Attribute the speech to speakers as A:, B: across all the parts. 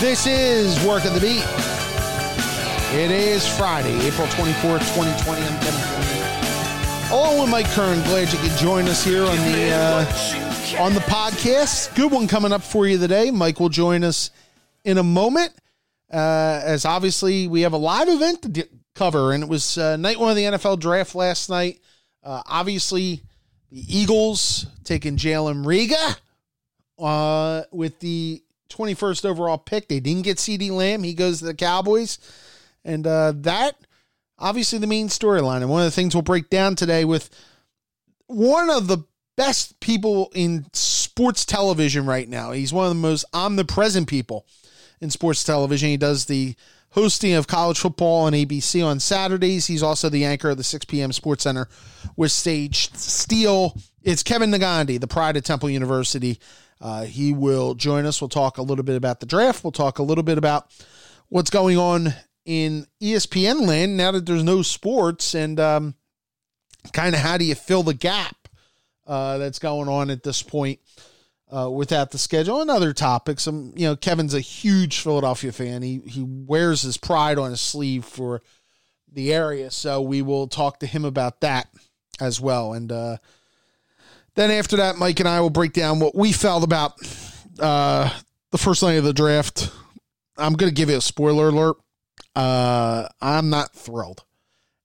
A: This is Working the Beat. It is Friday, April 24th, 2020. I'm Kevin Cooney. Along with Mike Kern, glad you could join us here on the uh, on the podcast. Good one coming up for you today. Mike will join us in a moment. Uh, as obviously we have a live event to d- cover, and it was uh, night one of the NFL draft last night. Uh, obviously, the Eagles taking Jalen Reagor uh, with the 21st overall pick. They didn't get CeeDee Lamb. He goes to the Cowboys. And uh, that, obviously, the main storyline. And one of the things we'll break down today with one of the best people in sports television right now. He's one of the most omnipresent people in sports television. He does the hosting of college football on ABC on Saturdays. He's also the anchor of the 6 p.m. Sports Center with Sage Steele. It's Kevin Negandhi, the pride of Temple University. Uh, he will join us. We'll talk a little bit about the draft. We'll talk a little bit about what's going on in ESPN land now that there's no sports and um, kind of how do you fill the gap uh, that's going on at this point uh, without the schedule and other topics. Um, you know, Kevin's a huge Philadelphia fan. He he wears his pride on his sleeve for the area, so we will talk to him about that as well. And uh, then after that, Mike and I will break down what we felt about uh, the first night of the draft. I'm going to give you a spoiler alert. Uh, I'm not thrilled,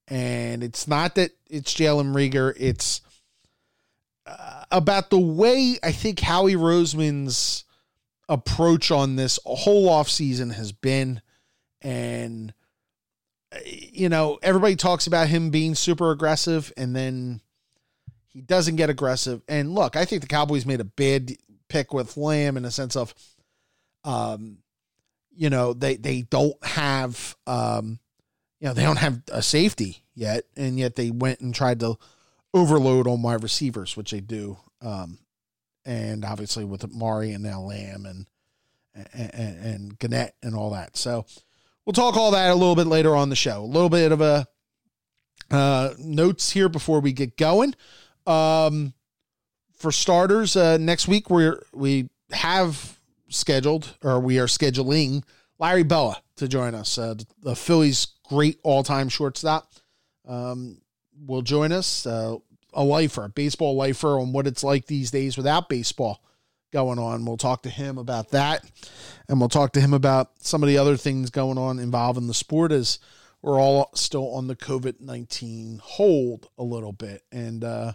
A: and it's not that it's Jalen Reagor. It's uh, about the way I think Howie Roseman's approach on this whole offseason has been. And, you know, everybody talks about him being super aggressive and then he doesn't get aggressive. And look, I think the Cowboys made a bad pick with Lamb in a sense of, um, you know, they, they don't have, um, you know, they don't have a safety yet. And yet they went and tried to, overload on wide receivers, which they do. Um, and obviously with Mari and now Lamb and, and, and Gannett and all that. So we'll talk all that a little bit later on the show. A little bit of a uh, notes here before we get going. Um, for starters, uh, next week we're we have scheduled or we are scheduling Larry Bowa to join us. Uh, the Phillies' great all-time shortstop. Um, will join us. Uh, a lifer, a baseball lifer, on what it's like these days without baseball going on. We'll talk to him about that, and we'll talk to him about some of the other things going on involving the sport as we're all still on the COVID 19 hold a little bit. And uh,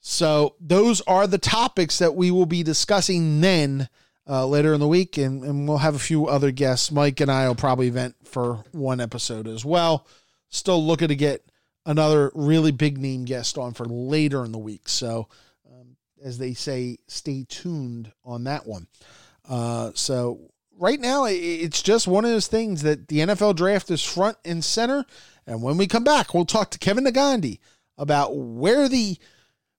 A: so those are the topics that we will be discussing then. Uh, later in the week, and, and we'll have a few other guests. Mike and I will probably vent for one episode as well. Still looking to get another really big name guest on for later in the week. So, um, as they say, stay tuned on that one. Uh, so, right now, it's just one of those things that the NFL draft is front and center. And when we come back, we'll talk to Kevin Negandhi about where the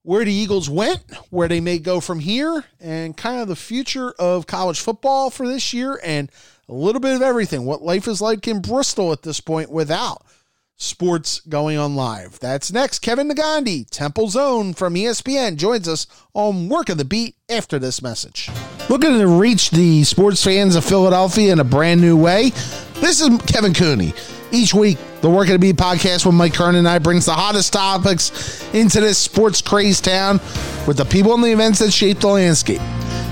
A: where the Eagles went, where they may go from here, and kind of the future of college football for this year, and a little bit of everything. What life is like in Bristol at this point without sports going on live. That's next. Kevin Negandhi, Temple Zone from ESPN, joins us on Working the Beat after this message. Looking to reach the sports fans of Philadelphia in a brand new way? This is Kevin Cooney. Each week, the Working the Beat podcast with Mike Kern and I brings the hottest topics into this sports crazed town with the people and the events that shape the landscape.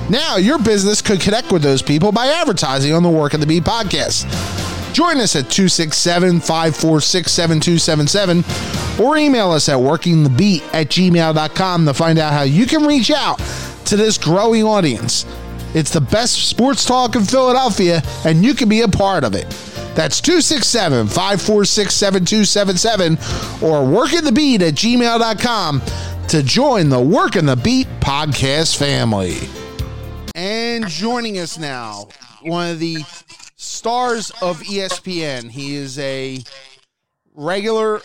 A: Now, your business could connect with those people by advertising on the Working the Beat podcast. Join us at 267 546 7277 or email us at workingthebeat at gmail.com to find out how you can reach out to this growing audience. It's the best sports talk in Philadelphia, and you can be a part of it. That's 267 546 7277 or workingthebeat at gmail.com to join the Working the Beat podcast family. And joining us now, one of the stars of ESPN. He is a regular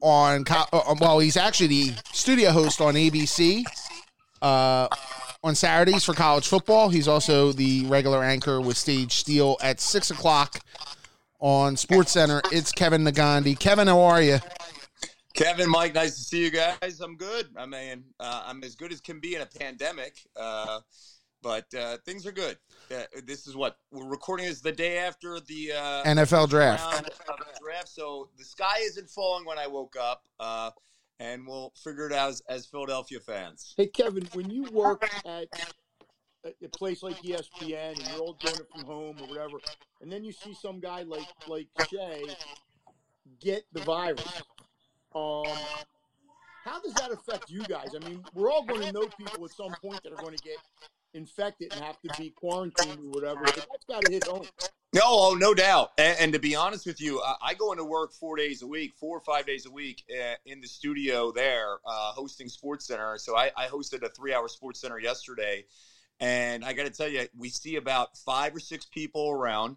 A: on, uh, well, he's actually the studio host on ABC uh, on Saturdays for college football. He's also the regular anchor with Sage Steele at 6 o'clock on Sports Center. It's Kevin Negandhi. Kevin, how are you?
B: Kevin, Mike, nice to see you guys. I'm good. I mean, uh, I'm as good as can be in a pandemic. Uh, but uh, things are good. Uh, this is what we're recording is the day after the uh,
A: NFL draft.
B: draft. So the sky isn't falling when I woke up, uh, and we'll figure it out as, as Philadelphia fans.
C: Hey Kevin, when you work at a place like ESPN and you're all doing it from home or whatever, and then you see some guy like like Shea get the virus. Um, how does that affect you guys? I mean, we're all going to know people at some point that are going to get infected and have to be quarantined or whatever. But that's got to hit home.
B: No, oh, no doubt. And, and, to be honest with you, I, I, go into work four days a week, four or five days a week uh, in the studio there, uh, hosting Sports Center. So I, I hosted a three-hour Sports Center yesterday, and I got to tell you, we see about five or six people around.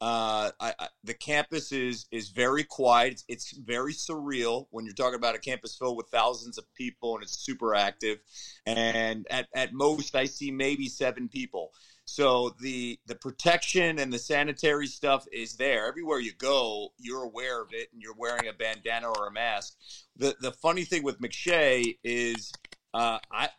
B: Uh, I, I, the campus is is very quiet. It's, it's, very surreal when you're talking about a campus filled with thousands of people and it's super active. And at, at most, I see maybe seven people. So the the protection and the sanitary stuff is there everywhere you go. You're aware of it, and you're wearing a bandana or a mask. The the funny thing with McShay is, uh, I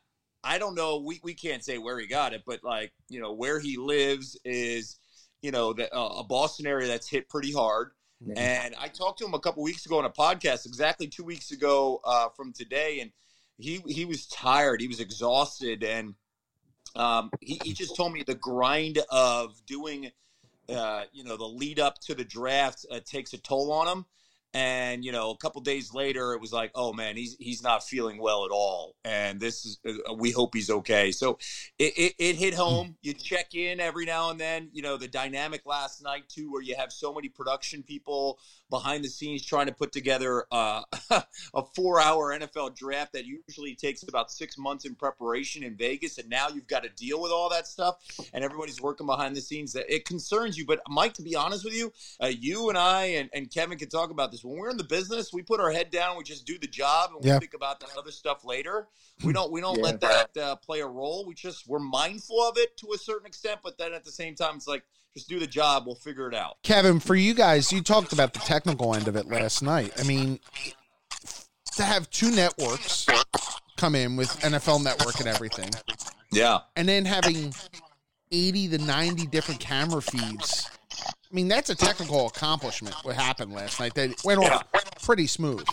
B: I don't know. We we can't say where he got it, but like you know where he lives is you know, the, uh, a Boston area that's hit pretty hard. And I talked to him a couple weeks ago on a podcast, exactly two weeks ago uh, from today, and he he was tired, he was exhausted, and um, he, he just told me the grind of doing, uh, you know, the lead up to the draft uh, takes a toll on him and you know a couple days later it was like oh man he's he's not feeling well at all. And this is uh, we hope he's okay. So it, it, it, hit hmm. home. You check in every now and then you know the dynamic last night too where you have so many production people behind the scenes trying to put together uh, a four hour nfl draft that usually takes about six months in preparation in vegas and now you've got to deal with all that stuff and everybody's working behind the scenes That it concerns you but mike to be honest with you uh, you and i and, and kevin can talk about this when we're in the business, we put our head down, we just do the job, and we think about that other stuff later. We don't we don't yeah. let that uh, play a role. We just we're mindful of it to a certain extent, but then at the same time, it's like just do the job. We'll figure it out.
A: Kevin, for you guys, you talked about the technical end of it last night. I mean, to have two networks come in with NFL Network and everything.
B: Yeah.
A: And then having 80 to 90 different camera feeds I mean, that's a technical accomplishment. What happened last night? That went off yeah. pretty smooth.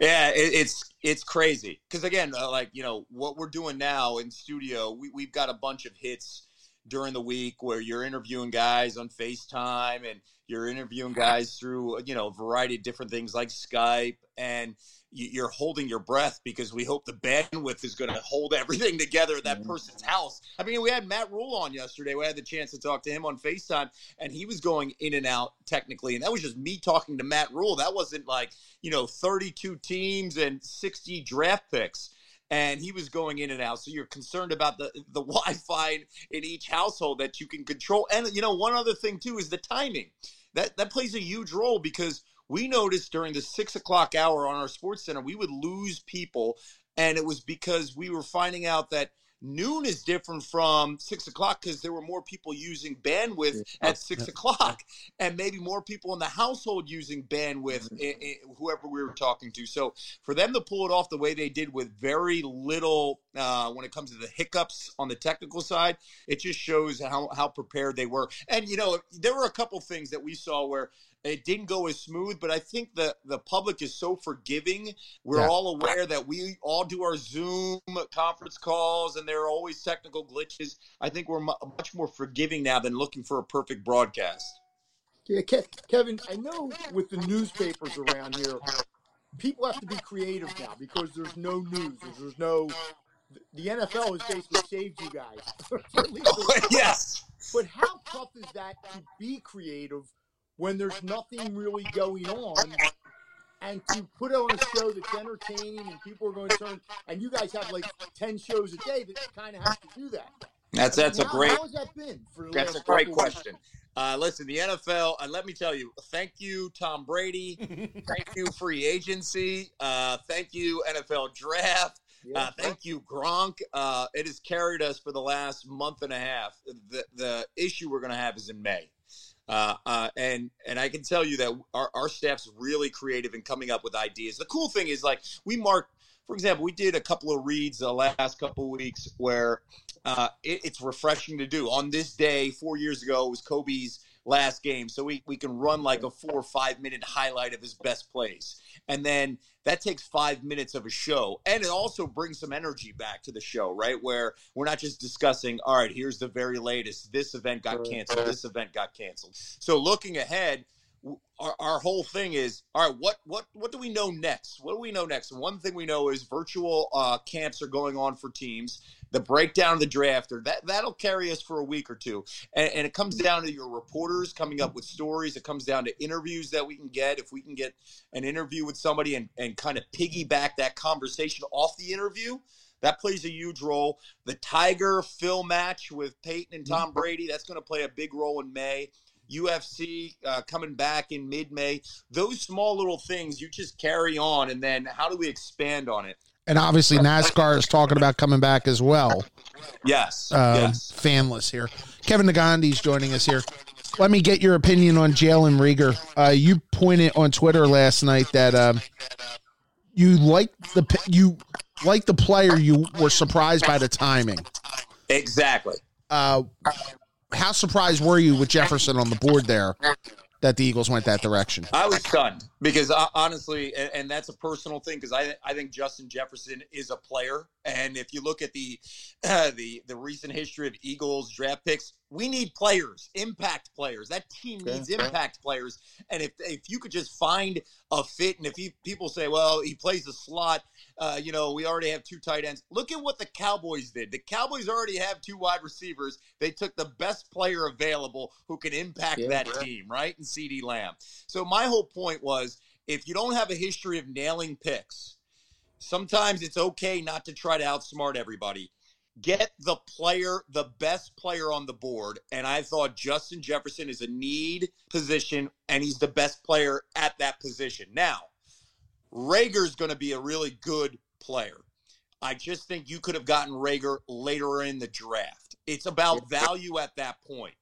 B: Yeah, it, it's it's crazy because again, uh, like you know what we're doing now in studio, we we've got a bunch of hits during the week where you're interviewing guys on FaceTime and you're interviewing guys through you know a variety of different things like Skype and you're holding your breath because we hope the bandwidth is going to hold everything together at that person's house. I mean, we had Matt Rhule on yesterday. We had the chance to talk to him on FaceTime, and he was going in and out technically. And that was just me talking to Matt Rhule. That wasn't like, you know, 32 teams and 60 draft picks. And he was going in and out. So you're concerned about the, the Wi Fi in each household that you can control. And, you know, one other thing, too, is the timing. That, that plays a huge role because we noticed during the six o'clock hour on our sports center, we would lose people. And it was because we were finding out that noon is different from six o'clock because there were more people using bandwidth at six o'clock and maybe more people in the household using bandwidth mm-hmm. whoever we were talking to. So for them to pull it off the way they did with very little uh, when it comes to the hiccups on the technical side it just shows how, how prepared they were and you know there were a couple things that we saw where it didn't go as smooth, but I think the the public is so forgiving. We're yeah. all aware that we all do our Zoom conference calls, and there are always technical glitches. I think we're much more forgiving now than looking for a perfect broadcast.
C: Yeah, Kevin, I know with the newspapers around here, people have to be creative now because there's no news. There's no. The NFL has basically saved you guys.
B: yes.
C: But how tough is that to be creative? when there's nothing really going on and to put on a show that's entertaining and people are going to turn and you guys have like 10 shows a day that kind of have to do that
B: that's that's
C: how,
B: a great
C: how has that been
B: that's a great question uh, listen the nfl and let me tell you thank you tom brady thank you free agency uh, thank you nfl draft uh, thank you, Gronk. Uh, it has carried us for the last month and a half. The the issue we're going to have is in May. Uh, uh, and and I can tell you that our, our staff's really creative in coming up with ideas. The cool thing is like we mark, for example, we did a couple of reads the last couple of weeks where uh, it, it's refreshing to do. On this day, four years ago, it was Kobe's last game, so we we can run like a four or five minute highlight of his best plays, and then that takes five minutes of a show, and it also brings some energy back to the show, right? Where we're not just discussing, all right, here's the very latest. This event got canceled. This event got canceled. So looking ahead our, our whole thing is all right what what what do we know next? What do we know next? One thing we know is virtual uh, camps are going on for teams. The breakdown of the drafter that that'll carry us for a week or two. And, and, it comes down to your reporters coming up with stories. It comes down to interviews that we can get. If we can get an interview with somebody and, and kind of piggyback that conversation off the interview that plays a huge role. The tiger phil match with peyton and tom brady that's going to play a big role in may UFC uh, coming back in mid May. Those small little things you just carry on, and then how do we expand on it?
A: And obviously, NASCAR is talking about coming back as well.
B: Yes.
A: Um,
B: yes.
A: Fanless here. Kevin is joining us here. Let me get your opinion on Jalen Reagor. Uh, you pointed on Twitter last night that um, you like the you like the player. You were surprised by the timing.
B: Exactly.
A: Uh, how surprised were you with Jefferson on the board there that the Eagles went that direction?
B: I was stunned because uh, honestly, and, and, that's a personal thing because I I think Justin Jefferson is a player, and if you look at the uh, the the recent history of Eagles draft picks, we need players, impact players. That team needs impact players, and if if you could just find a fit, and if you, people say, well, he plays the slot uh, you know, we already have two tight ends. Look at what the Cowboys did. The Cowboys already have two wide receivers. They took the best player available who can impact yeah, that team, right? And CeeDee Lamb. So my whole point was if you don't have a history of nailing picks, sometimes it's okay not to try to outsmart everybody. Get the player, the best player on the board. And I thought Justin Jefferson is a need position, and he's the best player at that position. Now, Reagor's going to be a really good player. I just think you could have gotten Reagor later in the draft. It's about value at that point.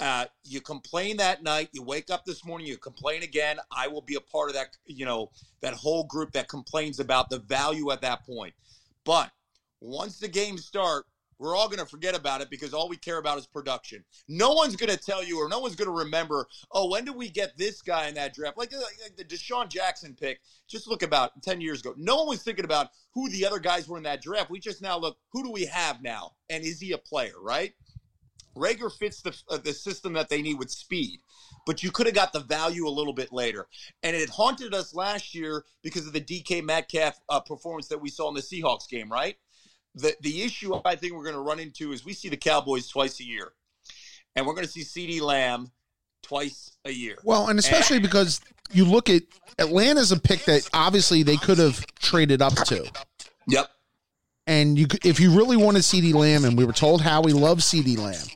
B: Uh, you complain that night, you wake up this morning, you complain again. I will be a part of that, you know, that whole group that complains about the value at that point. But once the games start, we're all going to forget about it because all we care about is production. No one's going to tell you or no one's going to remember, oh, when did we get this guy in that draft? Like, like the DeSean Jackson pick, just look about 10 years ago. No one was thinking about who the other guys were in that draft. We just now look, who do we have now? And is he a player, right? Reagor fits the, uh, the system that they need with speed, but you could have got the value a little bit later. And it haunted us last year because of the DK Metcalf uh, performance that we saw in the Seahawks game, right? The the issue I think we're going to run into is we see the Cowboys twice a year, and we're going to see CeeDee Lamb twice a year.
A: Well, and especially and, because you look at Atlanta's a pick that obviously they could have traded up to.
B: Yep.
A: And you, if you really wanted CeeDee Lamb, and we were told how we love CeeDee Lamb,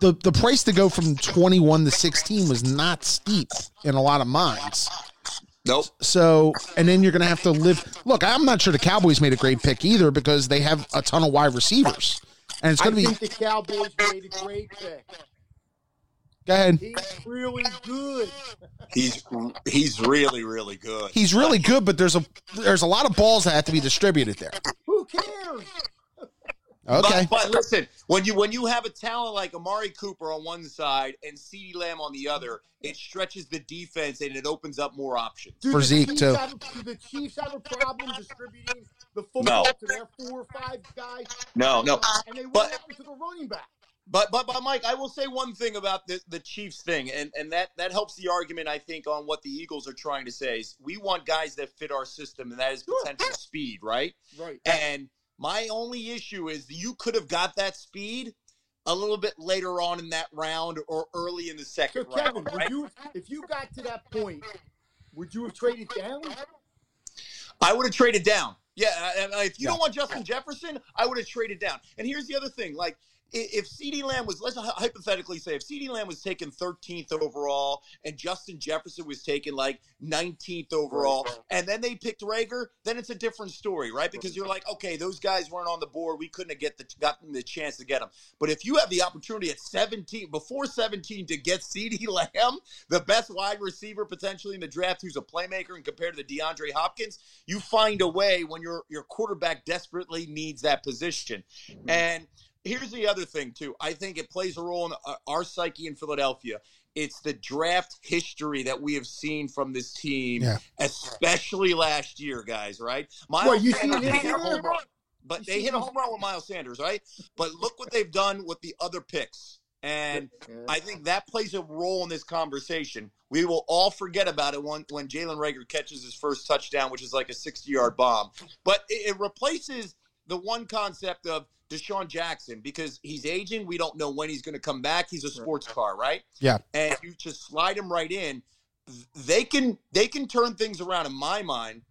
A: the the price to go from twenty one to sixteen was not steep in a lot of minds.
B: Nope.
A: So, and then you're going to have to live. Look, I'm not sure the Cowboys made a great pick either because they have a ton of wide receivers, and it's going to be.
C: the Cowboys made a great pick.
A: Go ahead.
C: He's really good.
B: He's he's really really good.
A: He's really good, but there's a there's a lot of balls that have to be distributed there.
C: Who cares?
A: Okay.
B: But, but, listen, when you when you have a talent like Amari Cooper on one side and CeeDee Lamb on the other, it stretches the defense and it opens up more options.
A: Do For Zeke
C: Chiefs
A: too.
C: Have, do the Chiefs have a problem distributing the football
B: no.
C: to their four or five guys?
B: No, no.
C: And they went
B: but,
C: to the running back.
B: But but but Mike, I will say one thing about the the Chiefs thing, and and that that helps the argument I think on what the Eagles are trying to say is we want guys that fit our system, and that is potential speed, right?
C: Right.
B: And my only issue is you could have got that speed a little bit later on in that round or early in the second
C: so, Kevin,
B: round.
C: Right? You, if you got to that point, would you have traded down?
B: I would have traded down. Yeah, if you yeah. don't want Justin Jefferson, I would have traded down. And here's the other thing: like if CeeDee Lamb was, let's hypothetically say, if CeeDee Lamb was taken 13th overall and Justin Jefferson was taken like 19th overall, and then they picked Reagor, then it's a different story, right? Because you're like, okay, those guys weren't on the board. We couldn't have get the, gotten the chance to get them. But if you have the opportunity at 17, before 17, to get CeeDee Lamb, the best wide receiver potentially in the draft, who's a playmaker, and compared to the DeAndre Hopkins, you find a way when your your quarterback desperately needs that position. Mm-hmm. And here's the other thing too. I think it plays a role in uh, our psyche in Philadelphia. It's the draft history that we have seen from this team, yeah. especially last year, guys. Right?
C: Miles well, you Sanders hit
B: a home run, but you they hit a home run with Miles Sanders, right? But look what they've done with the other picks. And I think that plays a role in this conversation. We will all forget about it when, when Jalen Reagor catches his first touchdown, which is like a 60 yard bomb. But it, it replaces the one concept of DeSean Jackson because he's aging. We don't know when he's going to come back. He's a sports car, right?
A: Yeah.
B: And you just slide him right in. They can they can turn things around in my mind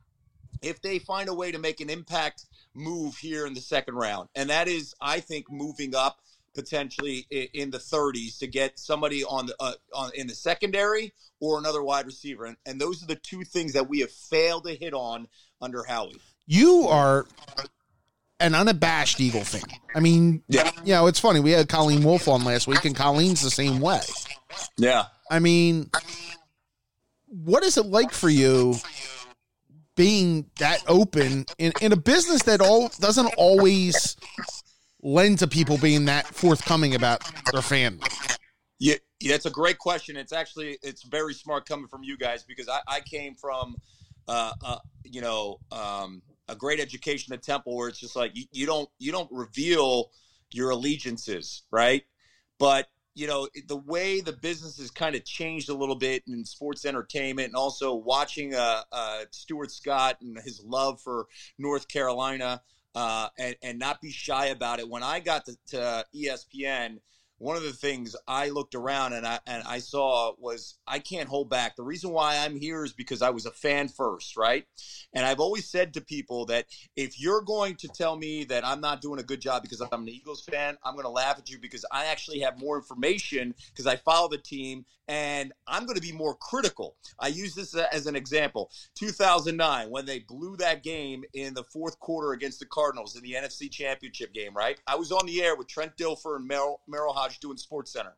B: if they find a way to make an impact move here in the second round. And that is I think moving up potentially in the 30s to get somebody on the uh, on in the secondary or another wide receiver. And, and those are the two things that we have failed to hit on under Howie.
A: You are an unabashed Eagle fan. I mean, yeah. you know, it's funny. We had Colleen Wolfe on last week, and Colleen's the same way.
B: Yeah.
A: I mean, what is it like for you being that open in, in a business that all doesn't always lend to people being that forthcoming about their family?
B: Yeah, yeah, it's a great question. It's actually it's very smart coming from you guys because I, I came from, uh, uh, you know, um, a great education at Temple where it's just like you, you don't you don't reveal your allegiances, right? But you know the way the business has kind of changed a little bit in sports entertainment, and also watching uh, uh, Stuart Scott and his love for North Carolina, uh, and and not be shy about it. When I got to, to ESPN one of the things I looked around and I and I saw was I can't hold back. The reason why I'm here is because I was a fan first, right? And I've always said to people that if you're going to tell me that I'm not doing a good job because I'm an Eagles fan, I'm going to laugh at you because I actually have more information because I follow the team and I'm going to be more critical. I use this as an example. 2009 when they blew that game in the fourth quarter against the Cardinals in the NFC Championship game, right? I was on the air with Trent Dilfer and Merril, Merril Hoge doing Sports Center.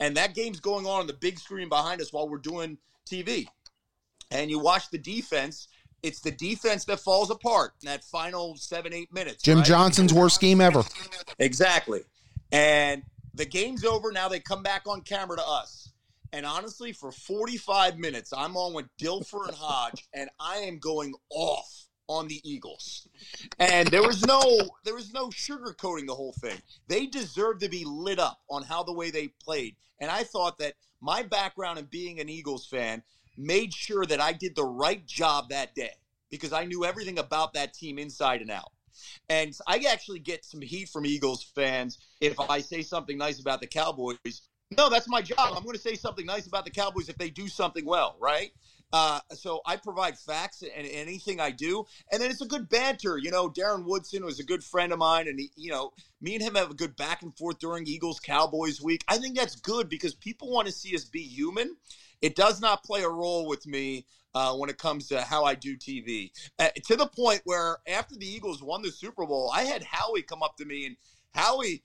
B: And that game's going on on the big screen behind us while we're doing TV. And you watch the defense. It's the defense that falls apart in that final seven, eight minutes.
A: Jim right? Johnson's worst game ever.
B: Exactly. And the game's over. Now they come back on camera to us. And honestly, for 45 minutes, I'm on with Dilfer and Hoge, and I am going off on the Eagles. And there was no there was no sugarcoating the whole thing. They deserved to be lit up on how the way they played. And I thought that my background in being an Eagles fan made sure that I did the right job that day because I knew everything about that team inside and out. And I actually get some heat from Eagles fans if I say something nice about the Cowboys. No, that's my job. I'm going to say something nice about the Cowboys if they do something well, right? Uh, so I provide facts and anything I do, and then it's a good banter. You know, Darren Woodson was a good friend of mine, and he, you know, me and him have a good back and forth during Eagles Cowboys week. I think that's good because people want to see us be human. It does not play a role with me uh, when it comes to how I do TV. Uh, to the point where after the Eagles won the Super Bowl, I had Howie come up to me and Howie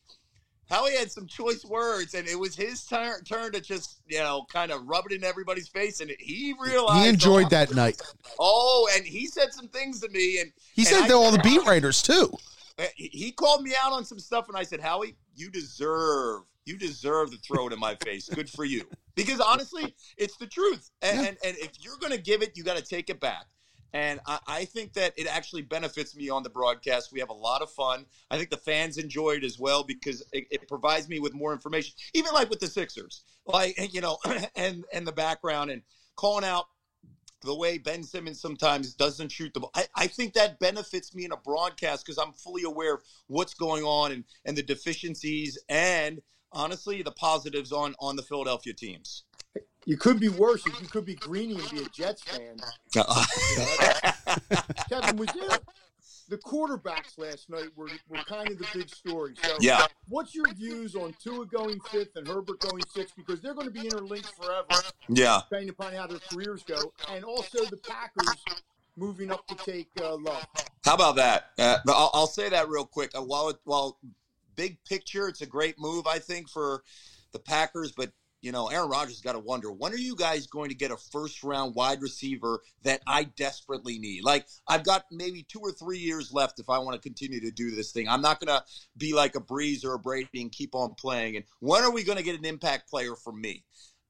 B: Howie had some choice words, and it was his turn, turn to just, you know, kind of rub it in everybody's face. And he realized
A: he enjoyed oh, that night.
B: Oh, and he said some things to me, and
A: he said to all the beat writers too.
B: Uh, he called me out on some stuff, and I said, Howie, you deserve, you deserve to throw it in my face. Good for you, because honestly, it's the truth. And, yeah. and, and if you're going to give it, you got to take it back. And I, I, think that it actually benefits me on the broadcast. We have a lot of fun. I think the fans enjoy it as well because it, it provides me with more information, even like with the Sixers, like, you know, and, and the background and calling out the way Ben Simmons sometimes doesn't shoot the ball. I, I think that benefits me in a broadcast because I'm fully aware of what's going on and, and the deficiencies and honestly the positives on on the Philadelphia teams.
C: You could be worse. You could be Greeny and be a Jets fan. Kevin, was there the quarterbacks last night were, were kind of the big story. So,
B: Yeah.
C: what's your views on Tua going fifth and Herbert going sixth? Because they're going to be interlinked forever,
B: Yeah.
C: depending upon how their careers go. And also the Packers moving up to take uh, Love.
B: How about that? Uh, I'll, I'll say that real quick. Uh, while it, while big picture, it's a great move, I think, for the Packers. But you know, Aaron Rodgers got to wonder when are you guys going to get a first round wide receiver that I desperately need? Like I've got maybe two or three years left if I want to continue to do this thing. I'm not going to be like a Brees or a Brady and keep on playing. And when are we going to get an impact player from me?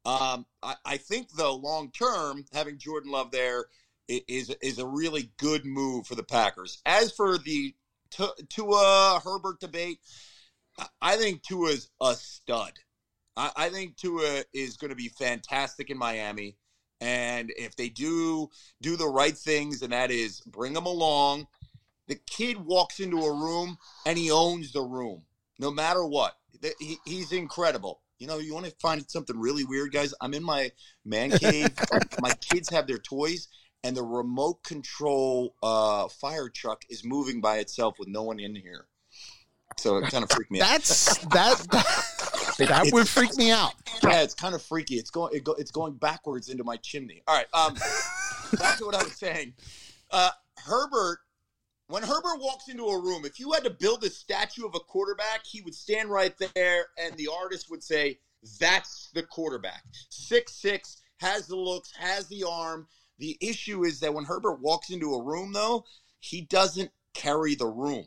B: Um, I, I think though, long term, having Jordan Love there is, is is a really good move for the Packers. As for the Tu- Tua Herbert debate, I- think Tua's a stud. I, I think Tua is going to be fantastic in Miami, and if they do do the right things, and that is bring him along, the kid walks into a room and he owns the room, no matter what. The- He, he's incredible. You know, you want to find something really weird, guys? I'm in my man cave. my kids have their toys, and the remote control uh, fire truck is moving by itself with no one in here. So it kind of freaked me out.
A: That's that. That would freak me out.
B: Yeah, it's kind of freaky. It's going it go, it's going backwards into my chimney. All right, um, back to what I was saying. Uh, Herbert, when Herbert walks into a room, if you had to build a statue of a quarterback, he would stand right there, and the artist would say, "That's the quarterback." Six six has the looks, has the arm. The issue is that when Herbert walks into a room, though, he doesn't carry the room.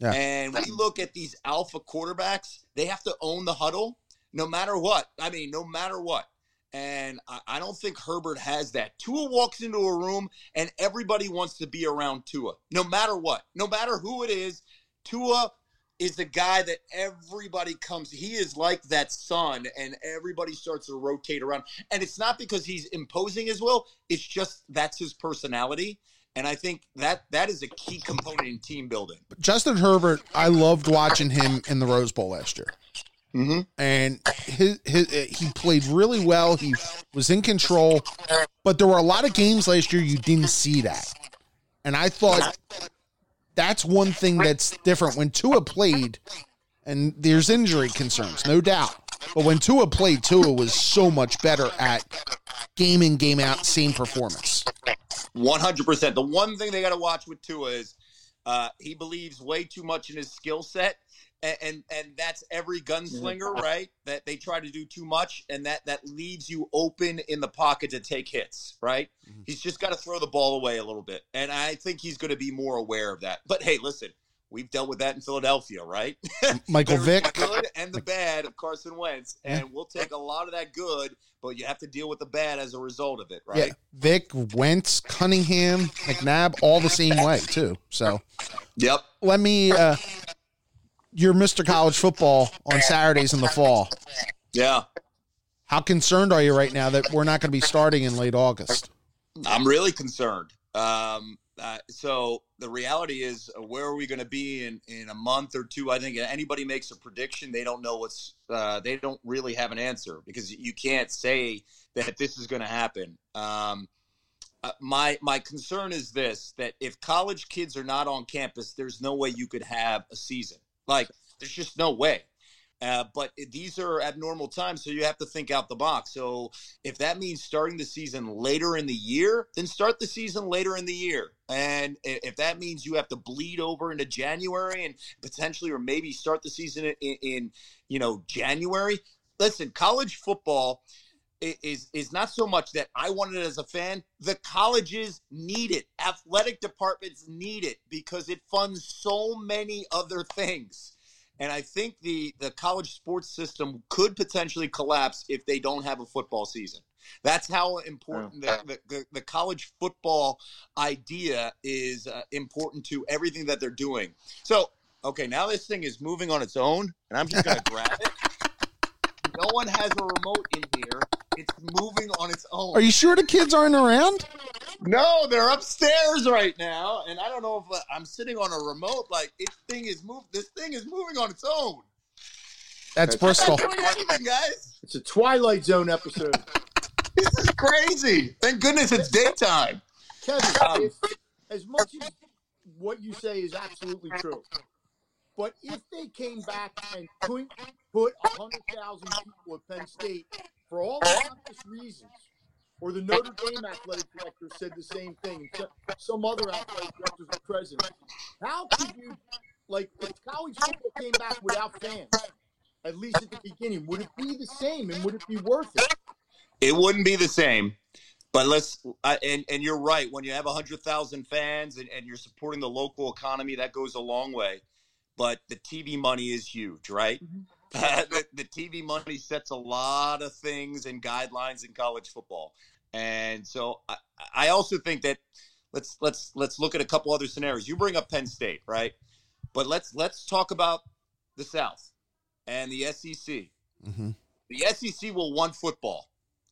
A: Yeah.
B: And we look at these alpha quarterbacks, they have to own the huddle no matter what. I mean, no matter what. And I, I don't think Herbert has that. Tua walks into a room and everybody wants to be around Tua, no matter what, no matter who it is. Tua is the guy that everybody comes. He is like that sun, and everybody starts to rotate around. And it's not because he's imposing his will; it's just that's his personality. And I think that that is a key component in team building.
A: Justin Herbert, I loved watching him in the Rose Bowl last year.
B: Mm-hmm.
A: and his, his he played really well. He was in control, but there were a lot of games last year you didn't see that, and I thought that's one thing that's different when Tua played. And there's injury concerns, no doubt, but when Tua played, Tua was so much better at game in game out, same performance.
B: One hundred percent. The one thing they got to watch with Tua is uh, he believes way too much in his skill set, and, and and that's every gunslinger, right? That they try to do too much, and that that leaves you open in the pocket to take hits, right?
A: Mhm.
B: He's just got to throw the ball away a little bit, and I think he's going to be more aware of that. But hey, listen. We've dealt with that in Philadelphia, right?
A: Michael Vick,
B: the good and the bad of Carson Wentz,
A: Yeah.
B: and we'll take a lot of that good, but you have to deal with the bad as a result of it, right?
A: yeah,
B: right?
A: Vick, Wentz, Cunningham, McNabb, all the same way too. So.
B: Yep.
A: let me uh you're Mr. College football on Saturdays in the fall.
B: Yeah.
A: How concerned are you right now that we're not going to be starting in late August?
B: I'm really concerned. Um, uh, so the reality is, uh, where are we going to be in, in a month or two? I think anybody makes a prediction, they don't know what's. Uh, they don't really have an answer because you can't say that this is going to happen. Um, uh, my my concern is this: that if college kids are not on campus, there's no way you could have a season. Like, there's just no way. Uh, but these are abnormal times, so you have to think out the box. So if that means starting the season later in the year, then start the season later in the year. And if that means you have to bleed over into January and potentially, or maybe start the season in, in you know January, listen, college football is is not so much that I want it as a fan. The colleges need it. Athletic departments need it because it funds so many other things. And I think the the college sports system could potentially collapse if they don't have a football season. That's how important the, the, the, the college football idea is uh, important to everything that they're doing. So, okay, now this thing is moving on its own, and I'm just going to grab it. No one has a remote in here. It's moving on its own.
A: Are you sure the kids aren't around?
B: No, they're upstairs right now, and I don't know if uh, I'm sitting on a remote. Like this thing is move. This thing is moving on its own.
A: That's
B: I'm
A: Bristol.
B: anything, guys.
C: It's a Twilight Zone episode.
B: This is crazy. Thank goodness it's daytime.
C: Kevin,
B: Um,
C: if, as much as what you say is absolutely true. But if they came back and couldn't put 100,000 people at Penn State for all the obvious reasons, or the Notre Dame athletic director said the same thing, some other athletic directors were present. how could you, like, if college football came back without fans, at least at the beginning, would it be the same and would it be worth it?
B: It wouldn't be the same. But let's uh, and and you're right. When you have hundred thousand fans and, and you're supporting the local economy, that goes a long way. But the TV money is huge, right? Mm-hmm. The, the TV money sets a lot of things and guidelines in college football, and so I, I also think that let's let's let's look at a couple other scenarios. You bring up Penn State, right? But let's let's talk about the South and the SEC. Mm-hmm. The SEC will want football.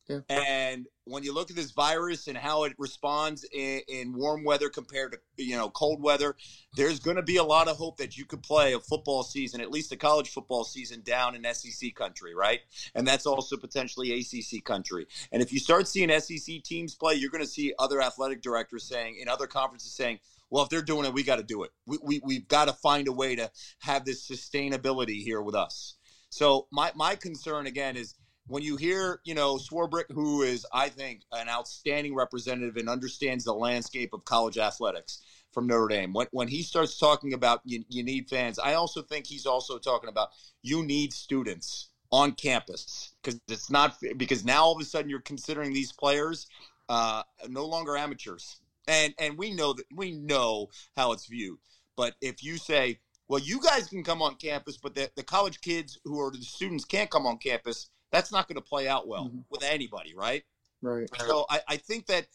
B: Yeah. And when you look at this virus and how it responds in, in, warm weather compared to you know cold weather, there's going to be a lot of hope that you could play a football season, at least a college football season, down in SEC country, right? And that's also potentially ACC country. And if you start seeing SEC teams play, you're going to see other athletic directors saying in other conferences saying, well, if they're doing it, we got to do it. We, we, we've got to find a way to have this sustainability here with us. So my, my concern again is when you hear, you know, Swarbrick, who is, I think, an outstanding representative and understands the landscape of college athletics from Notre Dame, when, when he starts talking about you, you need fans, I also think he's also talking about you need students on campus because it's not because now all of a sudden you're considering these players uh, no longer amateurs, and and we know that we know how it's viewed. But if you say, well, you guys can come on campus, but the, the college kids who are the students can't come on campus that's not going to play out well mm-hmm. with anybody, right?
C: Right.
B: So I, I think that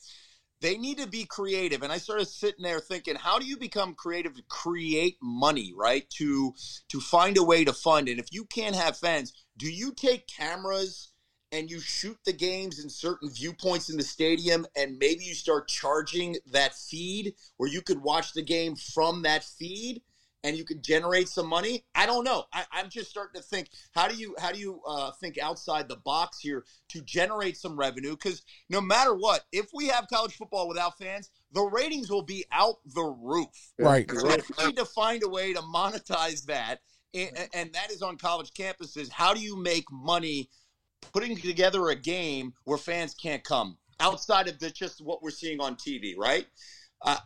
B: they need to be creative. And I started sitting there thinking, how do you become creative to create money, right? To to find a way to fund it. If you can't have fans, do you take cameras and you shoot the games in certain viewpoints in the stadium and maybe you start charging that feed where you could watch the game from that feed? And you can generate some money? I don't know. I, am just starting to think how do you how do you uh, think outside the box here to generate some revenue? Because no matter what if we have college football without fans the ratings will be out the roof.
A: Right.
B: So we need to find a way to monetize that and, and that is on college campuses. How do you make money putting together a game where fans can't come? Outside of the, just what we're seeing on tv right uh,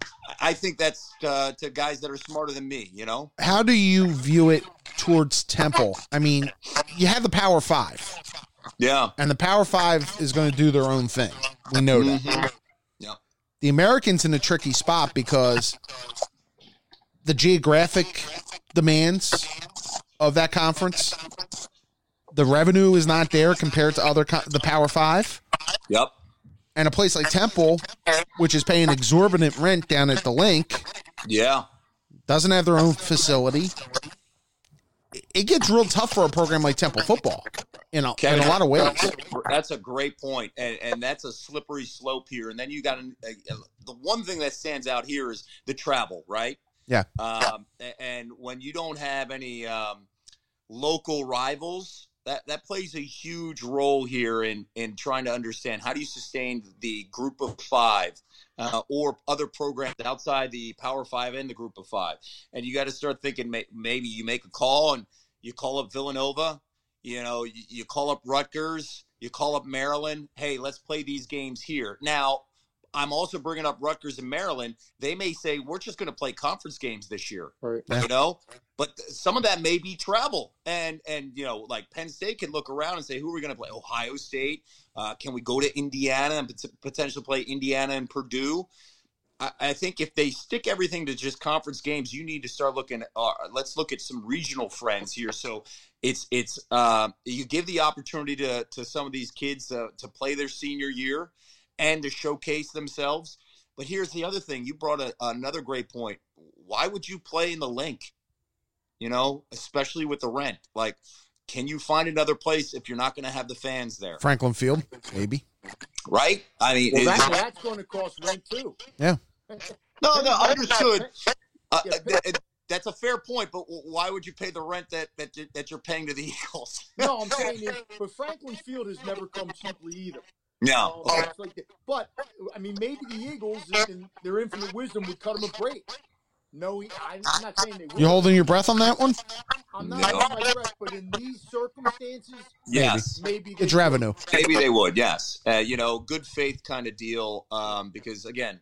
B: I think that's uh, to guys that are smarter than me, you know?
A: How do you view it towards Temple? I mean, you have the Power Five.
B: Yeah.
A: And the Power Five is going to do their own thing. We know mm-hmm. that.
B: Yeah.
A: The Americans in a tricky spot because the geographic demands of that conference, the revenue is not there compared to other co- the Power Five.
B: Yep
A: and a place like Temple, which is paying exorbitant rent down at the Linc,
B: yeah,
A: doesn't have their own facility. It gets real tough for a program like Temple football in a, Kevin, in a lot of ways.
B: That's a great point, and, and that's a slippery slope here. And then you got a, a, the one thing that stands out here is the travel, right?
A: Yeah.
B: Um, and when you don't have any um, local rivals, that that plays a huge role here in in trying to understand how do you sustain the group of five uh, or other programs outside the power five and the group of five and you got to start thinking maybe you make a call and you call up villanova you know you, you call up rutgers you call up maryland hey let's play these games here now I'm also bringing up Rutgers and Maryland. They may say we're just going to play conference games this year,
C: right.
B: you know. But some of that may be travel, and and you know, like Penn State can look around and say, who are we going to play? Ohio State. Uh, can we go to Indiana and potentially play Indiana and Purdue? I, I, think if they stick everything to just conference games, you need to start looking. At, uh, let's look at some regional friends here. So it's it's uh, you give the opportunity to to some of these kids to, to play their senior year and to showcase themselves. But here's the other thing: you brought a, another great point. Why would you play in the Linc? You know, especially with the rent. Like, can you find another place if you're not going to have the fans there?
A: Franklin Field, maybe.
B: Right? I mean,
C: well, that, that's going to cost rent too.
A: Yeah.
B: no, no, I understood. Uh, th- that's a fair point, but why would you pay the rent that that, that you're paying to the Eagles?
C: no, I'm saying, it, but Franklin Field has never come cheaply either.
B: No.
C: Uh, like but I mean, maybe the Eagles, in their infinite wisdom, would cut them a break. Knowing I'm not saying they will.
A: You holding your breath on that one?
C: I'm not
B: No.
C: holding my breath, but in these circumstances,
B: Yes.
C: maybe they
A: It's
C: will.
A: revenue.
B: Maybe they would, yes. Uh, you know, good faith kind of deal. Um, because again,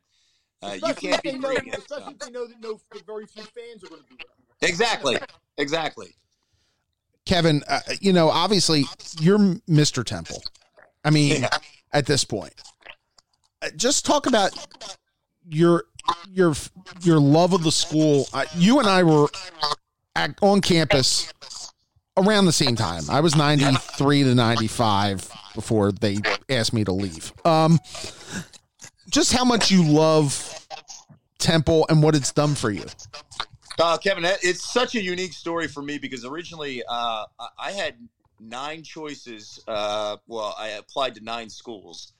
B: uh, you can't
C: if
B: be
C: they know,
B: great
C: especially
B: them.
C: if they know that no very few fans are going to be there.
B: Exactly, exactly.
A: Kevin, uh, you know, obviously you're Mr. Temple. I mean,
B: Yeah.
A: at this point, Uh, just talk about your your your love of the school. Uh, you and I were at, on campus around the same time. I was 93 to 95 before they asked me to leave. Um, just how much you love Temple and what it's done for you.
B: Uh, Kevin, it's such a unique story for me because originally uh, I- I had nine choices. Uh, well, I applied to nine schools,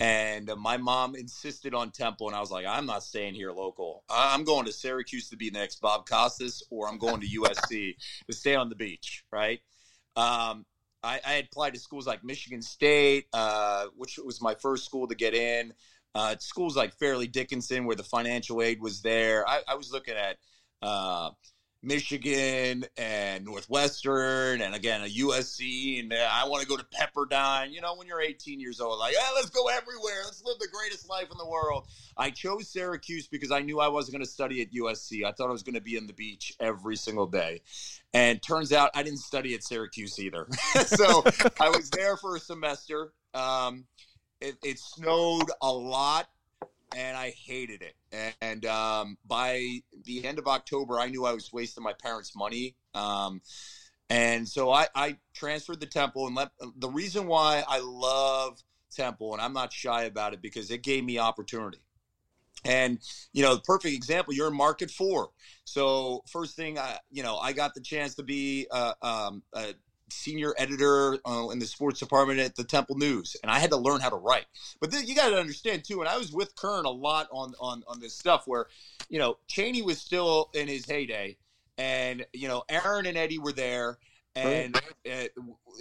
B: and uh, my mom insisted on Temple, and I was like, I'm not staying here local. I'm going to Syracuse to be the next Bob Costas, or I'm going to USC to stay on the beach, right? Um, I, I had applied to schools like Michigan State, uh, which was my first school to get in. Uh, schools like Fairleigh Dickinson, where the financial aid was there. I, I was looking at uh, Michigan and Northwestern, and again a USC, and uh, I want to go to Pepperdine. You know, when you're 18 years old, like, yeah, let's go everywhere. Let's live the greatest life in the world. I chose Syracuse because I knew I wasn't going to study at USC. I thought I was going to be in the beach every single day, and turns out I didn't study at Syracuse either. so I was there for a semester. Um, it, it snowed a lot and I hated it. And, um, by the end of October, I knew I was wasting my parents' money. Um, and so I, I transferred to Temple. And let, the reason why I love Temple, and I'm not shy about it, because it gave me opportunity. And you know, the perfect example. You're in market four, so first thing, I, you know, I got the chance to be uh, um, a senior editor uh, in the sports department at the Temple News, and I had to learn how to write. But then you got to understand too, and I was with Kern a lot on on on this stuff where, you know, Cheney was still in his heyday, and you know, Aaron and Eddie were there, and uh,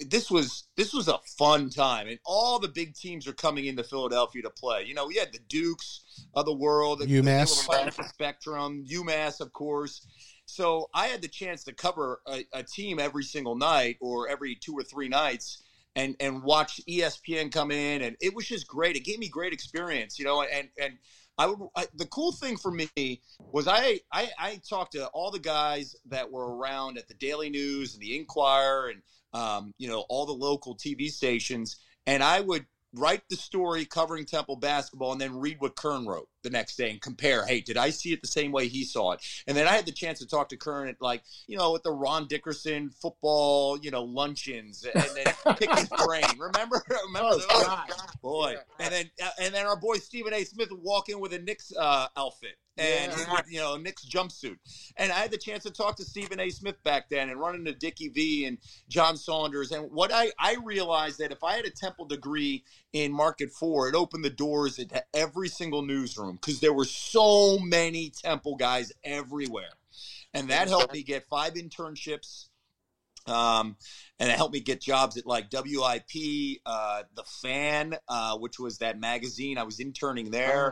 B: this was this was a fun time, and all the big teams are coming into Philadelphia to play. You know, we had the Dukes of the world, the- the
A: UMass.
B: Spectrum, UMass, of course. So I had the chance to cover a, a team every single night or every two or three nights and and watch ESPN come in and it was just great. It gave me great experience, you know, and and I would I, the cool thing for me was I, I I talked to all the guys that were around at the Daily News and the Inquirer and um, you know all the local TV stations and I would write the story covering Temple basketball and then read what Kern wrote the next day and compare. Hey, did I see it the same way he saw it? And then I had the chance to talk to Kern at like, you know, at the Ron Dickerson football, you know, luncheons and then pick his brain. Remember? Remember
C: Oh,
B: those?
C: God.
B: Boy. And then uh, and then our boy Stephen A. Smith would walk in with a Knicks uh, outfit. And
C: Yeah.
B: he you know, Knicks jumpsuit. And I had the chance to talk to Stephen A. Smith back then and run into Dickie V and John Saunders. And what I, I realized that if I had a Temple degree in Market Four, it opened the doors into every single newsroom because there were so many Temple guys everywhere. And that helped me get five internships. Um, and it helped me get jobs at like WIP, uh, The Fan, uh, which was that magazine. I was interning there.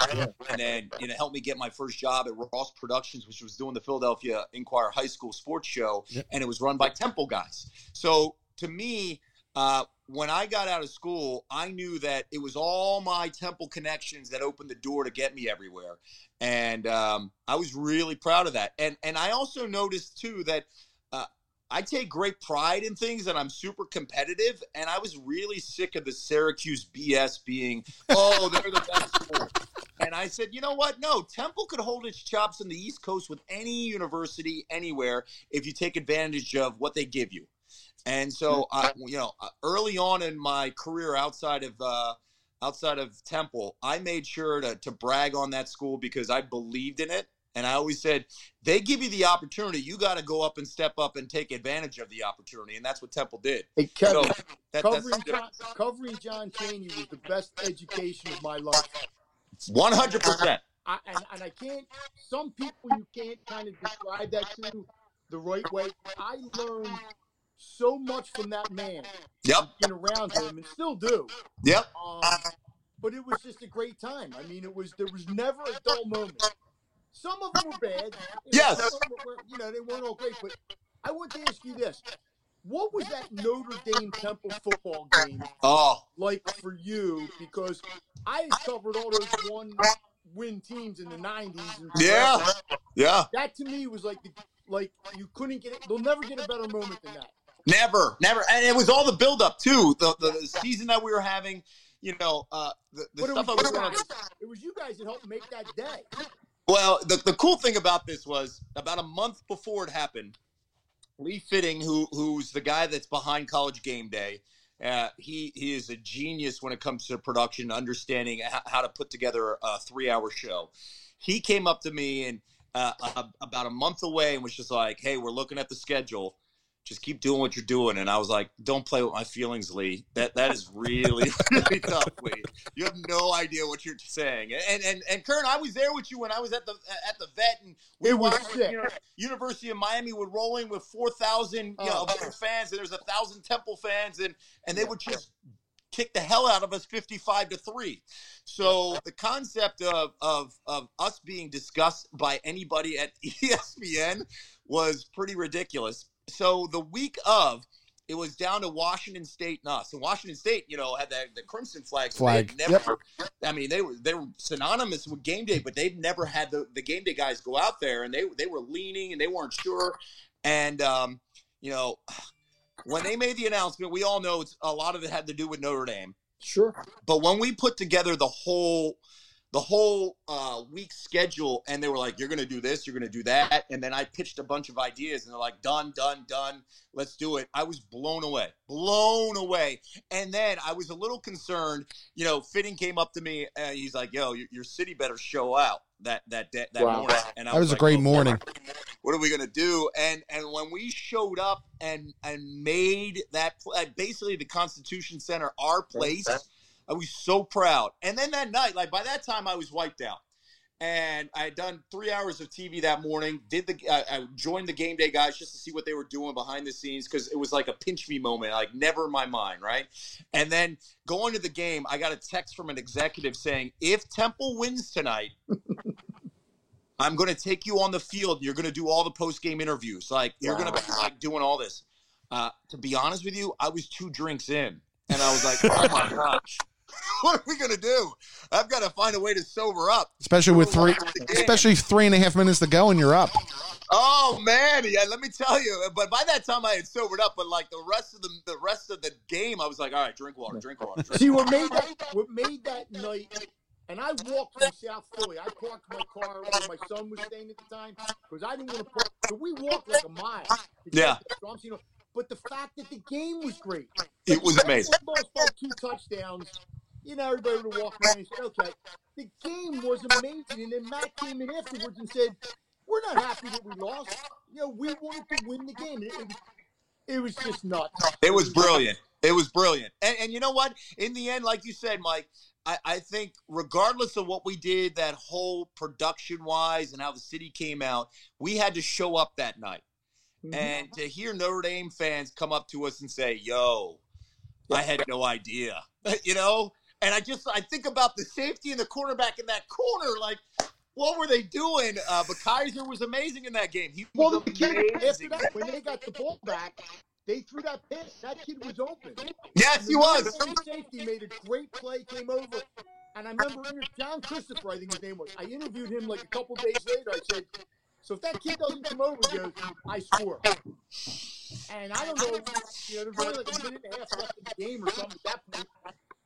B: And then, you know, helped me get my first job at Ross Productions, which was doing the Philadelphia Inquirer High School Sports Show.
A: Yep.
B: And it was run by Temple guys. So to me, uh, when I got out of school, I knew that it was all my Temple connections that opened the door to get me everywhere, and um, I was really proud of that. And and I also noticed too that uh, I take great pride in things, and I'm super competitive. And I was really sick of the Syracuse BS being, oh, they're the best. And I said, you know what? No, Temple could hold its chops in the East Coast with any university anywhere if you take advantage of what they give you. And so, I, you know, uh, early on in my career outside of uh, outside of Temple, I made sure to to brag on that school because I believed in it, and I always said they give you the opportunity, you got to go up and step up and take advantage of the opportunity, and that's what Temple did.
C: Hey,
B: So
C: Kevin,
B: that,
C: covering, John, covering John Cheney was the best education of my life.
B: one hundred percent.
C: I, and, and I can't. Some people you can't kind of describe that to the right way. I learned so much from that man.
B: Yep,
C: Being around him, and still do.
B: yep.
C: Um, but it was just a great time. I mean, it was there was never a dull moment. Some of them were bad.
B: Yes.
C: some of them were- you know, they weren't all great. But I want to ask you this: What was that Notre Dame Temple football game
B: Oh,
C: like for you? Because I covered all those one win teams in the '90s. And
B: Yeah. yeah.
C: that to me was like the, like you couldn't get it. They'll never get a better moment than that.
B: Never, never, and it was all the buildup too. The, the the season that we were having, you know, uh, the, the stuff I
C: was,
B: was
C: you guys, it was you guys that helped make that day.
B: Well, the, the cool thing about this was about a month before it happened, Lee Fitting, who who's the guy that's behind College Game Day, uh, he he is a genius when it comes to production, understanding how to put together a three hour show. He came up to me and uh, a- about a month away and was just like, "Hey, we're looking at the schedule." Just keep doing what you're doing, and I was like, "Don't play with my feelings, Lee. That that is really, really tough, Lee. You have no idea what you're saying." And and and Kern, I was there with you when I was at the at the vet, and we
C: It was
B: watched,
C: sick.
B: you know, University of Miami would roll in with four thousand you know
C: Oh.
B: fans, and there's a thousand Temple fans, and and they would just kick the hell out of us 55 to 3 so the concept of of of us being discussed by anybody at espn was pretty ridiculous so the week of it was down to Washington State and us. And Washington State, you know, had the, the crimson flag. they
A: Flag,
B: Never, I mean, they were they were synonymous with game day, but they'd never had the, the game day guys go out there, and they they were leaning and they weren't sure. And um, you know, when they made the announcement, we all know it's a lot of it had to do with Notre Dame.
C: Sure.
B: But when we put together the whole the whole uh, week schedule, and they were like, "You're going to do this, you're going to do that," and then I pitched a bunch of ideas, and they're like, "Done, done, done. Let's do it." I was blown away, blown away. And then I was a little concerned. You know, Fitting came up to me, and he's like, "Yo, your, your city better show out that that that, that
C: Wow.
B: morning." And I
A: That was a
B: like,
A: great
B: "Oh,
A: morning.
B: what are we gonna do? And and when we showed up and and made that pl- basically the Constitution Center our place, I was so proud. And then that night, like by that time, I was wiped out. And I had done three hours of TV that morning. Did the uh, I joined the game day guys just to see what they were doing behind the scenes because it was like a pinch me moment, like never in my mind, right? And then going to the game, I got a text from an executive saying, "If Temple wins tonight, I'm going to take you on the field. You're going to do all the post game interviews. Like you're going to be like doing all this." Uh, to be honest with you, I was two drinks in, and I was like, "Oh my gosh, what are we going to do? I've got to find a way to sober up."
A: Especially with three, especially three and a half minutes to go, and you're up.
B: Oh man, yeah. Let me tell you. But by that time, I had sobered up. But like the rest of the the rest of the game, I was like, "All right, drink water, drink water." Drink
C: See what made that what made that night and I walked from South Philly. I parked my car where my son was staying at the time because I didn't want to park. So we walked like a mile.
B: Yeah.
C: to drums, you know. But the fact that the game was great.
B: It was amazing.
C: Lost by two touchdowns. You know, everybody would walked around and said, okay. The game was amazing. And then Matt came in afterwards and said, we're not happy that we lost. You know, we wanted to win the game. It, it, it was just nuts.
B: It was brilliant. It was brilliant. And, and you know what? In the end, like you said, Mike, I, I think regardless of what we did, that whole production wise and how the city came out, we had to show up that night.
C: Mhm.
B: And to hear Notre Dame fans come up to us and say, "Yo, I had no idea," you know, and I just I think about the safety and the cornerback in that corner, like. What were they doing? Uh, but Kaiser was amazing in that game. He
C: Well, the kid after that, when they got the ball back, they threw that pass. That kid was open.
B: Yes, he was.
C: Safety made a great play, came over, and I remember John Christopher, I think his name was. I interviewed him like a couple days later. I said, "So if that kid doesn't come over, goes, I score." And I don't know, you know, there's only like a minute and a half left in the game or something at that point.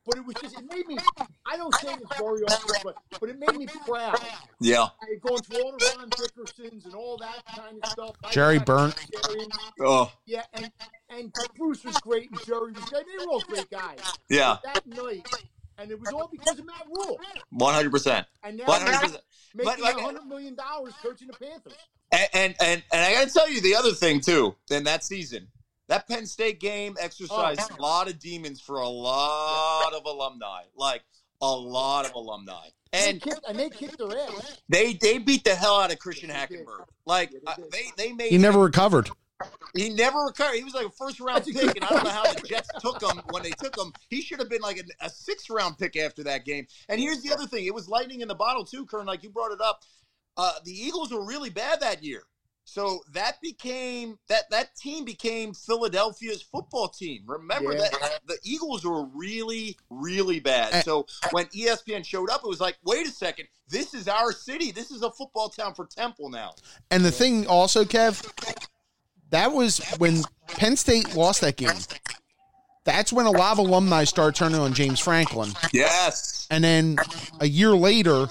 C: But it was just, it made me, I don't say this very often, but, but it made me proud.
B: Yeah.
C: I had gone through all the Ron Dickersons and all that kind of stuff.
A: Jerry
C: got
A: Burnt.
C: Jerry,
B: Oh,
C: Yeah, and, and Bruce was great and Jerry was great. They were all great guys.
B: yeah.
C: That night, and it was all because of Matt Rhule.
B: One hundred percent.
C: And now
B: One hundred
C: he's
B: percent.
C: making
B: like-
C: a $100 million coaching the Panthers.
B: And, and and and I got to tell you the other thing too. In that season, that Penn State game exercised
C: Oh.
B: a lot of demons for a lot of alumni, like a lot of alumni,
C: And,
B: and
C: they kicked, and they kicked their ass.
B: they they beat the hell out of Christian
C: Yeah, they did.
B: Hackenberg. Like
C: they
B: uh, they they made
A: He never recovered.
B: he never recovered. He was like a first round pick, and I don't know how the Jets took him when they took him. He should have been like a, a six round pick after that game. And here's the other thing: it was lightning in the bottle too, Kern. Like you brought it up. uh, the Eagles were really bad that year. So that became that that team became Philadelphia's football team. Remember
C: Yeah.
B: that the Eagles were really really bad. So when ESPN showed up, it was like, wait a second, this is our city. This is a football town for Temple now.
A: And the thing also, Kev, that was when Penn State lost that game. That's when a lot of alumni started turning on James Franklin.
B: Yes.
A: And then a year later,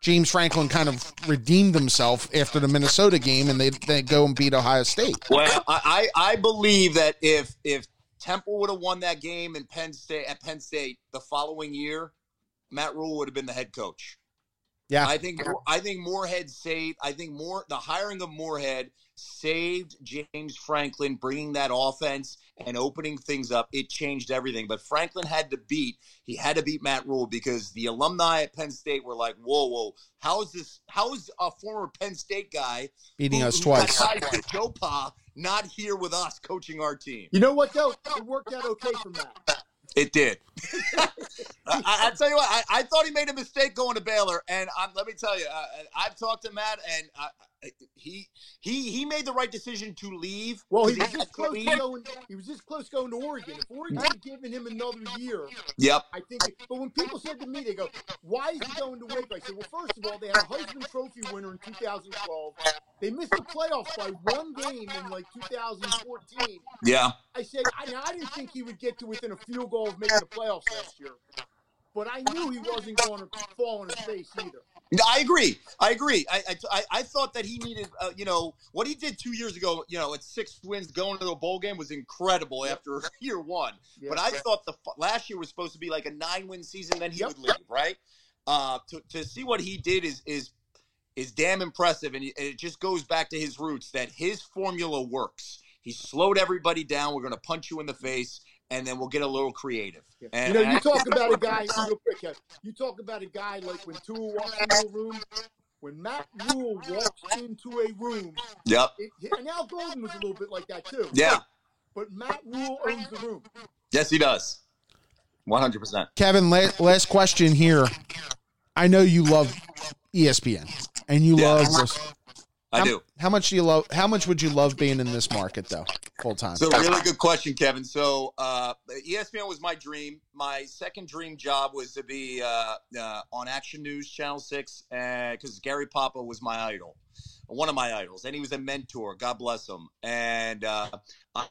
A: James Franklin kind of redeemed himself after the Minnesota game, and they, they go and beat Ohio State.
B: Well, I, I I believe that if if Temple would have won that game in Penn State at Penn State the following year, Matt Rhule would have been the head coach.
A: Yeah.
B: I think I think Moorhead saved. I think more the hiring of Moorhead saved James Franklin, bringing that offense and opening things up. It changed everything. But Franklin had to beat. He had to beat Matt Rhule because the alumni at Penn State were like, "Whoa, whoa! How is this? How is a former Penn State guy
A: Beating
B: who-
A: us
B: who
A: twice.
B: ties Joe Pa not here with us coaching our team?"
C: You know what though? It worked out okay for Matt.
B: It did. I, I, I tell you what, I, I thought he made a mistake going to Baylor, and I'm, let me tell you, uh, I've talked to Matt, and I, I- he he he made the right decision to leave.
C: Well, he was this
B: had
C: close
B: leave.
C: going. He was this close going to Oregon. If Oregon had given him another year,
B: Yep.
C: I think. But when people said to me, they go, "Why is he going to Waco?" I said, "Well, first of all, they had a Heisman Trophy winner in 2012. They missed the playoffs by one game in like 2014.
B: Yeah.
C: I said, I, I didn't think he would get to within a field goal of making the playoffs last year, but I knew he wasn't going to fall on his face either.
B: I agree. I agree. I, I, I- thought that he needed, uh, you know, what he did two years ago, you know, at six wins going to a bowl game was incredible after year one.
C: Yeah.
B: But I thought the last year was supposed to be like a nine win season, then he
C: Yep.
B: would leave, right? Uh, to, to see what he did is is is damn impressive, and it just goes back to his roots that his formula works. He slowed everybody down. We're going to punch you in the face, and then we'll get a little creative.
C: Yeah.
B: And-
C: you know, you
B: and-
C: talk about a guy real quick. You talk about a guy like when Tua walks into a room. When Matt Rhule walks into a room,
B: Yep.
C: it, and Al Golden was a little bit like that too.
B: Yeah.
C: But Matt Rhule owns the room.
B: Yes, he does. One hundred percent.
A: Kevin, la- last question here. I know you love ESPN and you
B: Yeah.
A: love this.
B: I
A: how,
B: do.
A: How much do you love? How much would you love being in this market though, full time?
B: So really good question, Kevin. So uh, ESPN was my dream. My second dream job was to be uh, uh, on Action News Channel Six because Gary Papa was my idol, one of my idols, and he was a mentor. God bless him. And uh,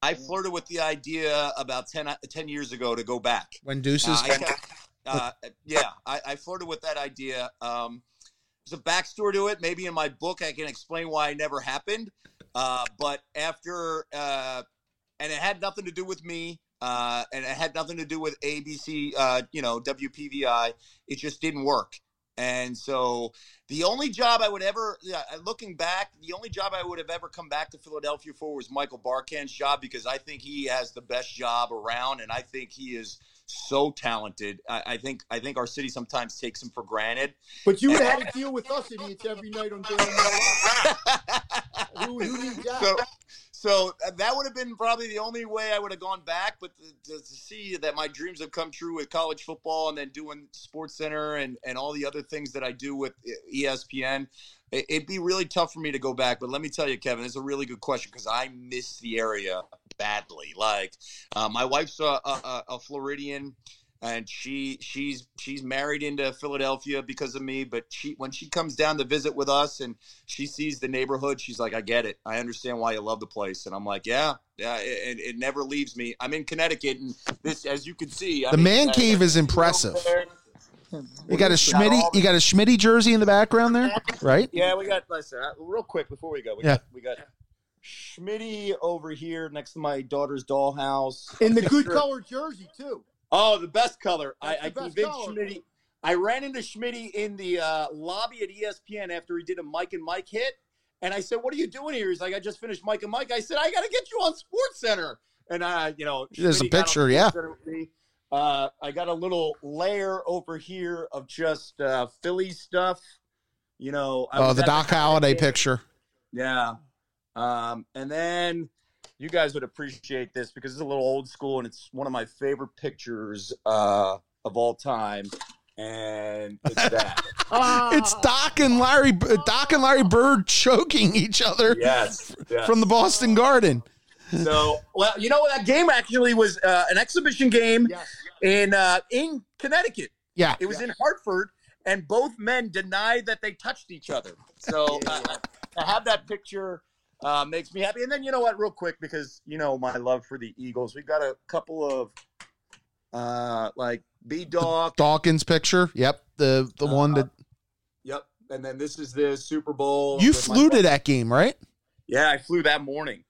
B: I- flirted with the idea about 10, 10 years ago to go back.
A: when Deuces,
B: Uh, I uh, yeah, I, I flirted with that idea. Um, there's a backstory to it. Maybe in my book, I can explain why it never happened. Uh, but after, uh, and it had nothing to do with me, uh, and it had nothing to do with ABC, uh, you know, WPVI. It just didn't work. And so the only job I would ever, yeah, looking back, the only job I would have ever come back to Philadelphia for was Michael Barkann's job because I think he has the best job around, and I think he is so talented. I, I think I think our city sometimes takes him for granted.
C: But you would have had to deal with us idiots every night on Daily. Who, who needs that?
B: so, so uh, that would have been probably the only way I would have gone back. But to, to, see that my dreams have come true with college football and then doing Sports Center and, and all the other things that I do with uh, E ESPN, it, it'd be really tough for me to go back. But let me tell you, Kevin, it's a really good question because I miss the area badly. Like uh, my wife's a, a, a Floridian and she she's she's married into Philadelphia because of me. But she when she comes down to visit with us and she sees the neighborhood, she's like, "I get it. I understand why you love the place." And I'm like, "Yeah, yeah." It, it never leaves me. I'm in Connecticut, and this, as you can see, I
A: the
B: mean,
A: man
B: uh,
A: cave is impressive. You got a Schmitty, you got a Schmitty jersey in the background there, right?
B: Yeah, we got. Listen, uh, real quick before we go, we
A: Yeah.
B: got we got Schmitty over here next to my daughter's dollhouse.
C: In the good
B: Picture-
C: color jersey too.
B: Oh, the best color. I,
C: That's
B: I
C: the best
B: convinced
C: color.
B: Schmitty. I ran into Schmitty in the uh, lobby at ESPN after he did a Mike and Mike hit, and I said, "What are you doing here?" He's like, "I just finished Mike and Mike." I said, "I got to get you on Sports Center." And I, you know,
A: There's a
B: Schmitty got
A: picture, yeah.
B: SportsCenter with me. Uh, I got a little layer over here of just uh, Philly stuff. You know,
A: Oh,
B: was
A: the Doc Holiday
B: game.
A: picture.
B: Yeah. Um, and then you guys would appreciate this because it's a little old school and it's one of my favorite pictures uh, of all time. and it's that.
C: Ah,
A: It's Doc and Larry Doc and Larry Bird choking each other
B: yes, yes.
A: from the Boston Garden.
B: So, well, you know that game actually was uh, an exhibition game
C: Yes.
B: in uh, in Connecticut.
A: Yeah.
B: It was in Hartford, and both men denied that they touched each other. So uh, to have that picture uh, makes me happy. And then you know what, real quick, because you know my love for the Eagles, we've got a couple of uh, like B Dog.
A: Dawkins picture. Yep. The the one that
B: Yep. And then this is the Super Bowl.
A: you flew to that game, right?
B: Yeah, I flew that morning.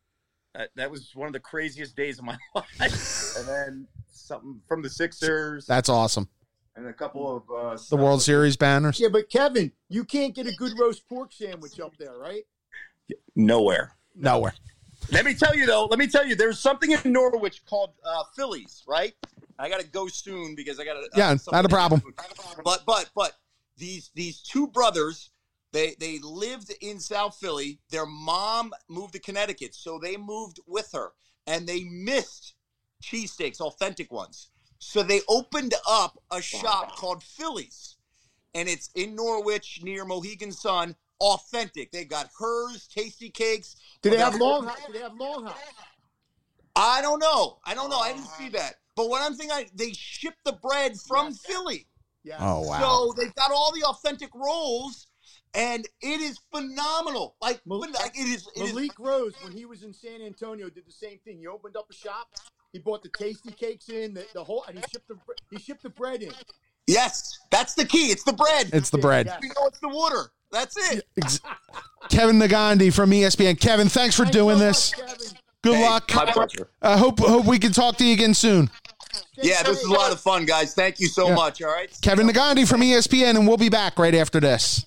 B: That, that was one of the craziest days of my life. and then something from the Sixers
A: That's awesome.
B: and a couple of uh,
A: The World Series banners.
C: Yeah, but Kevin, you can't get a good roast pork sandwich up there, right?
B: Nowhere.
A: Nowhere.
B: Let me tell you though. Let me tell you. There's something in Norwich called uh, Phillies, right? I got to go soon because I got to.
A: Yeah, not a problem.
B: But but but these these two brothers, they they lived in South Philly. Their mom moved to Connecticut, so they moved with her, and they missed cheesesteaks, authentic ones. So they opened up a shop called Phillies, and it's in Norwich near Mohegan Sun. Authentic. They got hers, Tastykakes.
C: Do they
B: Well,
C: have long house? Do they have long house?
B: I don't know. I don't know. I didn't see oh. that. But what I'm thinking, I, they ship the bread from
C: Yes.
B: Philly.
C: Yeah.
A: Oh wow.
B: So they've got all the authentic rolls, and it is phenomenal. Like,
C: Mal-
B: like it is. It is
C: Malik Rose, when he was in San Antonio, did the same thing. He opened up a shop. He bought the Tastykakes in, the, the whole, and he shipped the he shipped the bread in.
B: Yes, that's the key. It's the bread.
A: It's the bread.
C: Yes.
B: We know it's the water. That's it.
A: Ex- Kevin Negandhi from ESPN. Kevin, thanks for
C: Thanks
A: doing
C: so
A: this.
C: much,
A: Good
B: Hey,
A: luck.
B: My pleasure.
A: I hope hope we can talk to you again soon.
B: Yeah, this is a lot of fun, guys. Thank you so
A: Yeah.
B: much. All right.
A: Kevin Negandhi from ESPN, and we'll be back right after this.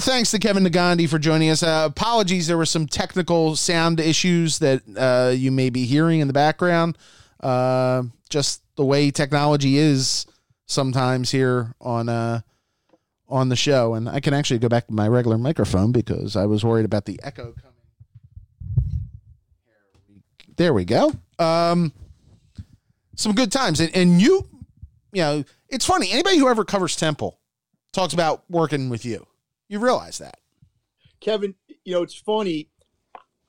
A: Thanks to Kevin Negandhi for joining us. Uh, apologies, there were some technical sound issues that uh, you may be hearing in the background. Just the way technology is sometimes here on uh, on the show, and I can actually go back to my regular microphone because I was worried about the echo coming. There we go. Um, some good times, and, and you, you know, it's funny. Anybody who ever covers Temple talks about working with you. You realize that.
C: Kevin, you know, it's funny.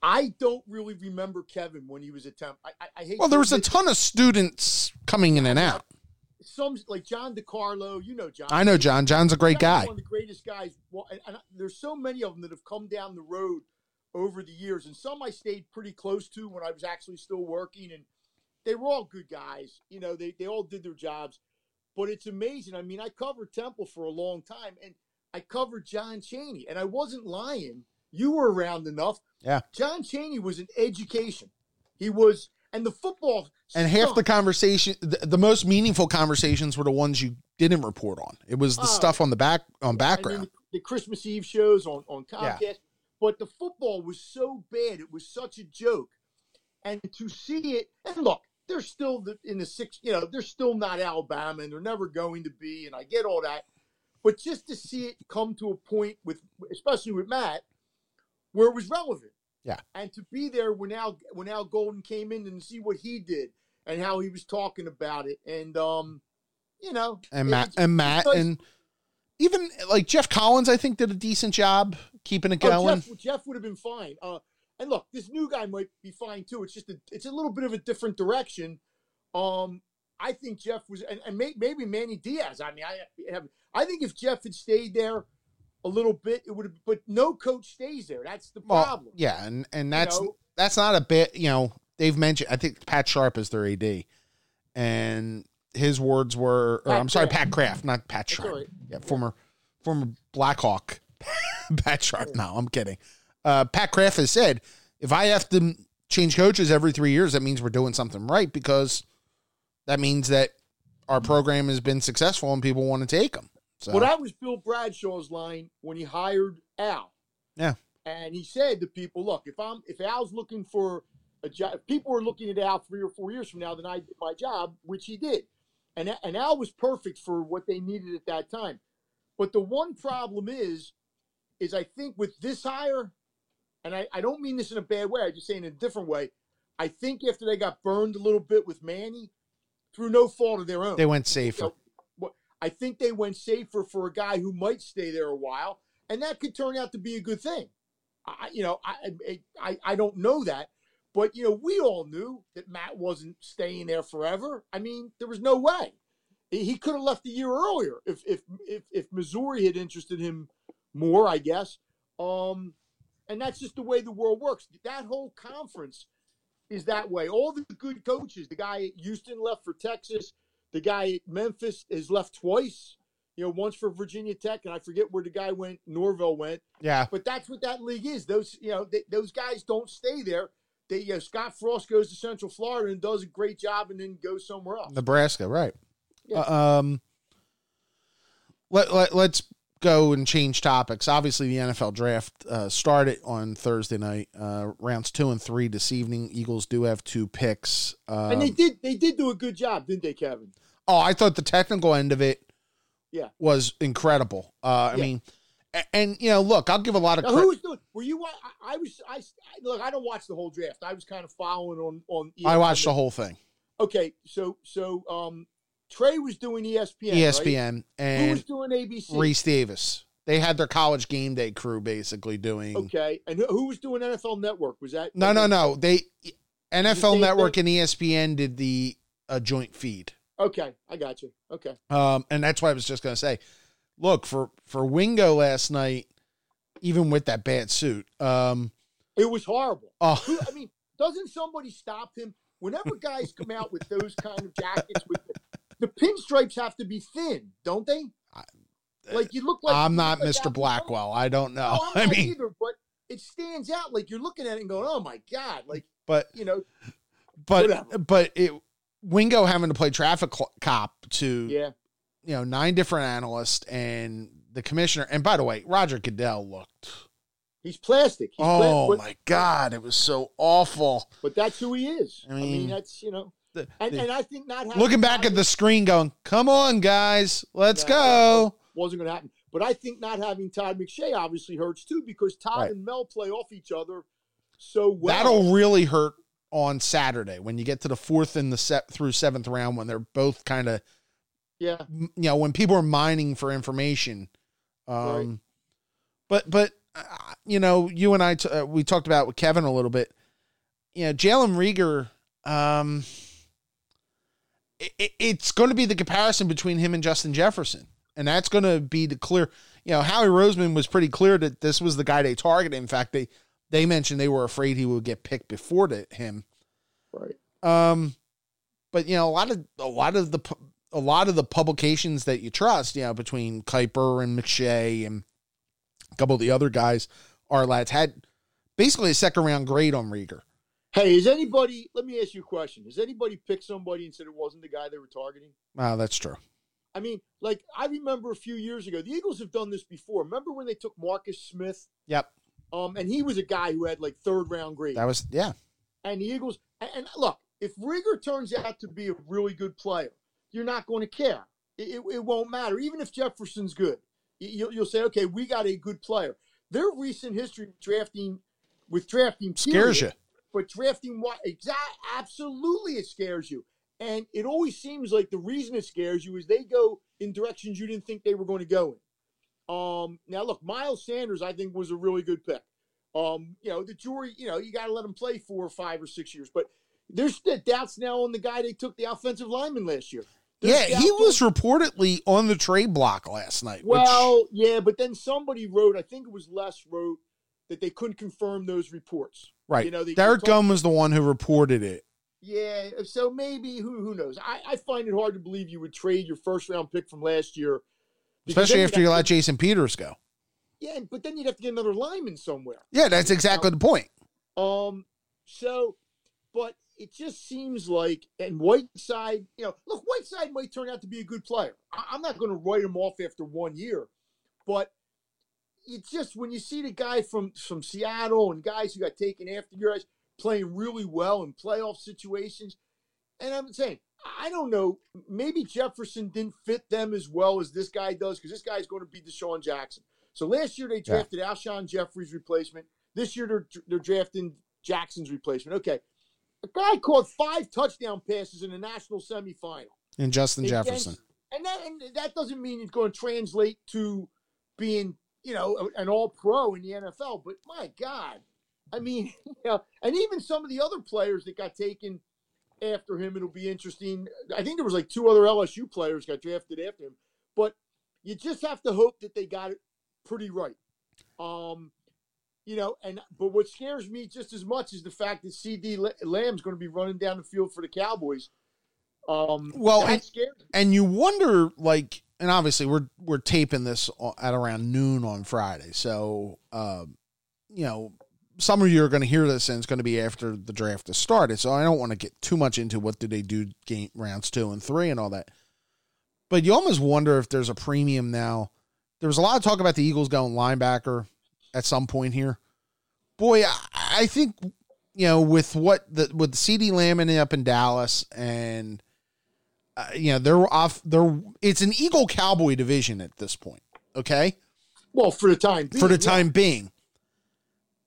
C: I don't really remember Kevin when he was at Temp. I, I, I hate.
A: Well, there was a ton of students coming in and out.
C: some like John DeCarlo. You know John.
A: I know John. John's a great
C: John's
A: guy.
C: One of the greatest guys. Well, and, and there's so many of them that have come down the road over the years, and some I stayed pretty close to when I was actually still working, and they were all good guys. You know, they they all did their jobs, but it's amazing. I mean, I covered Temple for a long time, and I covered John Cheney, and I wasn't lying. You were around enough.
A: Yeah.
C: John Cheney was an education. He was, and the football.
A: And half the conversation, the, the most meaningful conversations were the ones you didn't report on. It was the
C: Oh.
A: stuff on the back on background.
C: the, the Christmas Eve shows on, on
A: Yeah.
C: Comcast. But the football was so bad. It was such a joke. And to see it, and look, they're still the, in the six, you know, they're still not Alabama and they're never going to be. And I get all that. But just to see it come to a point with, especially with Matt, where it was relevant.
A: Yeah.
C: And to be there when Al, when Al Golden came in and see what he did and how he was talking about it. And, um, you know,
A: and Matt
C: it's-
A: and Matt
C: nice.
A: and even like Geoff Collins, I think did a decent job keeping it
C: Oh,
A: going.
C: Geoff, Geoff would have been fine. Uh, and look, this new guy might be fine too. It's just a, it's a little bit of a different direction. Um, I think Geoff was, and, and may, maybe Manny Diaz. I mean, I have, I think if Geoff had stayed there a little bit, it would have. But no coach stays there. That's the
A: Well,
C: problem.
A: yeah, and and that's
C: know?
A: that's not a bit. You know, they've mentioned. I think Pat Sharp is their AD, and his words were. Or, I'm sorry, Pat Kraft, not Pat Sharp.
C: right.
A: Yeah, former former Blackhawk. Pat Sharp. No, I'm kidding. Uh, Pat Kraft has said, if I have to change coaches every three years, that means we're doing something right because that means that our program has been successful and people want to take them. So
C: Well, that was Bill Bradshaw's line when he hired Al.
A: Yeah.
C: And he said to people, "Look, if I'm if Al's looking for a job, if people are looking at Al three or four years from now, then I did my job, which he did, and and Al was perfect for what they needed at that time. But the one problem is, is I think with this hire, and I, I don't mean this in a bad way, I just say in a different way. I think after they got burned a little bit with Manny, through no fault of their own,
A: they went
C: you
A: safer.
C: know, I think they went safer for a guy who might stay there a while, and that could turn out to be a good thing. I, you know, I, I, I don't know that, but you know, we all knew that Matt wasn't staying there forever. I mean, there was no way he could have left a year earlier if if if, if Missouri had interested him more, I guess. Um, and that's just the way the world works. That whole conference is that way. All the good coaches, the guy at Houston left for Texas, the guy at Memphis has left twice. You know, once for Virginia Tech, and I forget where the guy went. Norvell went.
A: Yeah,
C: but that's what that league is. Those you know, they, those guys don't stay there. They, you know, Scott Frost goes to Central Florida and does a great job, and then goes somewhere else.
A: Nebraska, right? Yeah. Uh, um, let, let let's go and change topics. Obviously, the NFL draft uh, started on Thursday night. Uh, rounds two and three this evening. Eagles do have two picks,
C: um, and they did they did do a good job, didn't they, Kevin?
A: Oh, I thought the technical end of it,
C: yeah,
A: was incredible. Uh, I yeah. mean, and, and, you know, look, I'll give a lot of.
C: Now, who was doing? Were you? I, I was. I look. I don't watch the whole draft. I was kind of following on on.
A: I watched the whole thing.
C: Okay, so so um, Trey was doing ESPN.
A: ESPN
C: right?
A: and
C: who was doing ABC?
A: Rece Davis. They had their college game day crew basically doing.
C: Okay, and who was doing NFL Network? Was that?
A: No, no, no. They NFL Network and ESPN did the uh, joint feed.
C: Okay, I got you. Okay.
A: Um, and that's what I was just gonna say. Look for for Wingo last night, even with that bad suit. Um,
C: it was horrible.
A: Oh,
C: I mean, doesn't somebody stop him? Whenever guys come out with those kind of jackets with the, the pinstripes have to be thin, don't they? Like you look like
A: I'm not
C: like
A: Mr. Blackwell. I don't know.
C: No,
A: I mean,
C: either, but it stands out. Like you're looking at it and going, "Oh my god!" Like,
A: but
C: you know,
A: but
C: whatever.
A: but it Wingo having to play traffic cop to
C: yeah,
A: you know nine different analysts and the commissioner. And by the way, Roger Goodell looked.
C: He's plastic. He's
A: oh
C: plastic.
A: my god, it was so awful.
C: But that's who he is.
A: I
C: I
A: mean,
C: mean that's you know.
A: The,
C: and,
A: the,
C: and I think not
A: looking back at the screen, going, "Come on, guys, let's
C: no,
A: go."
C: Wasn't going to happen. But I think not having Todd McShay obviously hurts too because Todd
A: Right.
C: and Mel play off each other so well.
A: That'll really hurt on Saturday when you get to the fourth and the set through seventh round when they're both kind of
C: yeah.
A: you know when people are mining for information. Um,
C: Right.
A: but but uh, you know you and I t- uh, we talked about with Kevin a little bit. You know Jalen Reagor. Um, it, it's going to be the comparison between him and Justin Jefferson, and that's going to be the clear. You know Howie Roseman was pretty clear that this was the guy they targeted. In fact, they they mentioned they were afraid he would get picked before to him.
C: Right.
A: Um, but you know, a lot of a lot of the a lot of the publications that you trust, you know, between Kiper and McShay and a couple of the other guys, our lads had basically a second round grade on Reagor.
C: Hey, is anybody? Let me ask you a question. Has anybody picked somebody and said it wasn't the guy they were targeting?
A: Wow, that's true.
C: I mean, like I remember a few years ago, the Eagles have done this before. Remember when they took Marcus Smith?
A: Yep,
C: Um, and he was a guy who had like third round grade.
A: that was yeah.
C: and the Eagles. And, and look, if Reagor turns out to be a really good player, you're not going to care. It, it, it won't matter. Even if Jefferson's good, You- you'll, you'll say, okay, we got a good player. Their recent history drafting with drafting
A: Scares you.
C: but drafting what exactly absolutely it scares you. And it always seems like the reason it scares you is they go in directions you didn't think they were going to go in. Um, now look, Miles Sanders, I think, was a really good pick. Um, you know, the jury, you know, you got to let him play four or five or six years. But there's the doubts now on the guy they took the offensive lineman last year. There's
A: Yeah, he was
C: on-
A: reportedly on the trade block last night. which-
C: well, yeah, but then somebody wrote, I think it was Les wrote that they couldn't confirm those reports.
A: right.
C: you know,
A: Derek
C: they
A: Gunn was the one who reported it.
C: Yeah, so maybe who who knows? I, I find it hard to believe you would trade your first round pick from last year,
A: Especially after you let
C: to-
A: Jason Peters go.
C: Yeah, but then you'd have to get another lineman somewhere.
A: Yeah, that's exactly the point.
C: Um, so, but it just seems like, and Whiteside, you know, look, Whiteside might turn out to be a good player. I, I'm not going to write him off after one year, but it's just when you see the guy from from Seattle and guys who got taken after you guys playing really well in playoff situations, and I'm saying. I don't know. Maybe Jefferson didn't fit them as well as this guy does because this guy's going to be DeSean Jackson. So last year they
A: Yeah.
C: drafted Alshon Jeffery's replacement. This year they're, they're drafting Jackson's replacement. Okay. A guy caught five touchdown passes in the national semifinal
A: And Justin Jefferson.
C: and that and that doesn't mean it's going to translate to being you know an all pro in the NFL. But my God, I mean, you know, and even some of the other players that got taken after him, it'll be interesting. I think there was like two other LSU players got drafted after him, but you just have to hope that they got it pretty right. Um, you know, and but what scares me just as much is the fact that CeeDee Lamb's going to be running down the field for the Cowboys. Um,
A: well, and, and, you wonder, like, and obviously we're we're taping this at around noon on Friday, so uh, you know some of you are going to hear this and it's going to be after the draft has started. So I don't want to get too much into what do they do game rounds two and three and all that. But you almost wonder if there's a premium now. There was a lot of talk about the Eagles going linebacker at some point here. Boy, I, I think you know with what the with CeeDee Lamb ending up in Dallas and uh, you know they're off. They're it's an Eagle Cowboy division at this point. Okay.
C: Well, for the time
A: being, for the time yeah. being,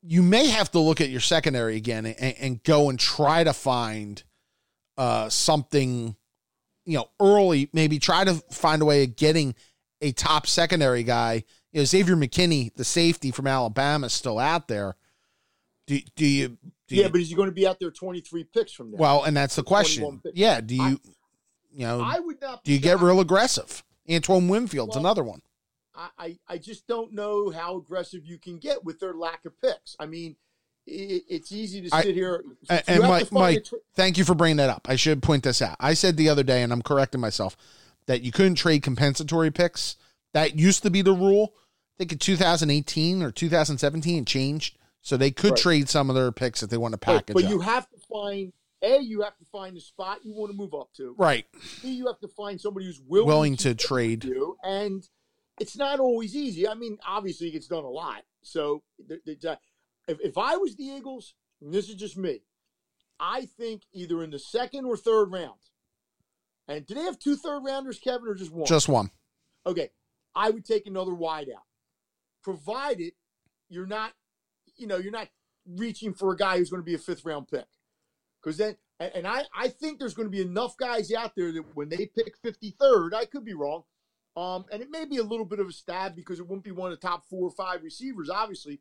A: you may have to look at your secondary again and, and go and try to find uh, something, you know, early. Maybe try to find a way of getting a top secondary guy. You know, Xavier McKinney, the safety from Alabama, is still out there. Do, do you? Do
C: yeah,
A: you,
C: but is he going to be out there twenty three picks from there?
A: Well, and that's the question. Yeah, do you? I, you know,
C: I would not.
A: Do you get real aggressive? Antoine Winfield's well, another one.
C: I, I just don't know how aggressive you can get with their lack of picks. I mean, it, it's easy to sit I, here.
A: And Mike, Mike tra- thank you for bringing that up. I should point this out. I said the other day, and I'm correcting myself, that you couldn't trade compensatory picks. That used to be the rule. I think in 2018 or 2017 it changed, so they could right. trade some of their picks if they want to package.
C: But, but you have to find a, you have to find the spot you want to move up to.
A: Right.
C: B, you have to find somebody who's willing,
A: willing to, to trade
C: you, and it's not always easy. I mean, obviously, it's done a lot. So, if, if I was the Eagles, and this is just me, I think either in the second or third round. And do they have two third rounders, Kevin, or just one?
A: Just one.
C: Okay. I would take another wide out, provided you're not, you know, you're not reaching for a guy who's going to be a fifth round pick. Because then, and I, I think there's going to be enough guys out there that when they pick 53rd, I could be wrong, um, and it may be a little bit of a stab because it wouldn't be one of the top four or five receivers, obviously.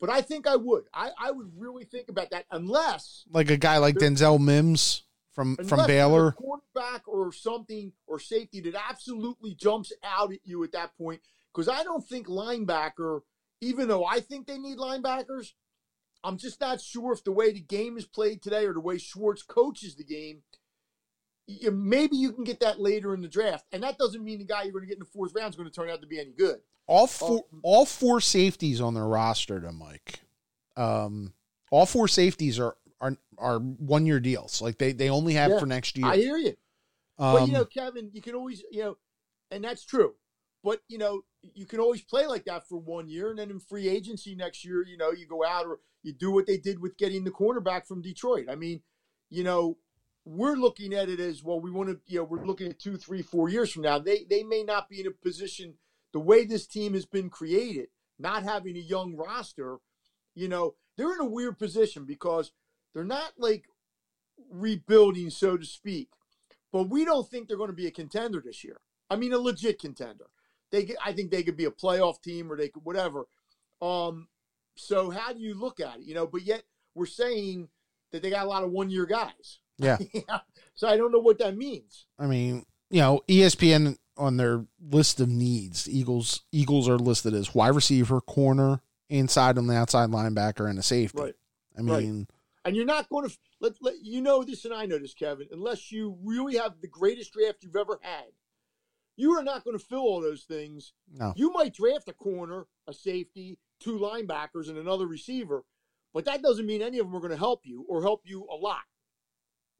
C: But I think I would. I, I would really think about that unless
A: like a guy like Denzel Mims from from Baylor,
C: quarterback or something or safety that absolutely jumps out at you at that point. Because I don't think linebacker, even though I think they need linebackers, I'm just not sure if the way the game is played today or the way Schwartz coaches the game you, maybe you can get that later in the draft, and that doesn't mean the guy you're going to get in the fourth round is going to turn out to be any good.
A: All four, um, all four safeties on their roster, to Mike. Um, all four safeties are are are one year deals. Like they they only have yeah, for next year.
C: I hear you. Um, but you know, Kevin, you can always you know, and that's true. But you know, you can always play like that for one year, and then in free agency next year, you know, you go out or you do what they did with getting the cornerback from Detroit. I mean, you know, we're looking at it as well. We want to, you know, we're looking at two, three, four years from now. They they may not be in a position the way this team has been created, not having a young roster. You know, they're in a weird position because they're not like rebuilding, so to speak. But we don't think they're going to be a contender this year. I mean, a legit contender. They, I think they could be a playoff team or they could whatever. Um, so how do you look at it? You know, but yet we're saying that they got a lot of one year guys.
A: Yeah.
C: yeah. So I don't know what that means.
A: I mean, you know, ESPN on their list of needs, Eagles Eagles are listed as wide receiver, corner, inside and the outside linebacker, and a safety.
C: Right.
A: I mean, right.
C: and you're not going to let, let you know this, and I know this, Kevin. Unless you really have the greatest draft you've ever had, you are not going to fill all those things.
A: No.
C: You might draft a corner, a safety, two linebackers, and another receiver, but that doesn't mean any of them are going to help you or help you a lot.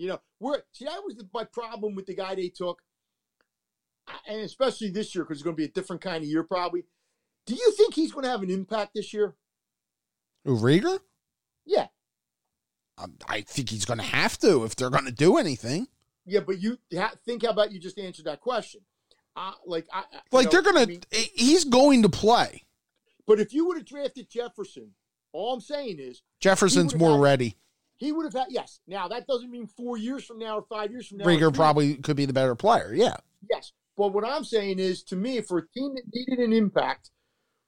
C: You know, we're see that was my problem with the guy they took, and especially this year because it's going to be a different kind of year probably. Do you think he's going to have an impact this year?
A: Reagor?
C: Yeah.
A: Um, I think he's going to have to if they're going to do anything.
C: Yeah, but you think how about you just answered that question? Uh, like, I,
A: like
C: know,
A: they're going to. He's going to play.
C: But if you would have drafted Jefferson, all I'm saying is
A: Jefferson's more had, ready.
C: He would have had yes. Now that doesn't mean four years from now or five years from now.
A: Reagor probably could be the better player. Yeah.
C: Yes, But what I'm saying is, to me, for a team that needed an impact,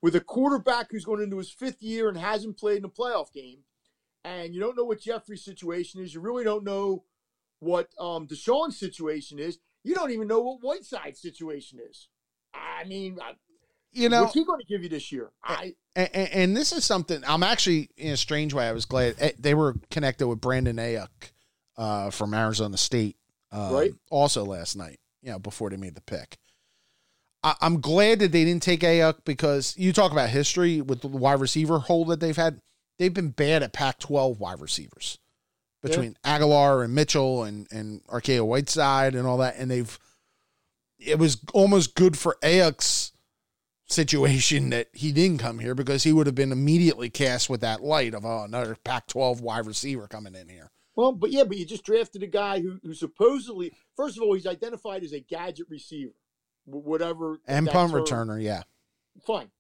C: with a quarterback who's going into his fifth year and hasn't played in a playoff game, and you don't know what Jeffery's situation is, you really don't know what um, DeSean's situation is. You don't even know what Whiteside's situation is. I mean,
A: you know,
C: what's he going to give you this year? I
A: and, and, this is something I'm actually in a strange way. I was glad eh, they were connected with Brandon Aiyuk uh, from Arizona State, um,
C: right?
A: Also last night, you know, before they made the pick. I, am glad that they didn't take Aiyuk because you talk about history with the wide receiver hole that they've had. They've been bad at Pac-12 wide receivers between yeah. Agholor and Mitchell and and Arcega-Whiteside and all that, and they've. It was almost good for Aiyuk's situation that he didn't come here because he would have been immediately cast with that light of oh another Pac-12 wide receiver coming in here.
C: Well, but yeah, but you just drafted a guy who, who supposedly, first of all, he's identified as a gadget receiver, whatever.
A: And punt returner, yeah.
C: Fine.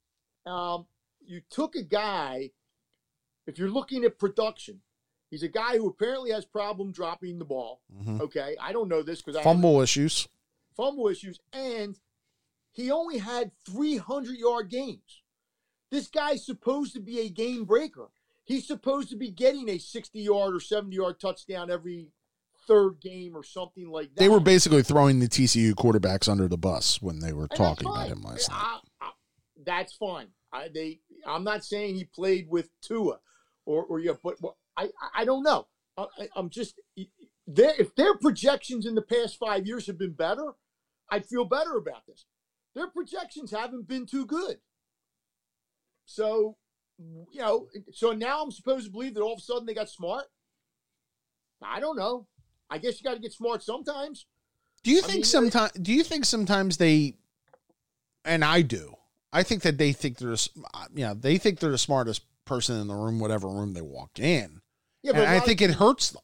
C: Um, you took a guy. If you're looking at production, he's a guy who apparently has problem dropping the ball. Mm-hmm. Okay, I don't know this because I.
A: fumble issues.
C: Fumble issues, and he only had 300 yard games. This guy's supposed to be a game breaker. He's supposed to be getting a 60 yard or 70 yard touchdown every third game or something like that.
A: They were basically throwing the TCU quarterbacks under the bus when they were and talking about him last night. I, I,
C: that's fine. I, they, I'm not saying he played with Tua or, or yeah, but well, I, I don't know. I, I'm just their if their projections in the past five years have been better, I'd feel better about this their projections haven't been too good. So, you know, so now I'm supposed to believe that all of a sudden they got smart. I don't know. I guess you got to get smart sometimes.
A: Do you I think sometimes? Do you think sometimes they? And I do. I think that they think they're, uh, you know, they think they're the smartest person in the room, whatever room they walk in. Yeah, but I think it hurts them.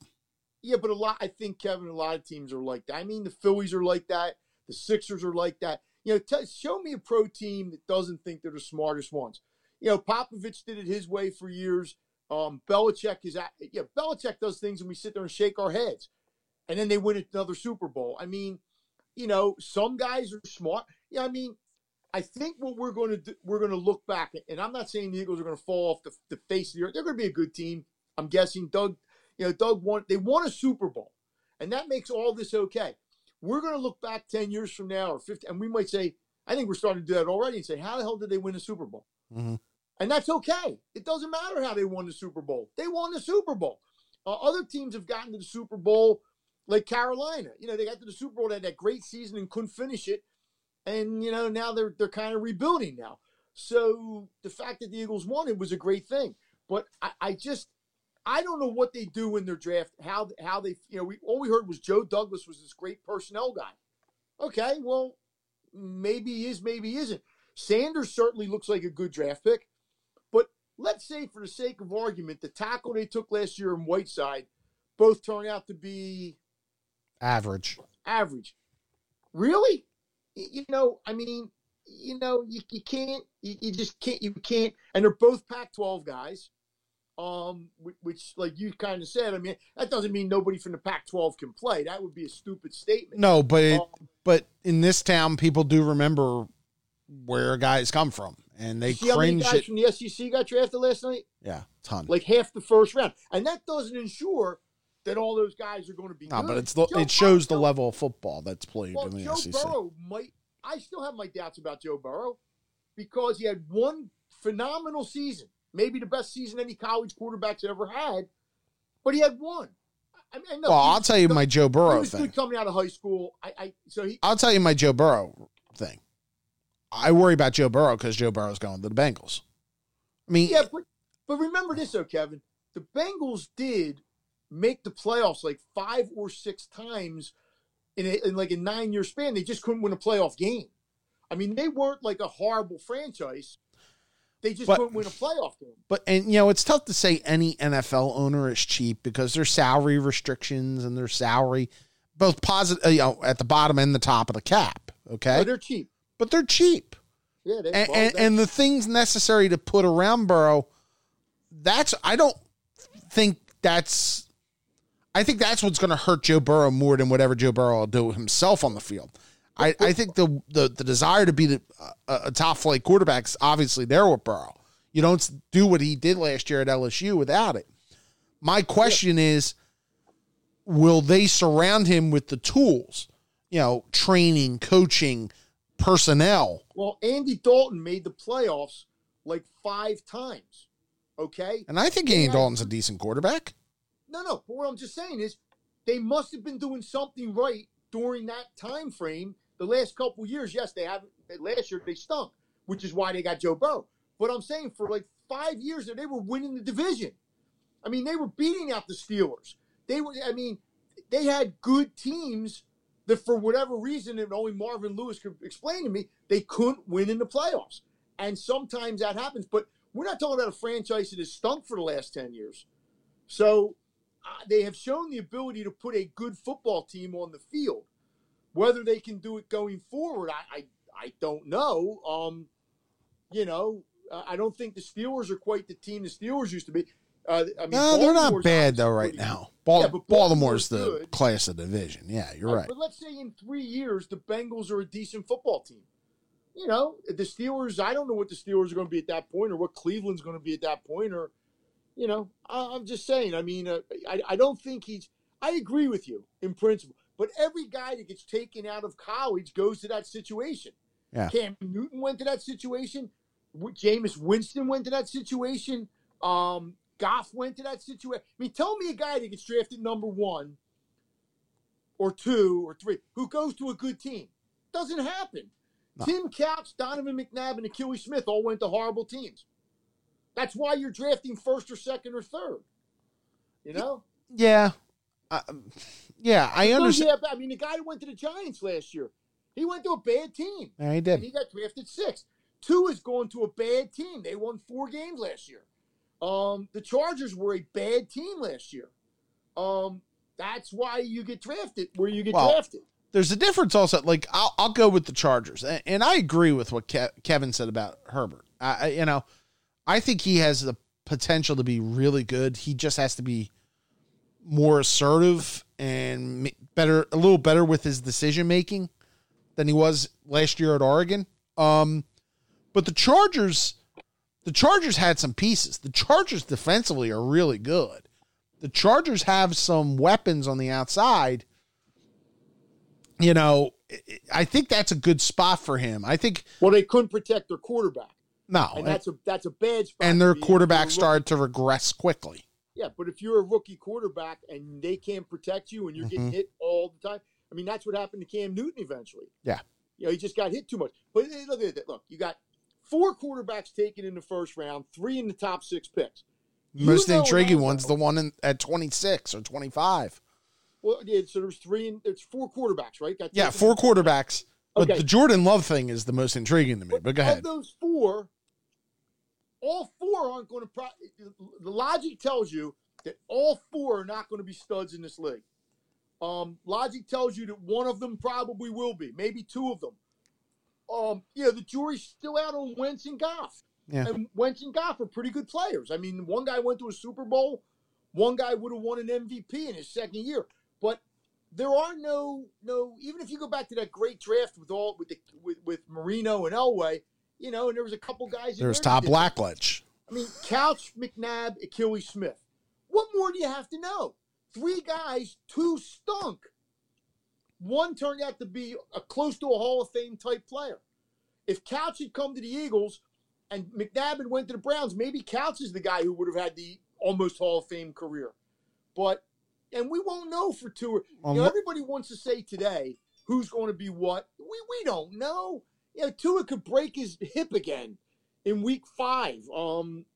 C: Yeah, but a lot. I think Kevin, a lot of teams are like that. I mean, the Phillies are like that. The Sixers are like that you know, show me a pro team that doesn't think they're the smartest ones. You know, Popovich did it his way for years. Um, Belichick is, at, yeah, Belichick does things and we sit there and shake our heads, and then they win another Super Bowl. I mean, you know, some guys are smart. Yeah, I mean, I think what we're going to do, we're going to look back, and I'm not saying the Eagles are going to fall off the, the face of the earth. They're going to be a good team. I'm guessing Doug, you know, Doug won. They won a Super Bowl, and that makes all this okay we're going to look back 10 years from now or 50, and we might say, I think we're starting to do that already and say, how the hell did they win the Super Bowl? Mm-hmm. And that's okay. It doesn't matter how they won the Super Bowl. They won the Super Bowl. Uh, other teams have gotten to the Super Bowl, like Carolina. You know, they got to the Super Bowl, they had that great season and couldn't finish it. And, you know, now they're, they're kind of rebuilding now. So the fact that the Eagles won it was a great thing. But I, I just, I don't know what they do in their draft. How how they you know we all we heard was Joe Douglas was this great personnel guy. Okay, well maybe he is, maybe he isn't. Sanders certainly looks like a good draft pick, but let's say for the sake of argument, the tackle they took last year in Whiteside both turn out to be
A: average.
C: Average. Really? You know, I mean, you know, you, you can't, you, you just can't, you can't, and they're both Pac 12 guys um, which, like you kind of said, I mean, that doesn't mean nobody from the Pac-12 can play. That would be a stupid statement.
A: No, but it, um, but in this town, people do remember where guys come from, and they
C: see
A: cringe.
C: How many guys from the SEC got drafted last night?
A: Yeah, ton.
C: Like half the first round, and that doesn't ensure that all those guys are going to be.
A: No,
C: good.
A: but it's the, it shows the level of football that's played well, in the
C: Joe
A: SEC.
C: Burrow might. I still have my doubts about Joe Burrow because he had one phenomenal season maybe the best season any college quarterback's ever had, but he had one. I mean,
A: no, well, I'll tell you my Joe Burrow he was thing.
C: Good coming out of high school. I, I so he.
A: I'll tell you my Joe Burrow thing. I worry about Joe Burrow because Joe Burrow's going to the Bengals. I mean,
C: yeah, but but remember this though, Kevin. The Bengals did make the playoffs like five or six times in, a, in like a nine year span. They just couldn't win a playoff game. I mean, they weren't like a horrible franchise, they just but, couldn't win a playoff game.
A: But and you know it's tough to say any NFL owner is cheap because their salary restrictions and their salary both positive uh, you know at the bottom and the top of the cap. Okay,
C: but they're cheap.
A: But they're cheap.
C: Yeah,
A: and, and, and the things necessary to put around Burrow, that's I don't think that's. I think that's what's going to hurt Joe Burrow more than whatever Joe Burrow will do himself on the field. I, I think the, the the desire to be the, a, a top flight quarterback is obviously there with Burrow. You don't do what he did last year at LSU without it. My question yeah. is, will they surround him with the tools? You know, training, coaching, personnel.
C: Well, Andy Dalton made the playoffs like five times. Okay.
A: And I think Andy Dalton's a decent quarterback.
C: No, no. But what I'm just saying is they must have been doing something right during that time frame. The last couple years, yes, they haven't. Last year they stunk, which is why they got Joe Burrow. But I'm saying for like five years that they were winning the division. I mean, they were beating out the Steelers. They were. I mean, they had good teams that for whatever reason, and only Marvin Lewis could explain to me, they couldn't win in the playoffs. And sometimes that happens. But we're not talking about a franchise that has stunk for the last 10 years. So uh, they have shown the ability to put a good football team on the field. Whether they can do it going forward, I, I, I don't know. Um, you know, I don't think the Steelers are quite the team the Steelers used to be. Uh, I mean,
A: no, they're not bad though right now. Bal- yeah, Baltimore's, Baltimore's the good. class of division. Yeah, you're right.
C: But let's say in three years the Bengals are a decent football team. You know, the Steelers. I don't know what the Steelers are going to be at that point, or what Cleveland's going to be at that point, or you know, I, am just saying. I mean, uh, I I don't think he's. I agree with you in principle, but every guy that gets taken out of college goes to that situation.
A: Yeah.
C: Cam Newton went to that situation. Jameis Winston went to that situation. Um, Goff went to that situation. I mean, tell me a guy that gets drafted number one or two or three who goes to a good team. Doesn't happen. No. Tim Couch, Donovan McNabb, and Akili Smith all went to horrible teams. That's why you're drafting first or second or third. You know?
A: Yeah. Uh, yeah, I understand.
C: Yeah, I mean, the guy who went to the Giants last year, he went to a bad team.
A: Yeah, he did.
C: he got drafted six. Two is going to a bad team. They won four games last year. Um, the Chargers were a bad team last year. Um, that's why you get drafted where you get well, drafted.
A: There's a difference also. Like I'll, I'll go with the Chargers, and, and I agree with what Ke- Kevin said about Herbert. I, you know, I think he has the potential to be really good. He just has to be more assertive and better, a little better with his decision making than he was last year at Oregon. Um, but the Chargers the Chargers had some pieces. The Chargers defensively are really good. The Chargers have some weapons on the outside. You know, I think that's a good spot for him. I think.
C: Well, they couldn't protect their quarterback.
A: No,
C: and that's a that's a bad spot.
A: And their quarterback started to regress quickly.
C: Yeah, but if you're a rookie quarterback and they can't protect you and you're mm-hmm. getting hit all the time, I mean that's what happened to Cam Newton eventually.
A: Yeah,
C: you know he just got hit too much. But look at that. Look, you got four quarterbacks taken in the first round, three in the top six picks.
A: Most intriguing one's the one in, at 26 or 25.
C: Well, yeah, so there's three and there's four quarterbacks, right?
A: yeah, four quarterbacks. But okay. the Jordan Love thing is the most intriguing to me. But, but go ahead.
C: Of those four, all four aren't going to. Pro- the logic tells you that all four are not going to be studs in this league. Um, logic tells you that one of them probably will be, maybe two of them um, you know, the jury's still out on Wentz and Goff.
A: Yeah.
C: And Wentz and Goff are pretty good players. I mean, one guy went to a Super Bowl, one guy would have won an MVP in his second year. But there are no no even if you go back to that great draft with all with the with, with Marino and Elway, you know, and there was a couple guys.
A: There's Todd Blackledge.
C: I mean, Couch, McNabb, Akili Smith. What more do you have to know? Three guys, two stunk. One turned out to be a close to a Hall of Fame type player. If Couch had come to the Eagles and McNabb had went to the Browns, maybe Couch is the guy who would have had the almost Hall of Fame career. But and we won't know for two. Um, you know, everybody wants to say today who's going to be what. We we don't know. You know, Tua could break his hip again in week five. Um,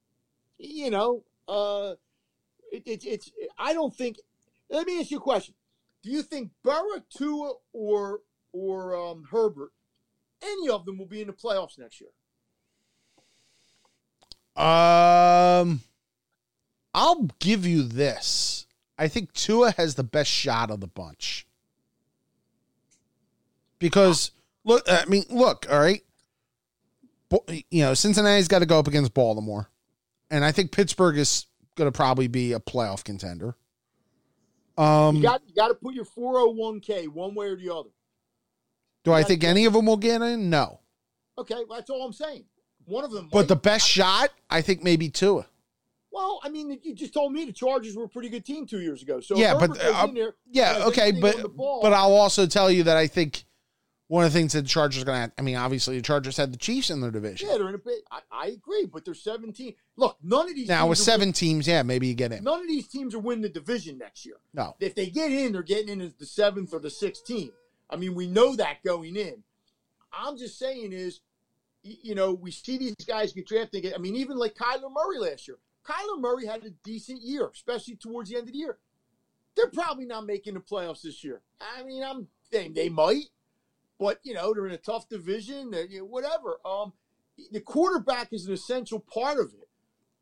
C: you know, uh, it, it, it's. I don't think. Let me ask you a question. Do you think Burrow, Tua, or or um, Herbert, any of them will be in the playoffs next year?
A: Um, I'll give you this. I think Tua has the best shot of the bunch. Because look, I mean, look, all right. You know, Cincinnati's got to go up against Baltimore, and I think Pittsburgh is going to probably be a playoff contender. Um,
C: you got you got to put your 401k one way or the other.
A: Do I think any of them will get in? No.
C: Okay, well, that's all I'm saying. One of them.
A: But
C: might.
A: the best shot, I think maybe Tua.
C: Well, I mean, you just told me the Chargers were a pretty good team two years ago. So
A: Yeah, but, uh,
C: there,
A: Yeah, okay, but
C: ball-
A: but I'll also tell you that I think one of the things that the Chargers are going to have, I mean, obviously the Chargers had the Chiefs in their division.
C: yeah, they're in a bit. I, I agree, but they're 17. Look, none of these
A: now
C: teams
A: with seven teams, yeah, maybe you get in.
C: none of these teams are winning the division next year.
A: No.
C: If they get in, they're getting in as the seventh or the sixth team. I mean, we know that going in. I'm just saying is, you know, we see these guys get drafted. I mean, even like Kyler Murray last year. Kyler Murray had a decent year, especially towards the end of the year. They're probably not making the playoffs this year. I mean, I'm they, they might, but you know, they're in a tough division. you know, whatever. Um, the quarterback is an essential part of it,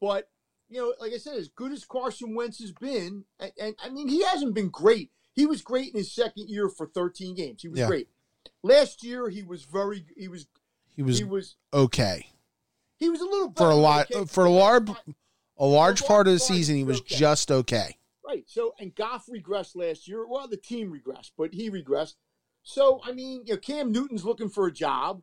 C: but you know, like I said, as good as Carson Wentz has been, and, and I mean, he hasn't been great. He was great in his second year for 13 games. He was
A: Yeah.
C: great. Last year, he was very. He was.
A: He was
C: he was.
A: okay
C: He was a little
A: for a lot
C: okay,
A: for a large a large part of the season. He was
C: okay.
A: just okay.
C: Right. So, and Goff regressed last year. Well, the team regressed, but he regressed. So, I mean, you know, Cam Newton's looking for a job.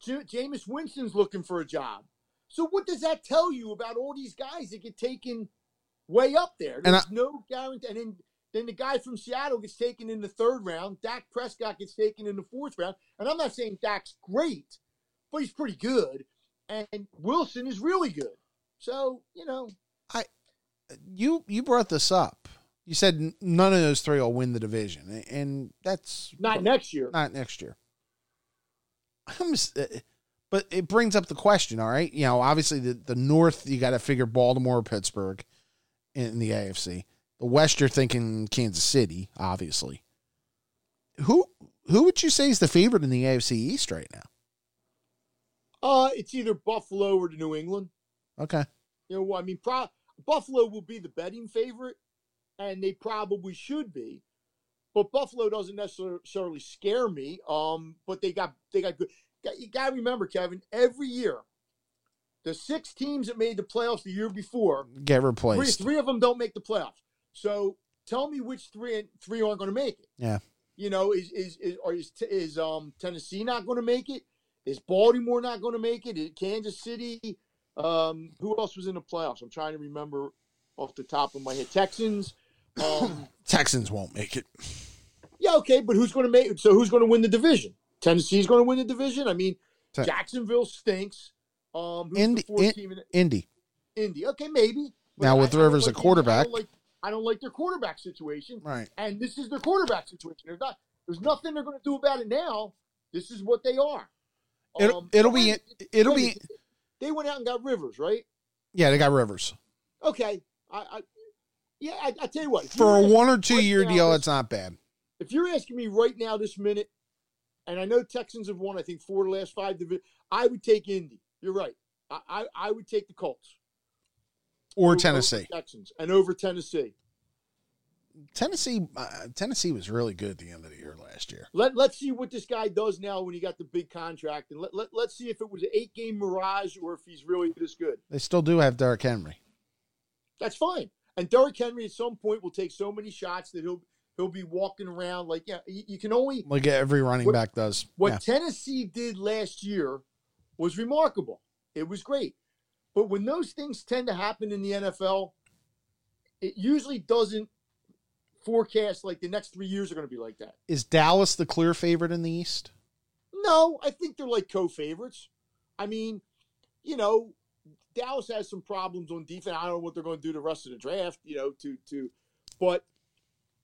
C: J- Jameis Winston's looking for a job. So, what does that tell you about all these guys that get taken way up there?
A: And
C: There's
A: I-
C: no guarantee. And then, then the guy from Seattle gets taken in the third round. Dak Prescott gets taken in the fourth round. And I'm not saying Dak's great, but he's pretty good. And Wilson is really good. So, you know, I
A: You you brought this up. You said none of those three will win the division, and that's
C: not next year.
A: not next year. Just, uh, but it brings up the question. All right, you know, obviously the the North you got to figure Baltimore, or Pittsburgh, in the AFC. The West you're thinking Kansas City, obviously. Who who would you say is the favorite in the AFC East right now?
C: Uh, it's either Buffalo or the New England.
A: Okay,
C: You know, I mean, pro- Buffalo will be the betting favorite, and they probably should be. But Buffalo doesn't necessarily scare me. Um, but they got they got good. You got to remember, Kevin. Every year, the six teams that made the playoffs the year before,
A: get
C: three,
A: replaced.
C: three of them don't make the playoffs. So tell me which three three aren't going to make it.
A: Yeah.
C: You know, is is is or is, is um Tennessee not going to make it? Is Baltimore not going to make it? Is Kansas City? Um, who else was in the playoffs? I'm trying to remember off the top of my head. Texans. Um,
A: Texans won't make it.
C: yeah, okay, but who's going to make? So who's going to win the division? Tennessee's going to win the division. I mean,
A: Te-
C: Jacksonville stinks. Um,
A: Indy- in-
C: team in
A: Indy.
C: Indy? Okay, maybe. But
A: Now, with
C: I don't
A: Rivers
C: like
A: a
C: Indy. I
A: quarterback-
C: don't like, I don't like their quarterback situation.
A: Right.
C: and this is their quarterback situation. There's not, there's nothing they're going to do about it now. This is what they are.
A: It'll,
C: Um,
A: it'll be
C: wait,
A: it'll be
C: They went out and got Rivers, right?
A: yeah. They got Rivers
C: Okay. I, I yeah. I, I tell you what.
A: for a one or two
C: right
A: year
C: now,
A: deal. It's not bad.
C: If you're asking me right now, this minute, and I know Texans have won, I think four of the last five divisions. I would take Indy. You're right. I, I, I would take the Colts
A: Or Tennessee.
C: Texans and over Tennessee.
A: Tennessee. Uh, Tennessee was really good at the end of the year last year.
C: Let Let's see what this guy does now when he got the big contract, and let, let Let's see if it was an eight game mirage or if he's really this good.
A: They still do have Derrick Henry.
C: That's fine. And Derrick Henry at some point will take so many shots that he'll he'll be walking around like yeah. You, you can only
A: Like every running
C: What-
A: back does.
C: what
A: Yeah.
C: Tennessee did last year was remarkable. It was great. But when those things tend to happen in the NFL, it usually doesn't forecast like the next three years are going to be like that.
A: Is Dallas the clear favorite in the East?
C: No, I think they're like co-favorites. I mean, you know, Dallas has some problems on defense. I don't know what they're going to do the rest of the draft, you know, to to but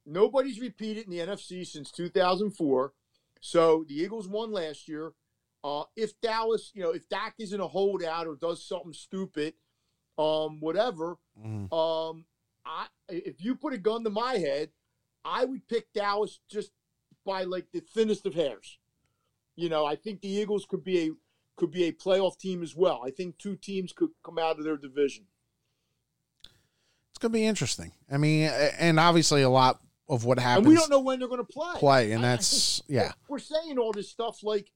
C: nobody's repeated in the NFC since 2004. So the Eagles won last year. Uh, if Dallas, you know, if Dak isn't a holdout or does something stupid, um, whatever,
A: Mhm.
C: um, I if you put a gun to my head, I would pick Dallas just by like the thinnest of hairs. You know, I think the Eagles could be a could be a playoff team as well. I think two teams could come out of their division.
A: It's going to be interesting. I mean, and obviously a lot of what happens
C: And we don't know when they're going to play.
A: play, and
C: I- I-
A: that's yeah.
C: We're saying all this stuff like,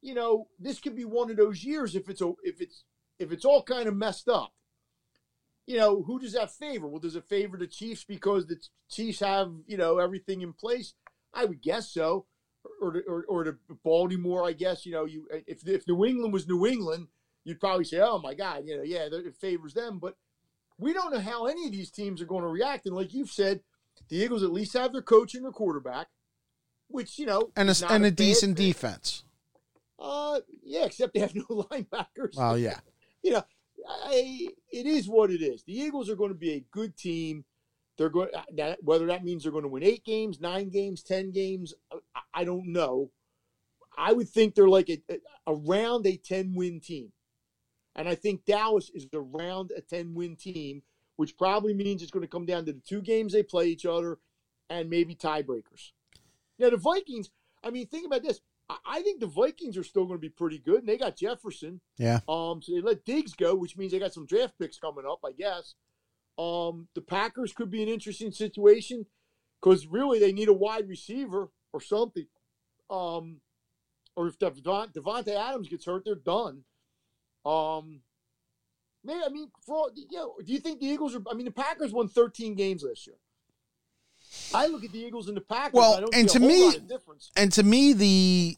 C: you know, this could be one of those years if it's a if it's if it's all kind of messed up. You know, who does that favor? Well, does it favor the Chiefs because the Chiefs have, you know, everything in place? I would guess so. Or to, or, or to Baltimore, I guess. You know, you if if New England was New England, you'd probably say, "Oh my God, you know, yeah, it favors them." But we don't know how any of these teams are going to react. And like you've said, the Eagles at least have their coach and their quarterback, which you know,
A: and a, and a
C: bad
A: decent
C: thing.
A: defense.
C: Uh, yeah, except they have no linebackers.
A: Well, yeah.
C: you know, I, it is what it is. The Eagles are going to be a good team. They're going that whether that means they're going to win eight games, nine games, ten games. I, I don't know. I would think they're like a, a, around a ten win team, and I think Dallas is around a ten win team, which probably means it's going to come down to the two games they play each other, and maybe tiebreakers. Now the Vikings. I mean, think about this. I- I think the Vikings are still going to be pretty good, and they got Jefferson.
A: Yeah.
C: Um, so they let Diggs go, which means they got some draft picks coming up, I guess. Um, the Packers could be an interesting situation because really they need a wide receiver or something. Um, or if Devon, Davante Adams gets hurt, they're done. Um, man, I mean, for all, you know, do you think the Eagles are? I mean, the Packers won 13 games last year. I look at the Eagles and the Packers.
A: Well,
C: I don't
A: and
C: see a
A: to me-
C: lot of difference.
A: And to me, the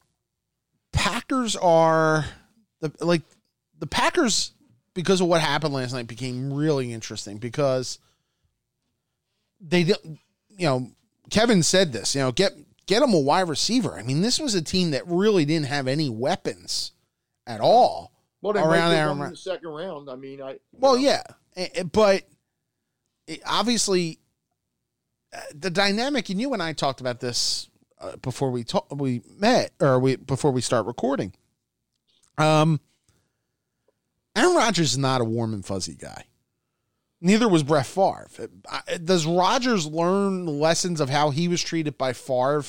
A: Packers are the like the Packers because of what happened last night became really interesting because they you know Kevin said this you know get get them a wide receiver I mean this was a team that really didn't have any weapons at all
C: Well,
A: around Aaron
C: in the second round. I mean, I
A: Well,
C: know.
A: yeah, but obviously, uh, the dynamic, and you and I talked about this uh, before we talk, we met, or we before we start recording. Um, Aaron Rodgers is not a warm and fuzzy guy. Neither was Brett Favre. Does Rodgers learn lessons of how he was treated by Favre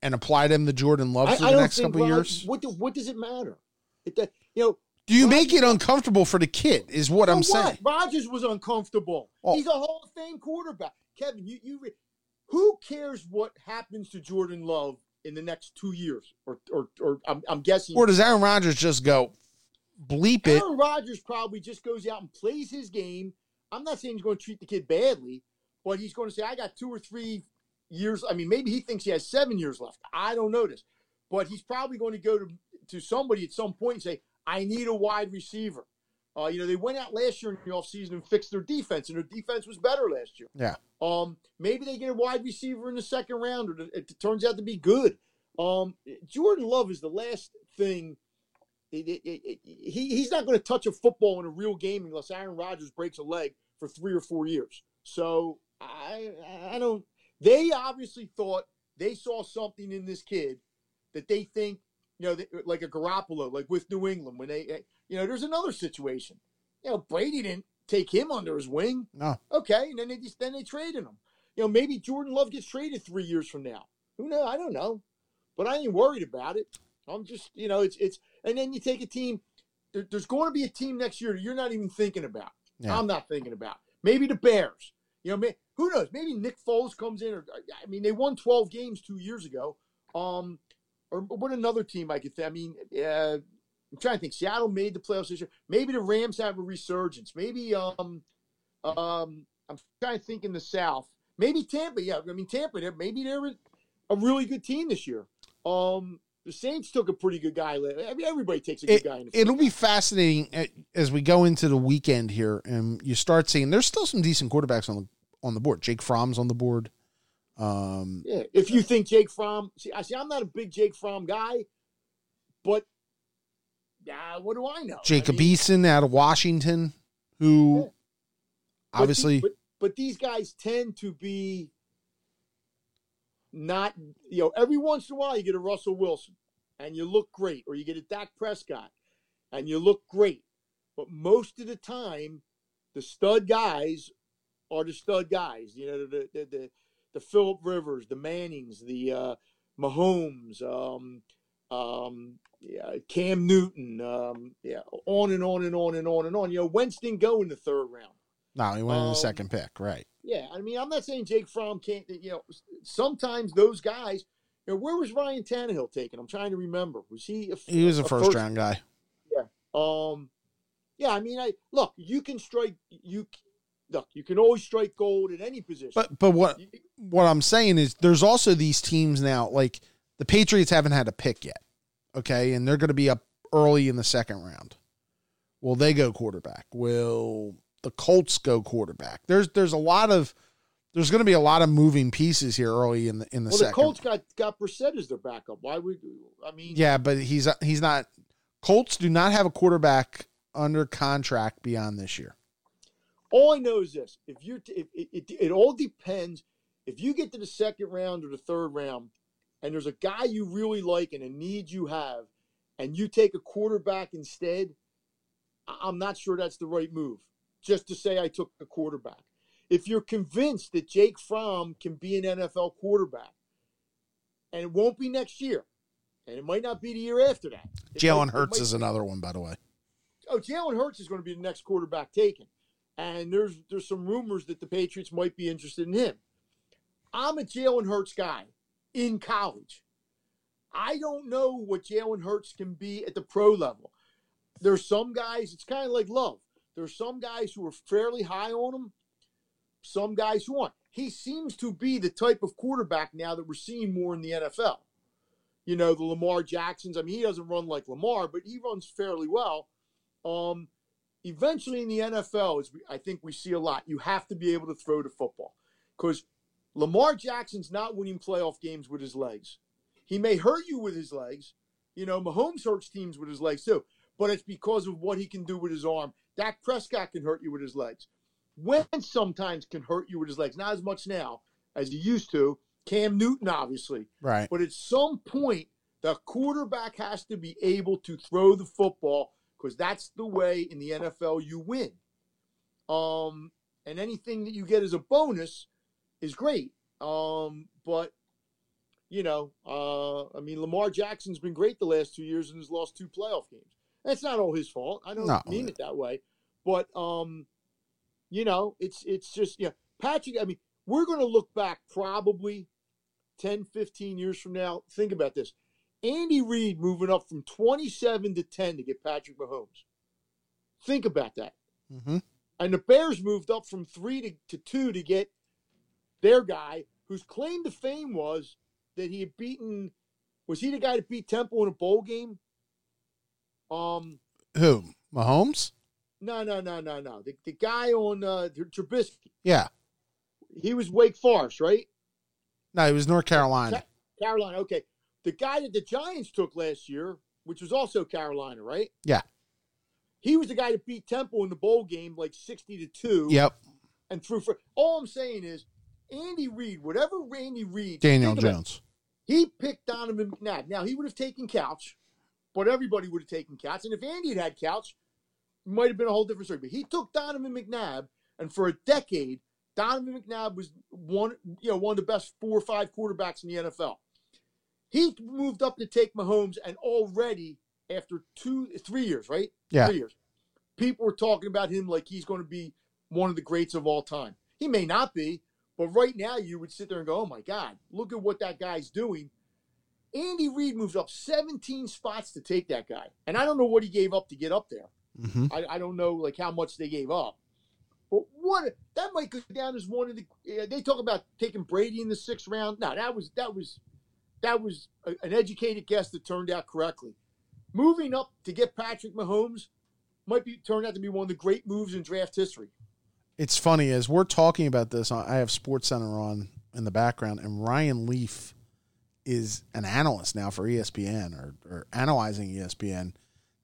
A: and apply them to Jordan Love for
C: I
A: the
C: don't
A: next couple
C: Rod-
A: years?
C: What do, what does it matter? It, that- you know,
A: Do you make it uncomfortable for the kid? Is what I'm
C: what?
A: saying.
C: Rodgers was uncomfortable.
A: Oh.
C: He's a Hall of Fame quarterback. Kevin, you you re- who cares what happens to Jordan Love in the next two years? Or or or I'm, I'm guessing.
A: Or does Aaron Rodgers just go bleep it?
C: Aaron Rodgers probably just goes out and plays his game. I'm not saying he's going to treat the kid badly, but he's going to say, I got two or three years. I mean, maybe he thinks he has seven years left. I don't know this. But he's probably going to go to, to somebody at some point and say, I need a wide receiver. Uh, you know, they went out last year in the offseason and fixed their defense, and their defense was better last year.
A: Yeah.
C: Um, maybe they get a wide receiver in the second round, or it, it turns out to be good. Um, Jordan Love is the last thing it, it, he, he's not going to touch a football in a real game unless Aaron Rodgers breaks a leg for three or four years. So I I don't. They obviously thought they saw something in this kid that they think you know like a Garoppolo, like with New England when they you know there's another situation. You know Brady didn't take him under his wing.
A: No.
C: Okay, and then they just then they traded him. You know maybe Jordan Love gets traded three years from now. Who knows? I don't know, but I ain't worried about it. I'm just you know it's it's and then you take a team. There's going to be a team next year you're not even thinking about.
A: Yeah.
C: I'm not thinking about. Maybe the Bears. You know, may, who knows? Maybe Nick Foles comes in. Or I mean, they won 12 games two years ago. Um, or what another team I could think. I mean, uh, I'm trying to think. Seattle made the playoffs this year. Maybe the Rams have a resurgence. Maybe um, um, I'm trying to think in the South. Maybe Tampa. Yeah, I mean Tampa. they're- Maybe they're a- a really good team this year. Um, the Saints took a pretty good guy. I mean, everybody takes a good guy. In the
A: It'll be fascinating as we go into the weekend here, and you start seeing there's still some decent quarterbacks on the on the board. Jake Fromm's on the board. Um,
C: Yeah, if you think Jake Fromm, see, I see, I'm not a big Jake Fromm guy, but uh, what do I know?
A: Jacob
C: I mean,
A: Eason out of Washington, who
C: Yeah. but the-
A: obviously
C: but, but these guys tend to be not, you know, every once in a while you get a Russell Wilson and you look great, or you get a Dak Prescott and you look great, but most of the time, the stud guys are the stud guys. You know, the the the, the Philip Rivers, the Mannings, the uh, Mahomes, um, um, yeah, Cam Newton, um, yeah, on and on and on and on and on. You know, Wentz didn't go in the third round.
A: no, he went in the
C: um,
A: second pick, right?
C: Yeah, I mean, I'm not saying Jake Fromm can't. You know, sometimes those guys. You know, where was Ryan Tannehill taken? I'm trying to remember. Was he? A,
A: He was a first round guy. Yeah.
C: Um, yeah, I mean, I look. You can strike. You look. You can always strike gold at any position.
A: But but what what I'm saying is there's also these teams now like the Patriots haven't had a pick yet. Okay, and they're going to be up early in the second round. Will they go quarterback? Will the Colts go quarterback? There's there's a lot of there's going to be a lot of moving pieces here early in the in the
C: well,
A: second.
C: the Colts got got Brissett as their backup. Why would I mean?
A: Yeah, but he's he's not. Colts do not have a quarterback under contract beyond this year.
C: All I know is this: if you're, if, it, it, it all depends. If you get to the second round or the third round, and there's a guy you really like and a need you have, and you take a quarterback instead, I'm not sure that's the right move. Just to say I took a quarterback. If you're convinced that Jake Fromm can be an NFL quarterback, and it won't be next year, and it might not be the year after that. It
A: Jalen Hurts is another one, by the way.
C: oh, Jalen Hurts is going to be the next quarterback taken, and there's there's some rumors that the Patriots might be interested in him. I'm a Jalen Hurts guy in college. I don't know what Jalen Hurts can be at the pro level. There's some guys. It's kind of like love. There's some guys who are fairly high on him. Some guys who aren't. He seems to be the type of quarterback now that we're seeing more in the NFL. You know, the Lamar Jacksons. I mean, he doesn't run like Lamar, but he runs fairly well. Um, eventually in the NFL, I think we see a lot, you have to be able to throw the football because Lamar Jackson's not winning playoff games with his legs. He may hurt you with his legs. You know, Mahomes hurts teams with his legs too, but it's because of what he can do with his arm. Dak Prescott can hurt you with his legs. Wentz sometimes can hurt you with his legs, not as much now as he used to. Cam Newton, obviously.
A: Right.
C: But at some point, the quarterback has to be able to throw the football because that's the way in the NFL you win. Um, and anything that you get as a bonus is great. Um, but you know, uh, I mean, Lamar Jackson's been great the last two years and has lost two playoff games. That's not all his fault. I don't
A: No.
C: mean it that way, but um, you know, it's it's just yeah, Patrick. I mean, we're going to look back probably 10, 15 years from now. Think about this: Andy Reid moving up from twenty-seven to ten to get Patrick Mahomes. Think about that.
A: Mm-hmm.
C: And the Bears moved up from three to, to two to get their guy, whose claim to fame was that he had beaten. Was he the guy that beat Temple in a bowl game? Um,
A: Who? Mahomes?
C: no, no, no, no, no. The, the guy on uh, Trubisky.
A: Yeah.
C: He was Wake Forest, right?
A: No, he was North Carolina.
C: Carolina. Okay. The guy that the Giants took last year, which was also Carolina, right?
A: Yeah.
C: He was the guy that beat Temple in the bowl game like 60 to 2
A: Yep.
C: and threw for all I'm saying is Andy Reid, whatever Randy Reid
A: Daniel
C: think about
A: Jones.
C: He picked Donovan McNabb. Now he would have taken Couch, but everybody would have taken Couch. And if Andy had had Couch, it might have been a whole different story. But he took Donovan McNabb, and for a decade, Donovan McNabb was one, you know, one of the best four or five quarterbacks in the NFL. He moved up to take Mahomes, and already after two, three years, right?
A: Yeah.
C: Three years. People were talking about him like he's going to be one of the greats of all time. He may not be, but right now you would sit there and go, "Oh my God, look at what that guy's doing." Andy Reid moves up 17 spots to take that guy, and I don't know what he gave up to get up there.
A: Mm-hmm.
C: I, I don't know like how much they gave up, but what that might go down as one of the. Uh, they talk about taking Brady in the sixth round. No, that was that was that was a, an educated guess that turned out correctly. Moving up to get Patrick Mahomes might be turned out to be one of the great moves in draft history.
A: It's funny as we're talking about this. I have Sports Center on in the background, and Ryan Leaf is an analyst now for ESPN or, or analyzing ESPN.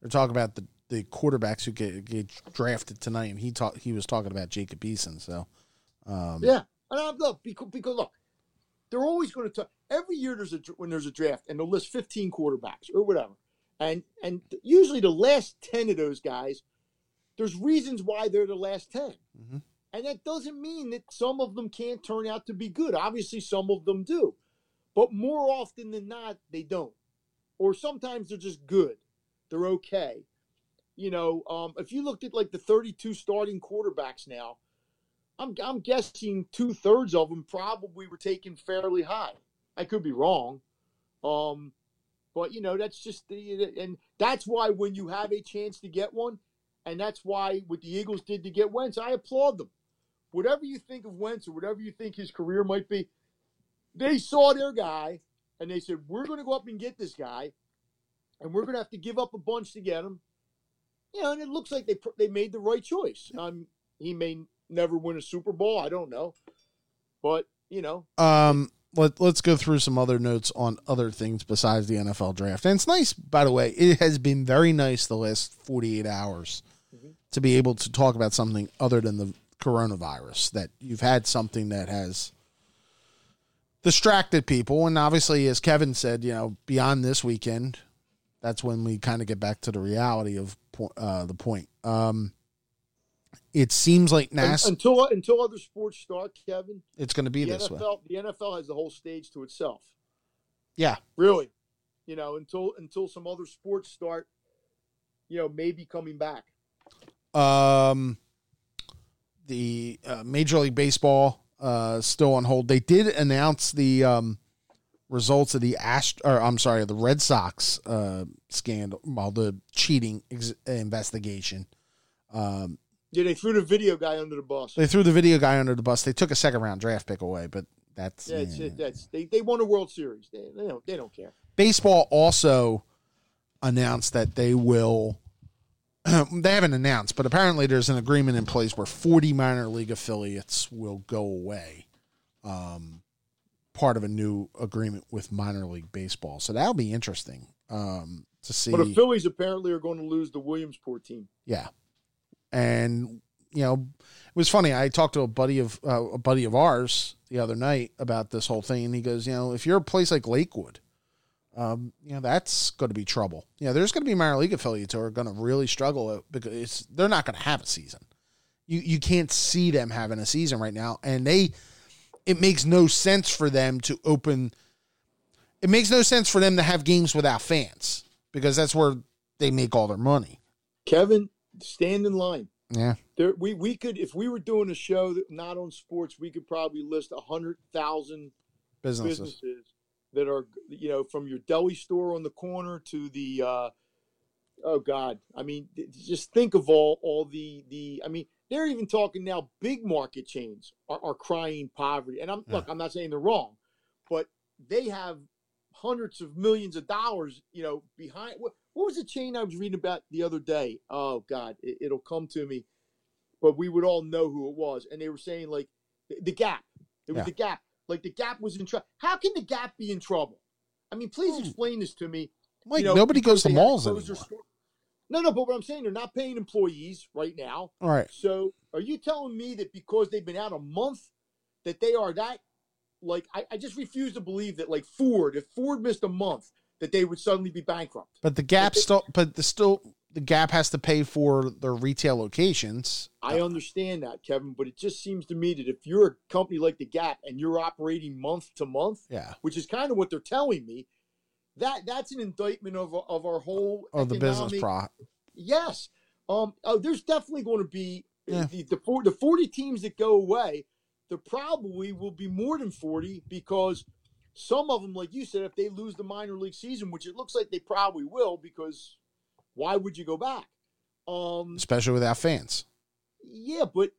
A: They're talking about the, the quarterbacks who get, get drafted tonight, and he talked. He was talking about Jacob Eason. So, um,
C: Yeah, and I look because, because look, they're always going to talk. Every year there's a when there's a draft, and they'll list 15 quarterbacks or whatever, and and usually the last 10 of those guys, there's reasons why they're the last 10,
A: Mhm.
C: and that doesn't mean that some of them can't turn out to be good. Obviously, some of them do, but more often than not, they don't, or sometimes they're just good. They're okay. You know, um, if you looked at like the 32 starting quarterbacks now, I'm I'm guessing two thirds of them probably were taken fairly high. I could be wrong, um, but you know that's just the and that's why when you have a chance to get one, and that's why what the Eagles did to get Wentz, I applaud them. Whatever you think of Wentz or whatever you think his career might be, they saw their guy and they said we're going to go up and get this guy, and we're going to have to give up a bunch to get him. You know, and it looks like they they made the right choice. Um, he may never win a Super Bowl. I don't know, but you know,
A: Um, let let's go through some other notes on other things besides the NFL draft. And it's nice, by the way. It has been very nice the last forty eight hours
C: Mhm.
A: to be able to talk about something other than the coronavirus. That you've had something that has distracted people, and obviously, as Kevin said, you know, beyond this weekend, that's when we kind of get back to the reality of po- uh, the point. Um, it seems like NASA
C: until until other sports start, Kevin,
A: it's going to be
C: the
A: this way.
C: NFL the NFL has the whole stage to itself.
A: Yeah.
C: Really, you know, until until some other sports start, you know, maybe coming back.
A: Um, the uh, Major League Baseball uh, still on hold. They did announce the um, results of the Ast- or I'm sorry, the Red Sox uh, scandal, well, the cheating ex- investigation. Um,
C: Yeah, they threw the video guy under the bus.
A: they threw the video guy under the bus. They took a second round draft pick away, but that's
C: Yeah, it's,
A: yeah.
C: it, that's they, they won a World Series. They, they don't they don't care.
A: baseball also announced that they will they haven't announced but apparently there's an agreement in place where 40 minor league affiliates will go away um, part of a new agreement with minor league baseball. So that'll be interesting um, to see.
C: But the Phillies apparently are going to lose the Williamsport team.
A: yeah. And you know it was funny. I talked to a buddy of uh, a buddy of ours the other night about this whole thing and he goes you know if you're a place like lakewood um, you know that's going to be trouble. You know, there's going to be minor league affiliates who are going to really struggle because it's, they're not going to have a season. You you can't see them having a season right now, and they it makes no sense for them to open. It makes no sense for them to have games without fans because that's where they make all their money.
C: Kevin, stand in line.
A: Yeah,
C: There, we we could if we were doing a show that not on sports, we could probably list a hundred thousand
A: businesses.
C: businesses that are you know from your deli store on the corner to the uh, oh god. I mean just think of all all the the i mean they're even talking now big market chains are, are crying poverty. And i'm
A: Yeah.
C: look i'm not saying they're wrong but they have hundreds of millions of dollars you know behind what, what was the chain i was reading about the other day? Oh god it, it'll come to me. But we would all know who it was. And they were saying like the, the gap. It was
A: Yeah.
C: the gap like the Gap was in trouble. How can the Gap be in trouble? I mean, please
A: Hmm.
C: explain this to me.
A: Like
C: You know,
A: nobody goes to malls anymore.
C: store- No, no, but what I'm saying, they're not paying employees right now.
A: All right,
C: So, are you telling me that because they've been out a month, that they are that? Like, I, I just refuse to believe that. Like Ford, if Ford missed a month, that they would suddenly be bankrupt.
A: but the Gap still, but the still the Gap has to pay for their retail locations.
C: I understand that, Kevin, but it just seems to me that if you're a company like the Gap and you're operating month to month,
A: Yeah,
C: which is kind of what they're telling me, that that's an indictment of of our whole
A: of the business
C: economic-
A: pro.
C: Yes. Um. Oh, there's definitely going to be
A: Yeah.
C: the the, four, the 40 teams that go away. There probably will be more than 40 because some of them, like you said, if they lose the minor league season, which it looks like they probably will, because why would you go back? Um.
A: especially without fans.
C: Yeah, but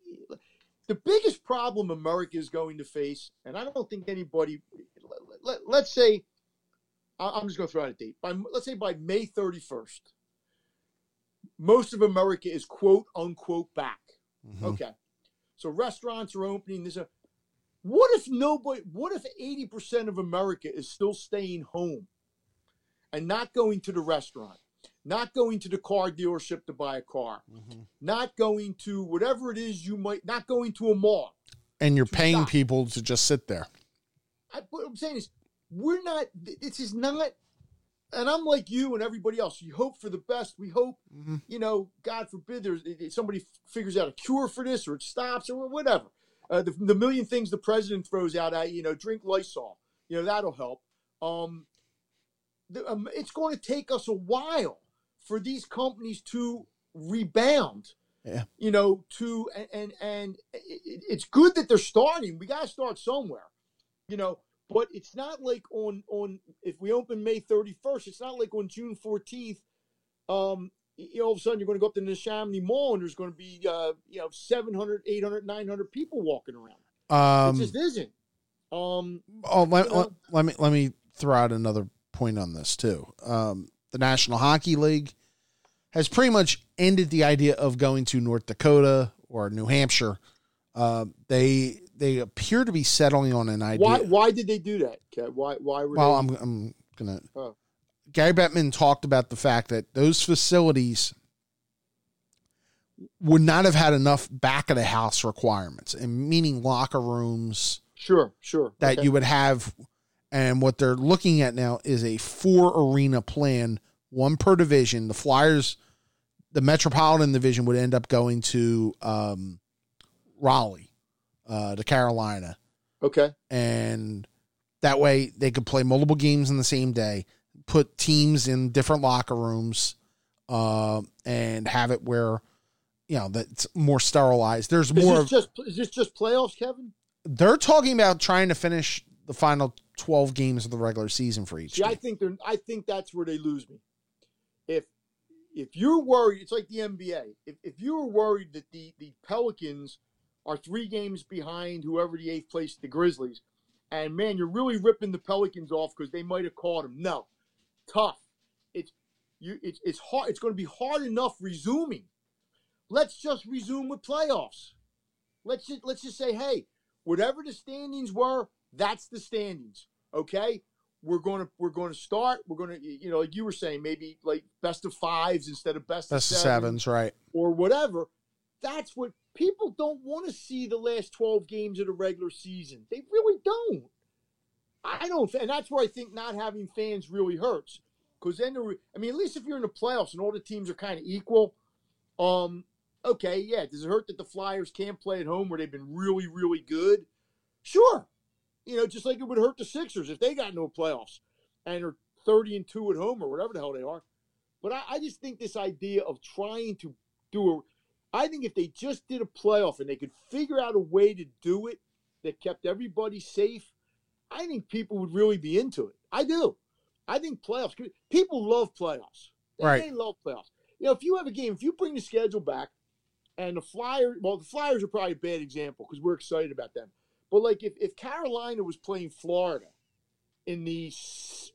C: the biggest problem America is going to face, and I don't think anybody, let, let, us say, I- I'm just going to throw out a date. By let's say by May 31st, most of America is quote unquote back.
A: Mhm.
C: Okay, so restaurants are opening. This, uh, what if nobody? What if 80 percent of America is still staying home and not going to the restaurant, not going to the car dealership to buy a car?
A: Mhm.
C: not going to whatever it is you might not going to a mall.
A: And you're paying
C: stop.
A: people to just sit there.
C: I, what I'm saying is, we're not. This is not. And I'm like you and everybody else. You hope for the best. We hope,
A: Mhm.
C: you know, God forbid, there's somebody figures out a cure for this, or it stops, or whatever. Uh, the, the million things the president throws out at you, you know, drink Lysol. You know that'll help. Um, the, um, it's going to take us a while for these companies to rebound.
A: Yeah.
C: You know, to and and, and it- it's good that they're starting. We got to start somewhere. You know, but it's not like on on if we open May 31st, it's not like on June 14th. Um, you know, all of a sudden you're going to go up to the Chamonix Mall and there's going to be uh, you know 700, 800, 900 people walking around.
A: Um,
C: it just isn't. Um,
A: oh, let,
C: you know-
A: let, let me let me throw out another point on this too. Um, the National Hockey League has pretty much ended the idea of going to North Dakota or New Hampshire. Uh, they they appear to be settling on an idea.
C: Why why did they do that? Kev? Why why were
A: Well,
C: they?
A: I'm I'm gonna.
C: Oh.
A: Gary Bettman talked about the fact that those facilities would not have had enough back of the house requirements, and meaning locker rooms
C: sure sure
A: that
C: Okay.
A: you would have. And what they're looking at now is a four arena plan, one per division. The Flyers, the Metropolitan Division, would end up going to um, Raleigh, uh, to Carolina
C: okay
A: and that way they could play multiple games in the same day put teams in different locker rooms uh, and have it where you know that's more sterilized there's
C: is
A: more
C: this just is this just playoffs, Kevin?
A: they're talking about trying to finish the final 12 games of the regular season for each
C: See, I think they're. I think that's where they lose me. If if you're worried, it's like the NBA. If if you were worried that the the Pelicans are three games behind whoever the eighth place, the Grizzlies, and man, you're really ripping the Pelicans off because they might have caught them. No, tough. It's you. It's it's hard. It's going to be hard enough resuming. Let's just resume with playoffs. Let's just let's just say, hey, whatever the standings were, that's the standings. Okay, we're going to we're going to start. We're going to you know like you were saying maybe like best of fives instead of best,
A: Best
C: of sevens
A: sevens, right?
C: or whatever. That's what people don't want to see the last 12 games of the regular season. They really don't. I don't, and that's where I think not having fans really hurts. Because then, the, I mean, at least if you're in the playoffs and all the teams are kind of equal, um, okay, yeah. Does it hurt that the Flyers can't play at home where they've been really, really good? Sure. You know, just like it would hurt the Sixers if they got into no playoffs and are 30 and 2 at home or whatever the hell they are. But I, I just think this idea of trying to do a I think if they just did a playoff and they could figure out a way to do it that kept everybody safe, I think people would really be into it. I do. I think playoffs. People love playoffs. They,
A: Right.
C: They love playoffs. You know, if you have a game, if you bring the schedule back, and the Flyers, well, the Flyers are probably a bad example because we're excited about them. But like, if if Carolina was playing Florida in the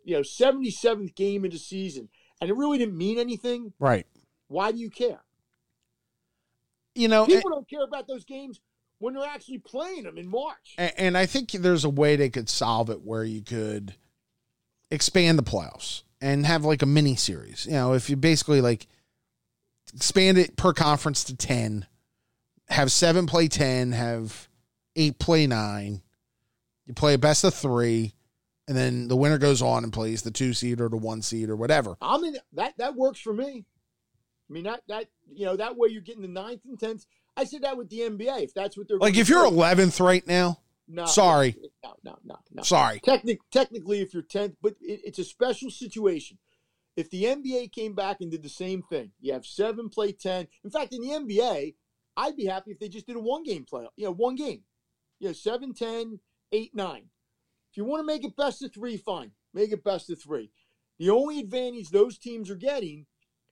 C: you know seventy seventh game of the season, and it really didn't mean anything,
A: Right.
C: why do you care?
A: You know,
C: People eh don't care about those games when they're actually playing them in March.
A: and, and I think there's a way they could solve it where you could expand the playoffs and have like a mini series. You know, if you basically like expand it per conference to 10, have seven play 10, have eight play nine, you play a best of three, and then the winner goes on and plays the two seed or the one seed or whatever.
C: I mean that that works for me. I mean that that you know that way you're getting the ninth and tenth. I said that with the NBA. If that's what they're
A: Like if you're 11th right now,
C: no,
A: sorry.
C: no, no, no, no.
A: sorry.
C: Technic, technically, if you're tenth, but it, it's a special situation. If the NBA came back and did the same thing, you have seven play ten. In fact, in the NBA, I'd be happy if they just did a one game play. You know, one game. You know, seven, ten, eight, nine. If you want to make it best of three, fine. Make it best of three. The only advantage those teams are getting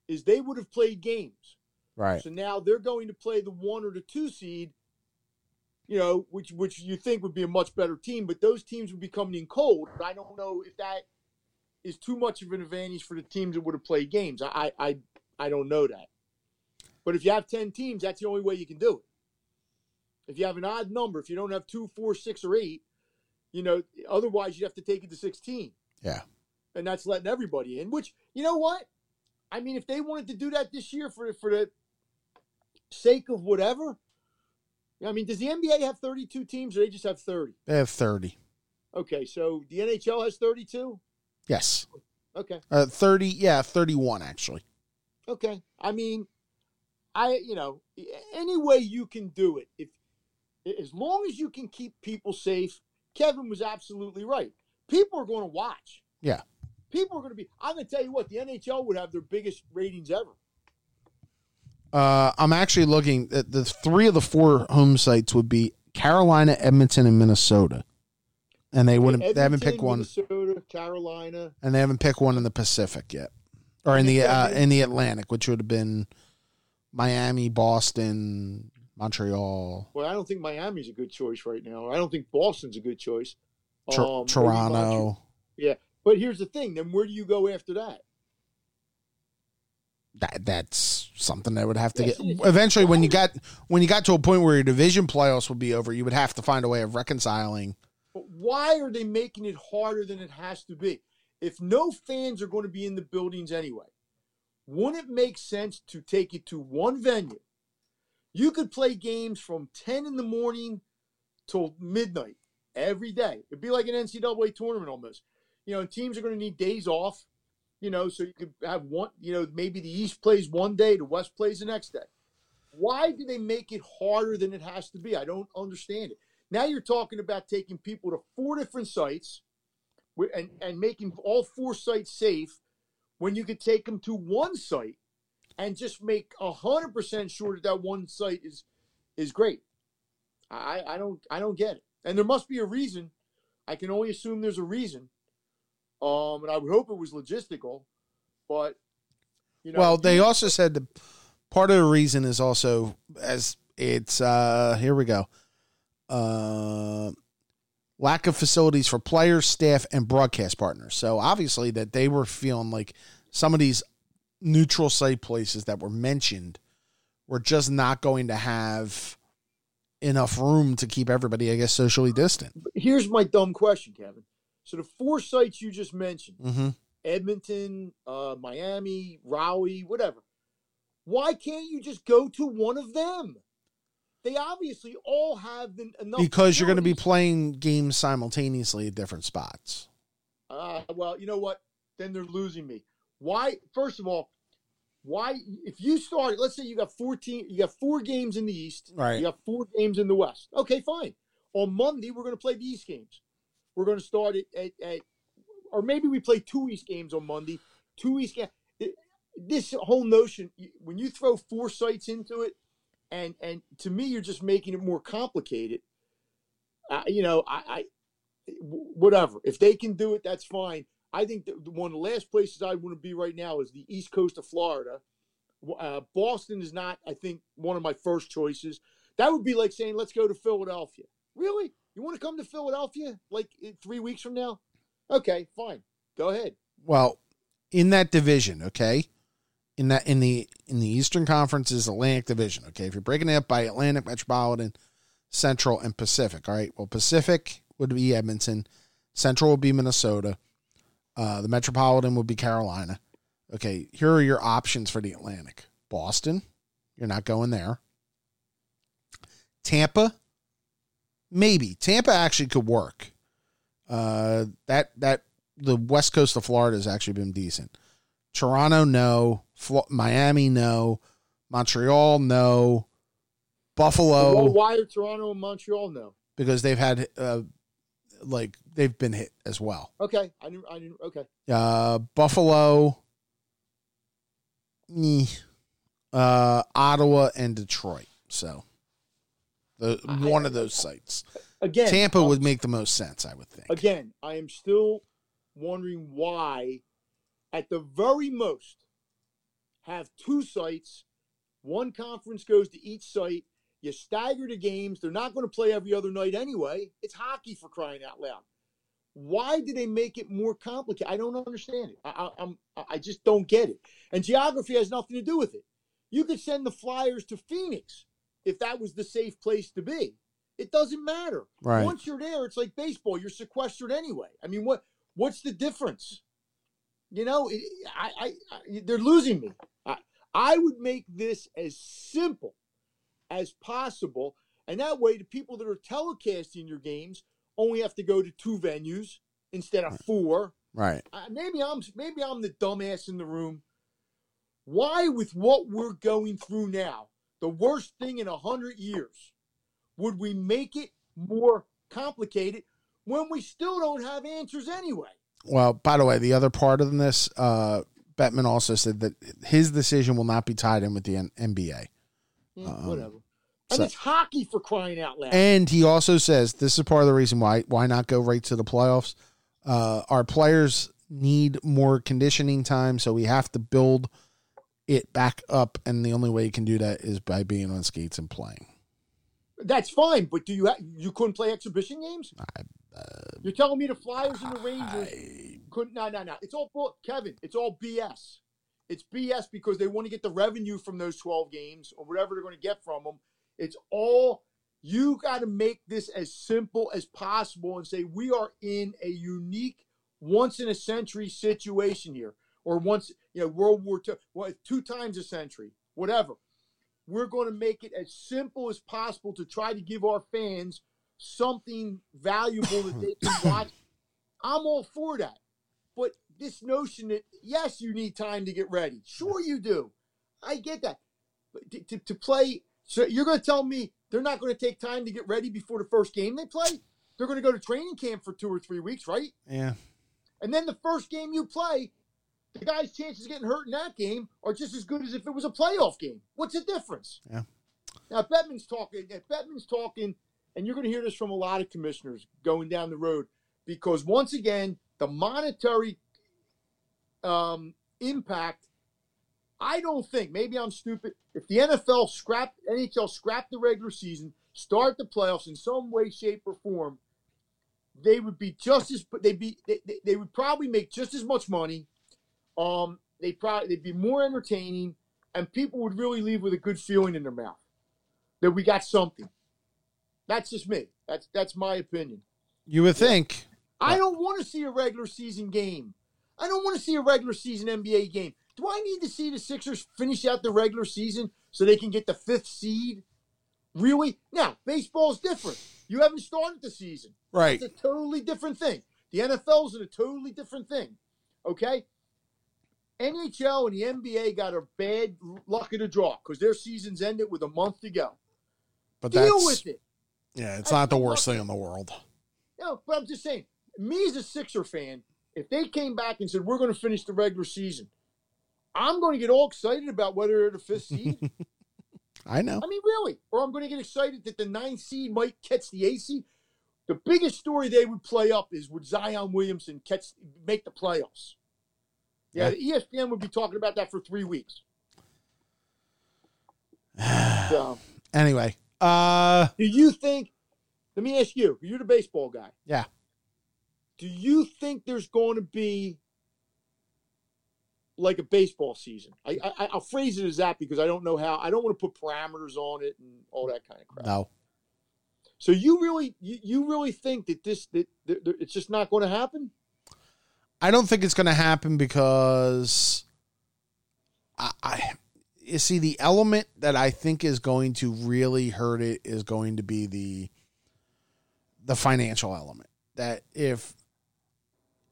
C: is they would have played games.
A: Right.
C: So now they're going to play the one or the two seed, you know, which which you think would be a much better team, but those teams would be coming in cold. But I don't know if that is too much of an advantage for the teams that would have played games. I I I, I don't know that. But if you have ten teams, that's the only way you can do it. If you have an odd number, if you don't have two, four, six, or eight, you know, otherwise you have to take it to sixteen.
A: Yeah.
C: And that's letting everybody in. Which you know what? I mean, if they wanted to do that this year for for the sake of whatever. I mean, does the NBA have 32 teams or they just have 30?
A: They have 30.
C: Okay, so the NHL has 32?
A: Yes.
C: Okay.
A: Uh, 30, yeah, 31 actually.
C: Okay. I mean, I, you know, any way you can do it, if as long as you can keep people safe, Kevin was absolutely right. People are going to watch.
A: Yeah.
C: People are going to be. I'm going to tell you what, the NHL would have their biggest ratings ever.
A: Uh, I'm actually looking at the three of the four home sites would be Carolina, Edmonton, and Minnesota, and they wouldn't. they haven't picked one,
C: Minnesota, Carolina.
A: and they haven't picked one in the Pacific yet, or in the uh, in the Atlantic, which would have been Miami, Boston, Montreal,
C: Well, I don't think Miami's a good choice right now. I don't think Boston's a good choice.
A: Tor-
C: Um,
A: Toronto.
C: Yeah, But here's the thing: then where do you go after that?
A: That that's something that would have to
C: Yeah,
A: get eventually when you got when you got to a point where your division playoffs would be over, you would have to find a way of reconciling.
C: But why are they making it harder than it has to be? If no fans are going to be in the buildings anyway, wouldn't it make sense to take it to one venue? You could play games from 10 in the morning till midnight every day. It'd be like an NCAA tournament almost. You know, teams are going to need days off, you know, so you could have one, you know, maybe the East plays one day, the West plays the next day. Why do they make it harder than it has to be? I don't understand it. Now you're talking about taking people to four different sites and, and making all four sites safe when you could take them to one site and just make 100% sure that that one site is is great. I, I don't I don't get it. And there must be a reason. I can only assume there's a reason. Um, and I would hope it was logistical, but you know,
A: well, they also said the part of the reason is also as it's uh here we go. Uh lack of facilities for players, staff, and broadcast partners. So obviously that they were feeling like some of these neutral site places that were mentioned were just not going to have enough room to keep everybody, I guess, socially distant.
C: here's my dumb question, Kevin. So the four sites you just mentioned,
A: Mm-hmm.
C: Edmonton, uh, Miami, Raleigh, whatever. Why can't you just go to one of them? They obviously all have the, enough.
A: Because you're going to be playing games simultaneously at different spots.
C: Uh, well, you know what? Then they're losing me. Why? First of all, why? If you start, let's say you got 14, you got four games in the East,
A: Right.
C: you got four games in the West. Okay, fine. On Monday, we're going to play the East games. We're going to start at, at, at or maybe we play two East games on Monday, two East games. This whole notion, when you throw four sites into it, and and to me, you're just making it more complicated. Uh, you know, I, I whatever. If they can do it, that's fine. I think that one of the last places I want to be right now is the East Coast of Florida. Uh, Boston is not, I think, one of my first choices. That would be like saying, let's go to Philadelphia. Really? You want to come to Philadelphia like three weeks from now? Okay, fine. Go ahead.
A: Well, in that division, okay, in that in the in the Eastern Conference is Atlantic Division. Okay, if you're breaking it up by Atlantic, Metropolitan, Central, and Pacific. All right. Well, Pacific would be Edmonton, Central would be Minnesota, uh, the Metropolitan would be Carolina. Okay, here are your options for the Atlantic: Boston, you're not going there. Tampa, maybe Tampa actually could work. Uh, that that the west coast of Florida has actually been decent. Toronto, no. Flo- Miami, no. Montreal, no. Buffalo,
C: Well, why are Toronto and Montreal no?
A: because they've had uh, like they've been hit as well.
C: Okay, I didn't. I didn't. Okay,
A: Uh, Buffalo, eh. uh, Ottawa, and Detroit. So, the one of those sites.
C: again,
A: Tampa
C: uh,
A: would make the most sense, I would think.
C: again. I am still wondering why, at the very most, have two sites. One conference goes to each site. You stagger the games. They're not going to play every other night anyway. It's hockey for crying out loud. Why do they make it more complicated? I don't understand it. I, I, I'm, I just don't get it. And geography has nothing to do with it. You could send the Flyers to Phoenix if that was the safe place to be. It doesn't matter.
A: Right.
C: Once you're there, it's like baseball. You're sequestered anyway. I mean, what what's the difference? You know, it- I, I, I they're losing me. I, I would make this as simple as possible, and that way, the people that are telecasting your games only have to go to two venues instead of four.
A: Right.
C: Uh, maybe I'm maybe I'm the dumbass in the room. Why, with what we're going through now, the worst thing in a hundred years, would we make it more complicated when we still don't have answers anyway?
A: Well, by the way, the other part of this, uh, Bettman also said that his decision will not be tied in with the N- NBA.
C: Eh,
A: Um,
C: whatever. And
A: so-
C: it's hockey for crying out loud.
A: And he also says this is part of the reason why why not go right to the playoffs. Uh, our players need more conditioning time, so we have to build it back up, and the only way you can do that is by being on skates and playing.
C: That's fine, but do you ha- you couldn't play exhibition games?
A: I, uh,
C: You're telling me the Flyers and the Rangers
A: I,
C: Couldn't no no no. It's all bull- Kevin. It's all BS. It's BS because they want to get the revenue from those 12 games or whatever they're going to get from them. It's all you got to make this as simple as possible and say we are in a unique, once in a century situation here, or once you know World War II, well, two times a century, whatever. We're going to make it as simple as possible to try to give our fans something valuable that they can watch. I'm all for that. But this notion that, yes, you need time to get ready. Sure, you do. I get that. But to, to, to play, so you're going to tell me they're not going to take time to get ready before the first game they play? They're going to go to training camp for two or three weeks, right?
A: Yeah.
C: And then the first game you play, the guy's chances of getting hurt in that game are just as good as if it was a playoff game. What's the difference?
A: Yeah.
C: Now, if Bettman's talking, if Bettman's talking, and you're going to hear this from a lot of commissioners going down the road, because once again, the monetary um, impact, I don't think, maybe I'm stupid, if the NFL scrap, NHL scrap the regular season, start the playoffs in some way, shape, or form, they would be just as, they'd be, they, they, they would probably make just as much money. Um, they probably, they'd be more entertaining, and people would really leave with a good feeling in their mouth that we got something. That's just me. That's that's my opinion.
A: You would think.
C: I don't want to see a regular season game. I don't want to see a regular season NBA game. Do I need to see the Sixers finish out the regular season so they can get the fifth seed? Really? Now, baseball's different. You haven't started the season.
A: Right.
C: It's a totally different thing. The NFL's in a totally different thing. Okay? NHL and the NBA got a bad luck of the draw because their seasons ended with a month to go.
A: But
C: Deal with it.
A: yeah, it's
C: That's
A: not the worst thing in the world.
C: No, but I'm just saying, me as a Sixer fan, if they came back and said we're going to finish the regular season, I'm going to get all excited about whether they're the fifth seed.
A: I know.
C: I mean, really, or I'm going to get excited that the ninth seed might catch the eighth seed. The biggest story they would play up is would Zion Williamson catch make the playoffs? Yeah, the ESPN would be talking about that for three weeks. So,
A: Anyway, uh
C: do you think? Let me ask you. You're the baseball guy.
A: Yeah.
C: Do you think there's going to be like a baseball season? I, I I'll phrase it as that because I don't know how. I don't want to put parameters on it and all that kind of crap.
A: no.
C: So you really you, you really think that this that, that, that it's just not going to happen?
A: I don't think it's going to happen because I, I you see the element that I think is going to really hurt it is going to be the the financial element. That if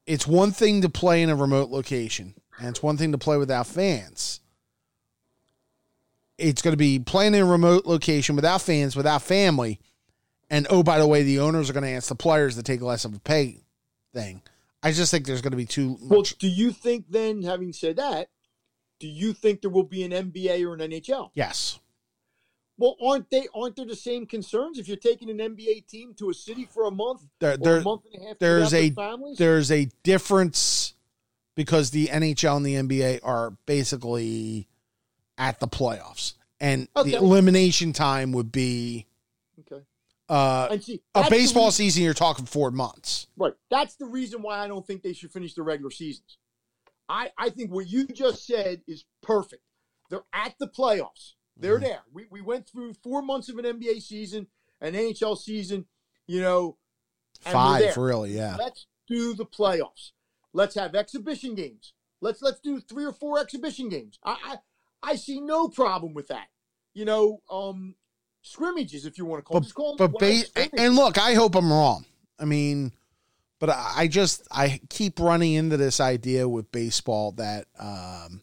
A: it's one thing to play in a remote location and it's one thing to play without fans. It's going to be playing in a remote location without fans, without family. And oh, by the way, the owners are going to ask the players to take less of a pay thing. I just think there's going to be too
C: Well,
A: much.
C: do you think then, having said that, do you think there will be an NBA or an NHL?
A: Yes.
C: Well, aren't they? Aren't there the same concerns if you're taking an NBA team to a city for a month
A: There,
C: or
A: there,
C: a month and a half?
A: there's a-
C: families?
A: there's a difference because the NHL and the NBA are basically at the playoffs, and
C: Okay.
A: the elimination time would be
C: okay.
A: Uh,
C: And see,
A: a baseball
C: reason-
A: season. You're talking four months.
C: Right. That's the reason why I don't think they should finish the regular seasons. I, I think what you just said is perfect. They're at the playoffs. They're
A: Mhm.
C: there. We, we went through four months of an NBA season, an NHL season, you know.
A: Five, really? Yeah.
C: Let's do the playoffs. Let's have exhibition games. Let's let's do three or four exhibition games. I I, I see no problem with that. You know, um, scrimmages if you want to call. them. Just call
A: But ba- and look, I hope I'm wrong. I mean, but I I just I keep running into this idea with baseball that um,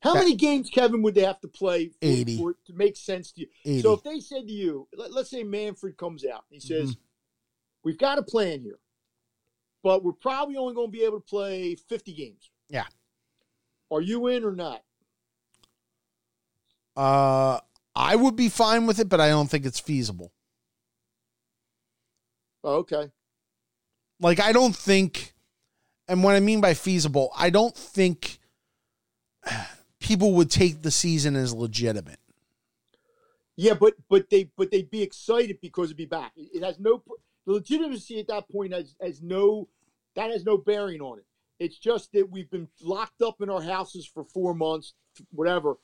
C: How
A: that-
C: many games, Kevin, would they have to play for,
A: 80.
C: for it to make sense to you?
A: 80.
C: So if they said to you, let, us say Manfred comes out, he says,
A: Mm-hmm.
C: "We've got a plan here, but we're probably only going to be able to play 50 games."
A: Yeah.
C: Are you in or not?
A: Uh, I would be fine with it, but I don't think it's feasible.
C: Oh, okay.
A: Like, I don't think, and what I mean by feasible, I don't think people would take the season as legitimate.
C: Yeah, but but they but they'd be excited because it'd be back. It, has no the legitimacy at that point has has no That has no bearing on it. It's just that we've been locked up in our houses for four months, whatever.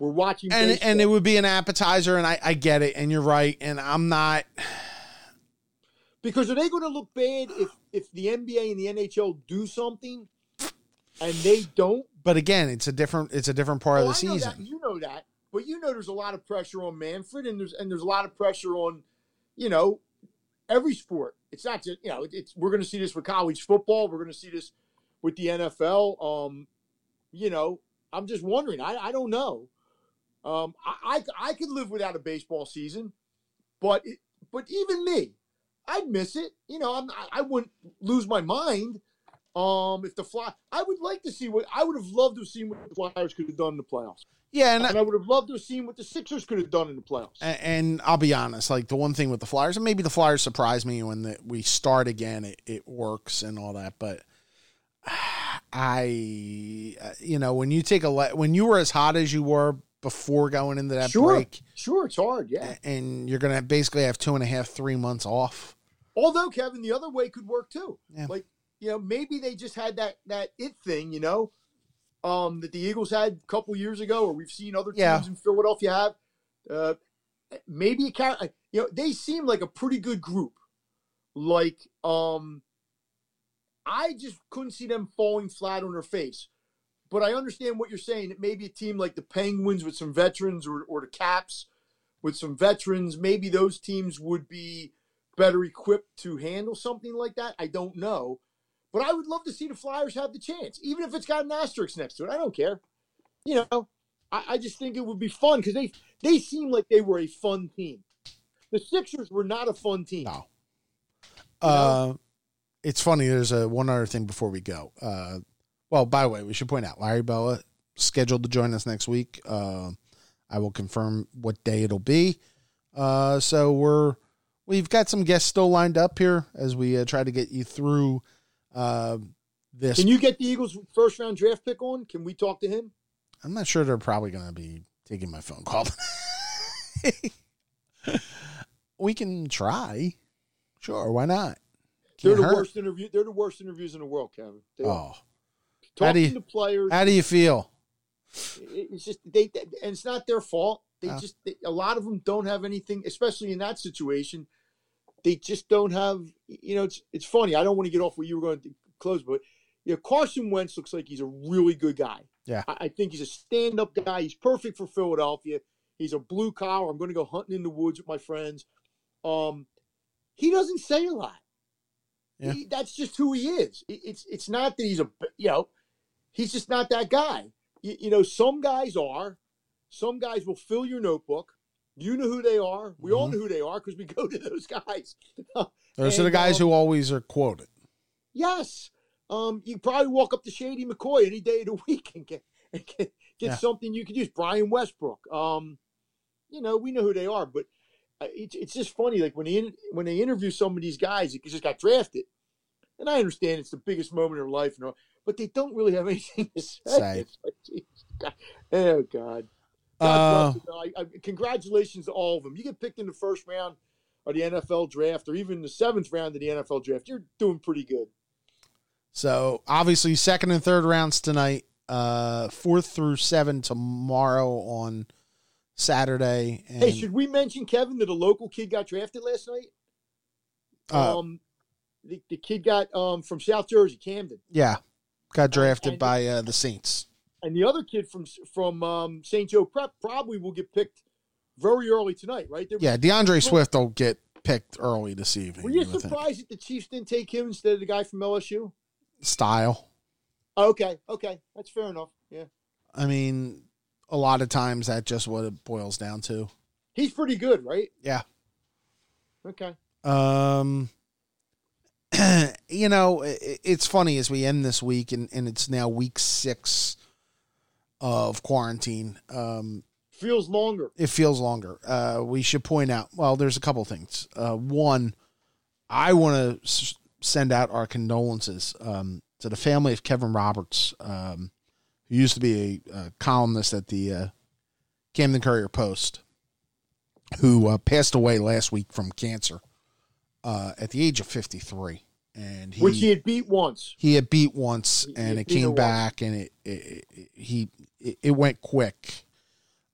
C: We're watching,
A: and
C: baseball.
A: and it would be an appetizer, and I I get it, and you're right, and I'm not.
C: because are they going to look bad if if the NBA and the NHL do something and they don't?
A: But again, it's a different it's a different part
C: Oh,
A: of the
C: know
A: season.
C: that. You know that, but you know there's a lot of pressure on Manfred, and there's and there's a lot of pressure on, you know, every sport. It's not just you know it's we're going to see this with college football. We're going to see this with the NFL. Um, you know, I'm just wondering. I I don't know. Um, I I, I could live without a baseball season, but it, but even me, I'd miss it. You know, I'm I, I wouldn't lose my mind. Um, if the fly, I would like to see what I would have loved to have seen what the Flyers could have done in the playoffs.
A: Yeah, and
C: And I would have loved to have seen what the Sixers could have done in the playoffs.
A: A- And I'll be honest, like the one thing with the Flyers, and maybe the Flyers surprise me when the, we start again, it, it works and all that. But I, uh, you know, when you take a le- when you were as hot as you were before going into that
C: Sure.
A: break,
C: Sure, it's hard, yeah.
A: and you're gonna basically have two and a half, three months off.
C: Although Kevin, the other way could work too.
A: Yeah.
C: Like you know, maybe they just had that that it thing, you know, um, that the Eagles had a couple years ago, or we've seen other teams
A: Yeah.
C: in Philadelphia have. Uh, maybe a car, you know, they seem like a pretty good group. Like, um, I just couldn't see them falling flat on their face. But I understand what you're saying. That maybe a team like the Penguins with some veterans, or or the Caps with some veterans, maybe those teams would be better equipped to handle something like that. I don't know. But I would love to see the Flyers have the chance, even if it's got an asterisk next to it. I don't care. You know, I, I just think it would be fun because they they seem like they were a fun team. The Sixers were not a fun team.
A: No.
C: You know?
A: Uh, it's funny. There's a one other thing before we go. Uh, well, by the way, we should point out Larry Bowa scheduled to join us next week. Uh, I will confirm what day it'll be. Uh, so we're we've got some guests still lined up here as we uh, try to get you through uh, this.
C: Can you get the Eagles' first round draft pick on? Can we talk to him?
A: I'm not sure they're probably going to be taking my phone call. we can try. Sure, why not?
C: They're the
A: hurt.
C: worst interview. They're the worst interviews in the world, Kevin. They.
A: Oh, do
C: talking
A: you-
C: to players.
A: how do you feel?
C: it's just they, and it's not their fault. They
A: Oh.
C: just they, a lot of them don't have anything, especially in that situation. They just don't have. You know, it's it's funny. I don't want to get off where you were going to close, but you know, Carson Wentz looks like he's a really good guy.
A: Yeah.
C: I, I think he's a stand-up guy. He's perfect for Philadelphia. He's a blue collar. I'm going to go hunting in the woods with my friends. Um, he doesn't say a lot.
A: Yeah.
C: He- that's just who he is. It- it's it's not that he's a you know, he's just not that guy. You, you know, some guys are. Some guys will fill your notebook. You know who they are. We all
A: Mhm.
C: know who they are because we go to those guys.
A: Those are the guys
C: um,
A: who always are quoted.
C: Yes. Um, you probably walk up to Shady McCoy any day of the week and get and get, get
A: Yeah.
C: something you could use. Brian Westbrook. Um, you know, we know who they are, but uh, it's it's just funny. Like when they in, when they interview some of these guys that just got drafted, and I understand it's the biggest moment of their life, and all, but they don't really have anything to say. Like, Jesus, God. Oh God.
A: Uh,
C: God them. I, I, congratulations to all of them. You get picked in the first round of the NFL draft, or even the seventh round of the NFL draft. You're doing pretty good.
A: So obviously, second and third rounds tonight. Uh, fourth through seven tomorrow on Saturday. And,
C: Hey, should we mention Kevin that a local kid got drafted last night?
A: uh,
C: um, the, the kid got um from South Jersey, Camden,
A: yeah, got drafted
C: and-
A: by uh, the Saints.
C: and the other kid from from um, St. Joe Prep probably will get picked very early tonight, right? There,
A: Yeah, D'Andre Swift will get picked early this evening.
C: Were you surprised that the Chiefs didn't take him instead of the guy from LSU?
A: Style.
C: Oh, okay, okay, that's fair enough. Yeah,
A: I mean, a lot of times that's just what it boils down to.
C: he's pretty good, right?
A: Yeah.
C: Okay.
A: Um, you know, it's funny as we end this week, and, and it's now week six of quarantine. Um,
C: Feels longer.
A: it feels longer. Uh, we should point out. Well, there's a couple things. Uh, one, I want to s- send out our condolences um, to the family of Kevin Roberts, um, who used to be a, a columnist at the uh, Camden Courier Post, who uh, passed away last week from cancer uh, at the age of 53. And he
C: which he had beat once.
A: he had beat once,
C: He-
A: and
C: he
A: it came
C: once.
A: back, and it, it, it he it, it went quick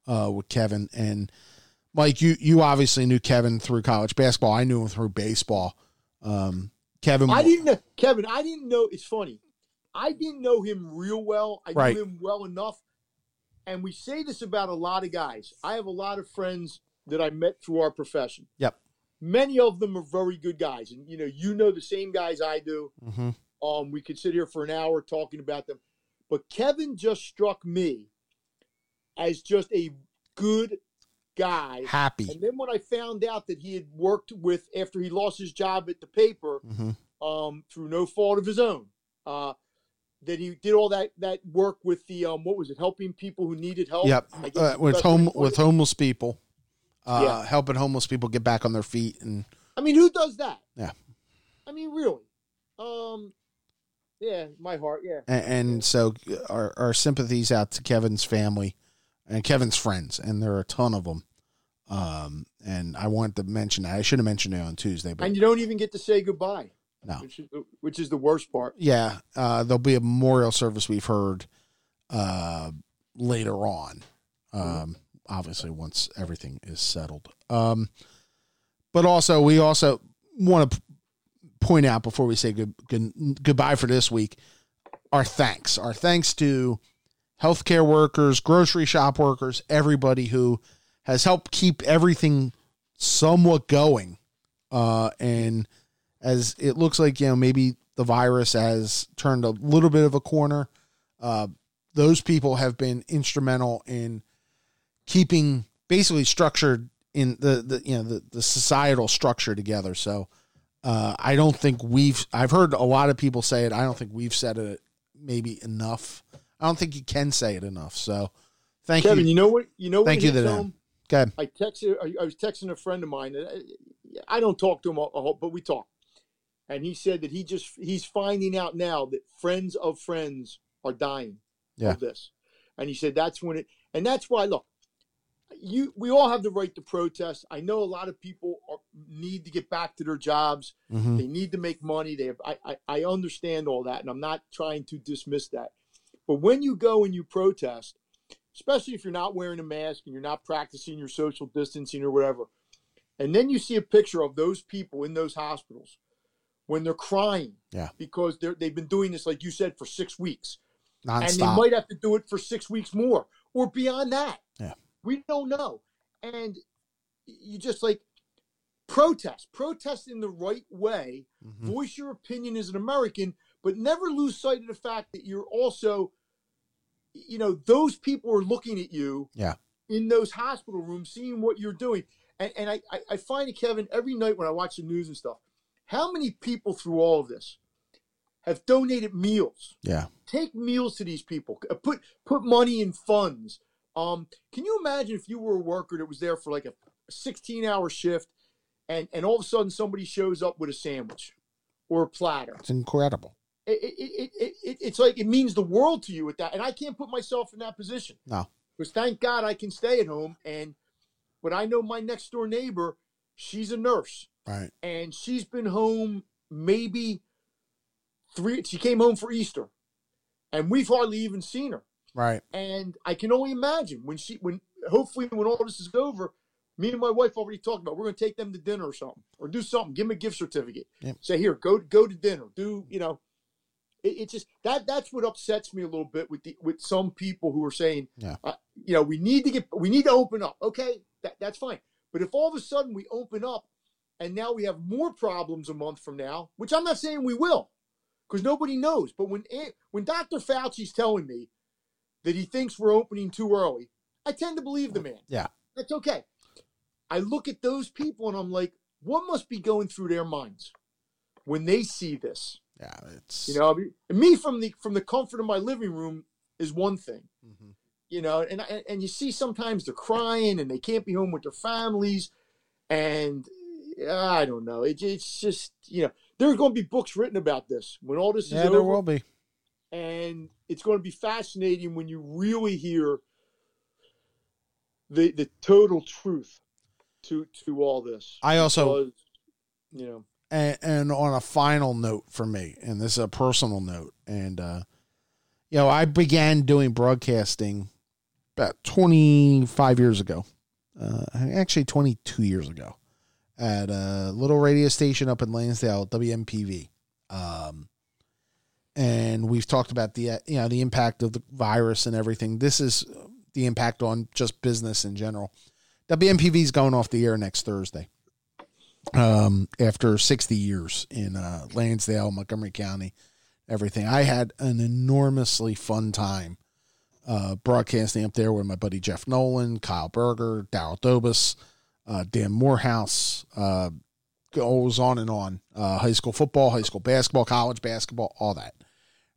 A: uh, with Kevin and Mike. You you obviously knew Kevin through college basketball. I knew him through baseball. Um, Kevin,
C: I didn't know Kevin. I didn't know. It's funny. I didn't know him real well. I
A: Right.
C: knew him well enough. And we say this about a lot of guys. I have a lot of friends that I met through our profession.
A: Yep.
C: Many of them are very good guys, and you know, you know the same guys I do.
A: Mhm.
C: Um, we could sit here for an hour talking about them, but Kevin just struck me as just a good guy.
A: happy.
C: And then when I found out that he had worked with after he lost his job at the paper,
A: hmm
C: um, through no fault of his own. Uh, that he did all that that work with the um, what was it, helping people who needed help.
A: Yep, uh, with home with homeless people, uh,
C: Yeah.
A: helping homeless people get back on their feet, and
C: I mean, who does that?
A: Yeah.
C: I mean, really. Um, yeah, my heart. Yeah.
A: and, and so our our sympathies out to Kevin's family and Kevin's friends, and there are a ton of them. Um, and I wanted to mention that I should have mentioned it on Tuesday, but
C: And you don't even get to say goodbye.
A: No.
C: Which is the, which is the worst part.
A: yeah, uh, there'll be a memorial service we've heard uh, later on. Um, obviously, once everything is settled. Um, but also, we also want to point out before we say good, good, goodbye for this week our thanks. Our thanks to healthcare workers, grocery shop workers, everybody who has helped keep everything somewhat going. Uh, and as it looks like, you know, maybe the virus has turned a little bit of a corner. Uh, those people have been instrumental in keeping basically structured in the, the you know the, the societal structure together. So uh, I don't think we've I've heard a lot of people say it. I don't think we've said it maybe enough. I don't think you can say it enough. So thank
C: Kevin,
A: you.
C: you know what? You know what
A: Thank you them.
C: home?
A: Go ahead.
C: I texted. I- was texting a friend of mine. I, I don't talk to him a a whole, but we talk. And he said that he just he's finding out now that friends of friends are dying
A: Yeah.
C: of this. And he said that's when it. And that's why look, you we all have the right to protest. I know a lot of people are, need to get back to their jobs.
A: Mhm.
C: They need to make money. They have, I, I I understand all that, and I'm not trying to dismiss that. But when you go and you protest, especially if you're not wearing a mask and you're not practicing your social distancing or whatever, and then you see a picture of those people in those hospitals when they're crying,
A: Yeah.
C: because they're they've been doing this like you said for six weeks, and they might have to do it for six weeks more or beyond that.
A: Yeah.
C: We don't know. And you just like protest, protest in the right way,
A: Mhm.
C: voice your opinion as an American, but never lose sight of the fact that you're also, you know, those people are looking at you
A: Yeah.
C: in those hospital rooms, seeing what you're doing. And, and I, I, find it, Kevin, every night when I watch the news and stuff, how many people through all of this have donated meals?
A: Yeah.
C: take meals to these people put put money in funds um can you imagine if you were a worker that was there for like a 16 hour shift and and all of a sudden somebody shows up with a sandwich or a platter
A: It's incredible.
C: it, it, it, it, it, it's like it means the world to you with that and i can't put myself in that position
A: No.
C: because thank god i can stay at home and but i know my next door neighbor she's a nurse
A: Right.
C: and she's been home maybe three she came home for easter and we've hardly even seen her
A: Right.
C: and i can only imagine when she when hopefully when all this is over me and my wife already talked about we're going to take them to dinner or something or do something give them a gift certificate. Say here go go to dinner do you know. It, it's just that that's what upsets me a little bit with the with some people who are saying
A: Yeah.
C: uh, you know we need to get we need to open up. Okay that, that's fine. But if all of a sudden we open up and now we have more problems a month from now which i'm not saying we will because nobody knows but when when dr fauci's telling me that he thinks we're opening too early i tend to believe the man
A: Yeah.
C: that's okay i look at those people and i'm like what must be going through their minds when they see this
A: Yeah. It's
C: you know, me from the from the comfort of my living room is one thing.
A: Mhm.
C: You know, and and, you see sometimes they're crying and they can't be home with their families, and I don't know. It, it's just you know there are going to be books written about this when all this is
A: Yeah, there will be.
C: And it's going to be fascinating when you really hear the the total truth to to all this.
A: I also
C: Because, you know,
A: and, and on a final note for me, and this is a personal note, and uh, you know, I began doing broadcasting about 25 years ago, uh, actually 22 years ago, at a little radio station up in Lansdale, WNPV. Um, and we've talked about the uh, you know the impact of the virus and everything. This is the impact on just business in general. WNPV is going off the air next Thursday. Um, after 60 years in uh, Lansdale, Montgomery County, everything. I had an enormously fun time uh, broadcasting up there with my buddy Jeff Nolan, Kyle Berger, Daryl Dobus, uh, Dan Morehouse. Uh, goes on and on. Uh, high school football, high school basketball, college basketball, all that.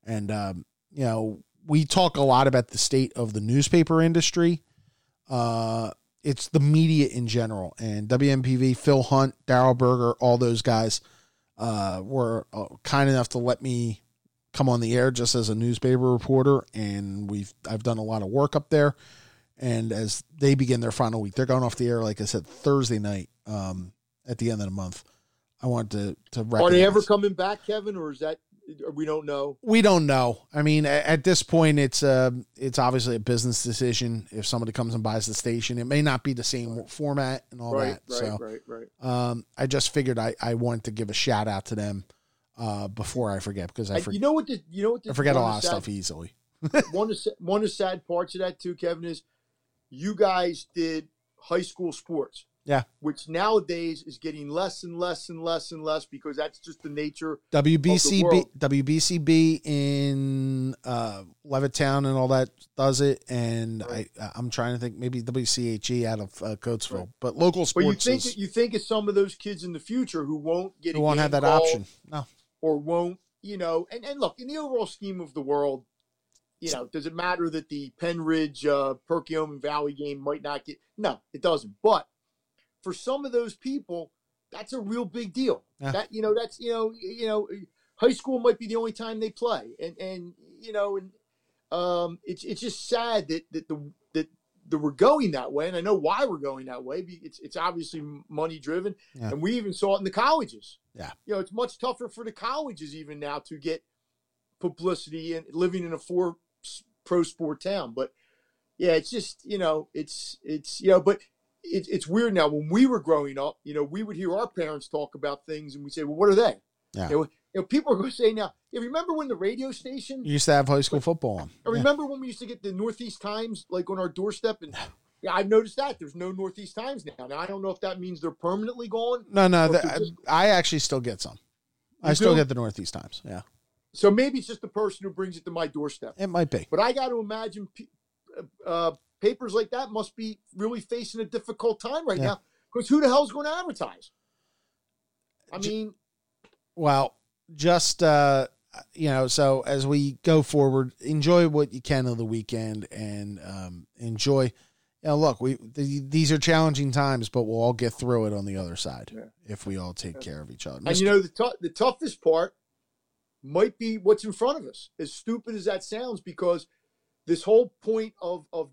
A: And um, you know, we talk a lot about the state of the newspaper industry. Uh, it's the media in general, and WNPV, Phil Hunt, Daryl Berger, all those guys uh, were uh, kind enough to let me come on the air just as a newspaper reporter, and we've I've done a lot of work up there. And as they begin their final week, they're going off the air, like I said, Thursday night um, at the end of the month. I want to to
C: Are they ever coming back, Kevin, or is that we don't know?
A: we don't know. I mean, a- at this point, it's uh, it's obviously a business decision. If somebody comes and buys the station, it may not be the same format and all
C: right,
A: that.
C: right,
A: so,
C: right, right.
A: um, I just figured I I wanted to give a shout out to them uh, before I forget because I,
C: And
A: for,
C: you know what? The, you know what? The,
A: I forget a lot of
C: sad-
A: stuff easily.
C: one of one of the sad parts of that too, Kevin, is you guys did high school sports.
A: Yeah.
C: Which nowadays is getting less and less and less and less because that's just the nature.
A: WBCB. WBCB in uh, Levittown and all that does it, and
C: Right.
A: I I'm trying to think maybe WCHE out of uh, Coatesville, but local sports.
C: But you think
A: is,
C: you think of some of those kids in the future who won't get a
A: who won't have that option. No,
C: or won't, you know, and, and look, in the overall scheme of the world, you know, does it matter that the Pennridge uh Perkiomen Valley game might not get no, it doesn't. But for some of those people, that's a real big deal.
A: Yeah.
C: That you know, that's you know, you know, high school might be the only time they play. And and you know, and um it's it's just sad that that the that that we're going that way, and I know why we're going that way. It's it's obviously money driven,
A: Yeah.
C: and we even saw it in the colleges.
A: Yeah.
C: you know, it's much tougher for the colleges even now to get publicity and living in a four pro sport town. But yeah, it's just you know, it's it's you know, but it's it's weird now. When we were growing up, you know, we would hear our parents talk about things, and we say, "Well, what are they?"
A: Yeah.
C: You know, you know, people are going to say now. You remember when the radio station?
A: you used to have high school football on.
C: I
A: Yeah.
C: remember when we used to get the Northeast Times like on our doorstep, and yeah, I've noticed that there's no Northeast Times now. Now I don't know if that means they're permanently gone.
A: No, no, the,
C: just-
A: I actually still get some. I still
C: do?
A: get the Northeast Times. Yeah,
C: So maybe it's just the person who brings it to my doorstep.
A: it might be.
C: But I got to imagine uh, papers like that must be really facing a difficult time right
A: Yeah.
C: now because who the hell's going to advertise? I mean,
A: Well, just uh, you know, so as we go forward, enjoy what you can of the weekend and um, enjoy. You know, look, we th- these are challenging times, but we'll all get through it on the other side
C: Yeah.
A: if we all take care of each other.
C: and you know the tou- the toughest part might be what's in front of us. As stupid as that sounds, because this whole point of of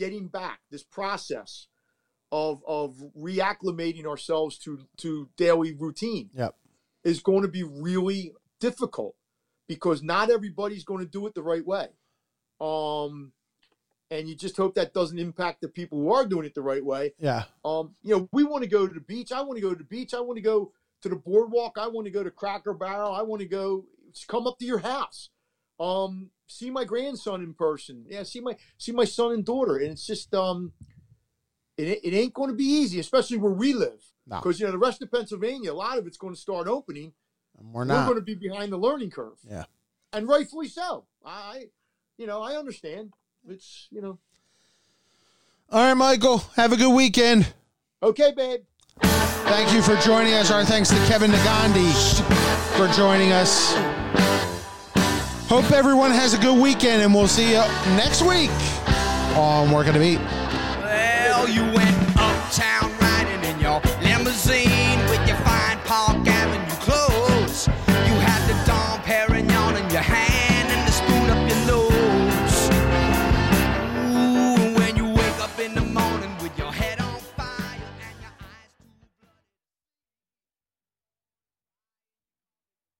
C: getting back, this process of of reacclimating ourselves to to daily routine,
A: Yep.
C: is going to be really difficult because not everybody's going to do it the right way. Um, and you just hope that doesn't impact the people who are doing it the right way.
A: yeah,
C: Um, you know, we want to go to the beach. I want to go to the beach. I want to go to the boardwalk. I want to go to Cracker Barrel. I want to go come up to your house. Um, see my grandson in person. Yeah, see my see my son and daughter. And it's just um it, it ain't going to be easy, especially where we live.
A: No.
C: Because you know the rest of Pennsylvania, a lot of it's going to start opening.
A: we're not.
C: We're going to be behind the learning curve.
A: Yeah.
C: And rightfully so. I you know, I understand. It's you know,
A: all right, Michael, have a good weekend.
C: okay, babe.
A: Thank you for joining us. Our thanks to Kevin Negandhi for joining us. Hope everyone has a good weekend, and we'll see you next week on Working the Beat.
D: Well, you went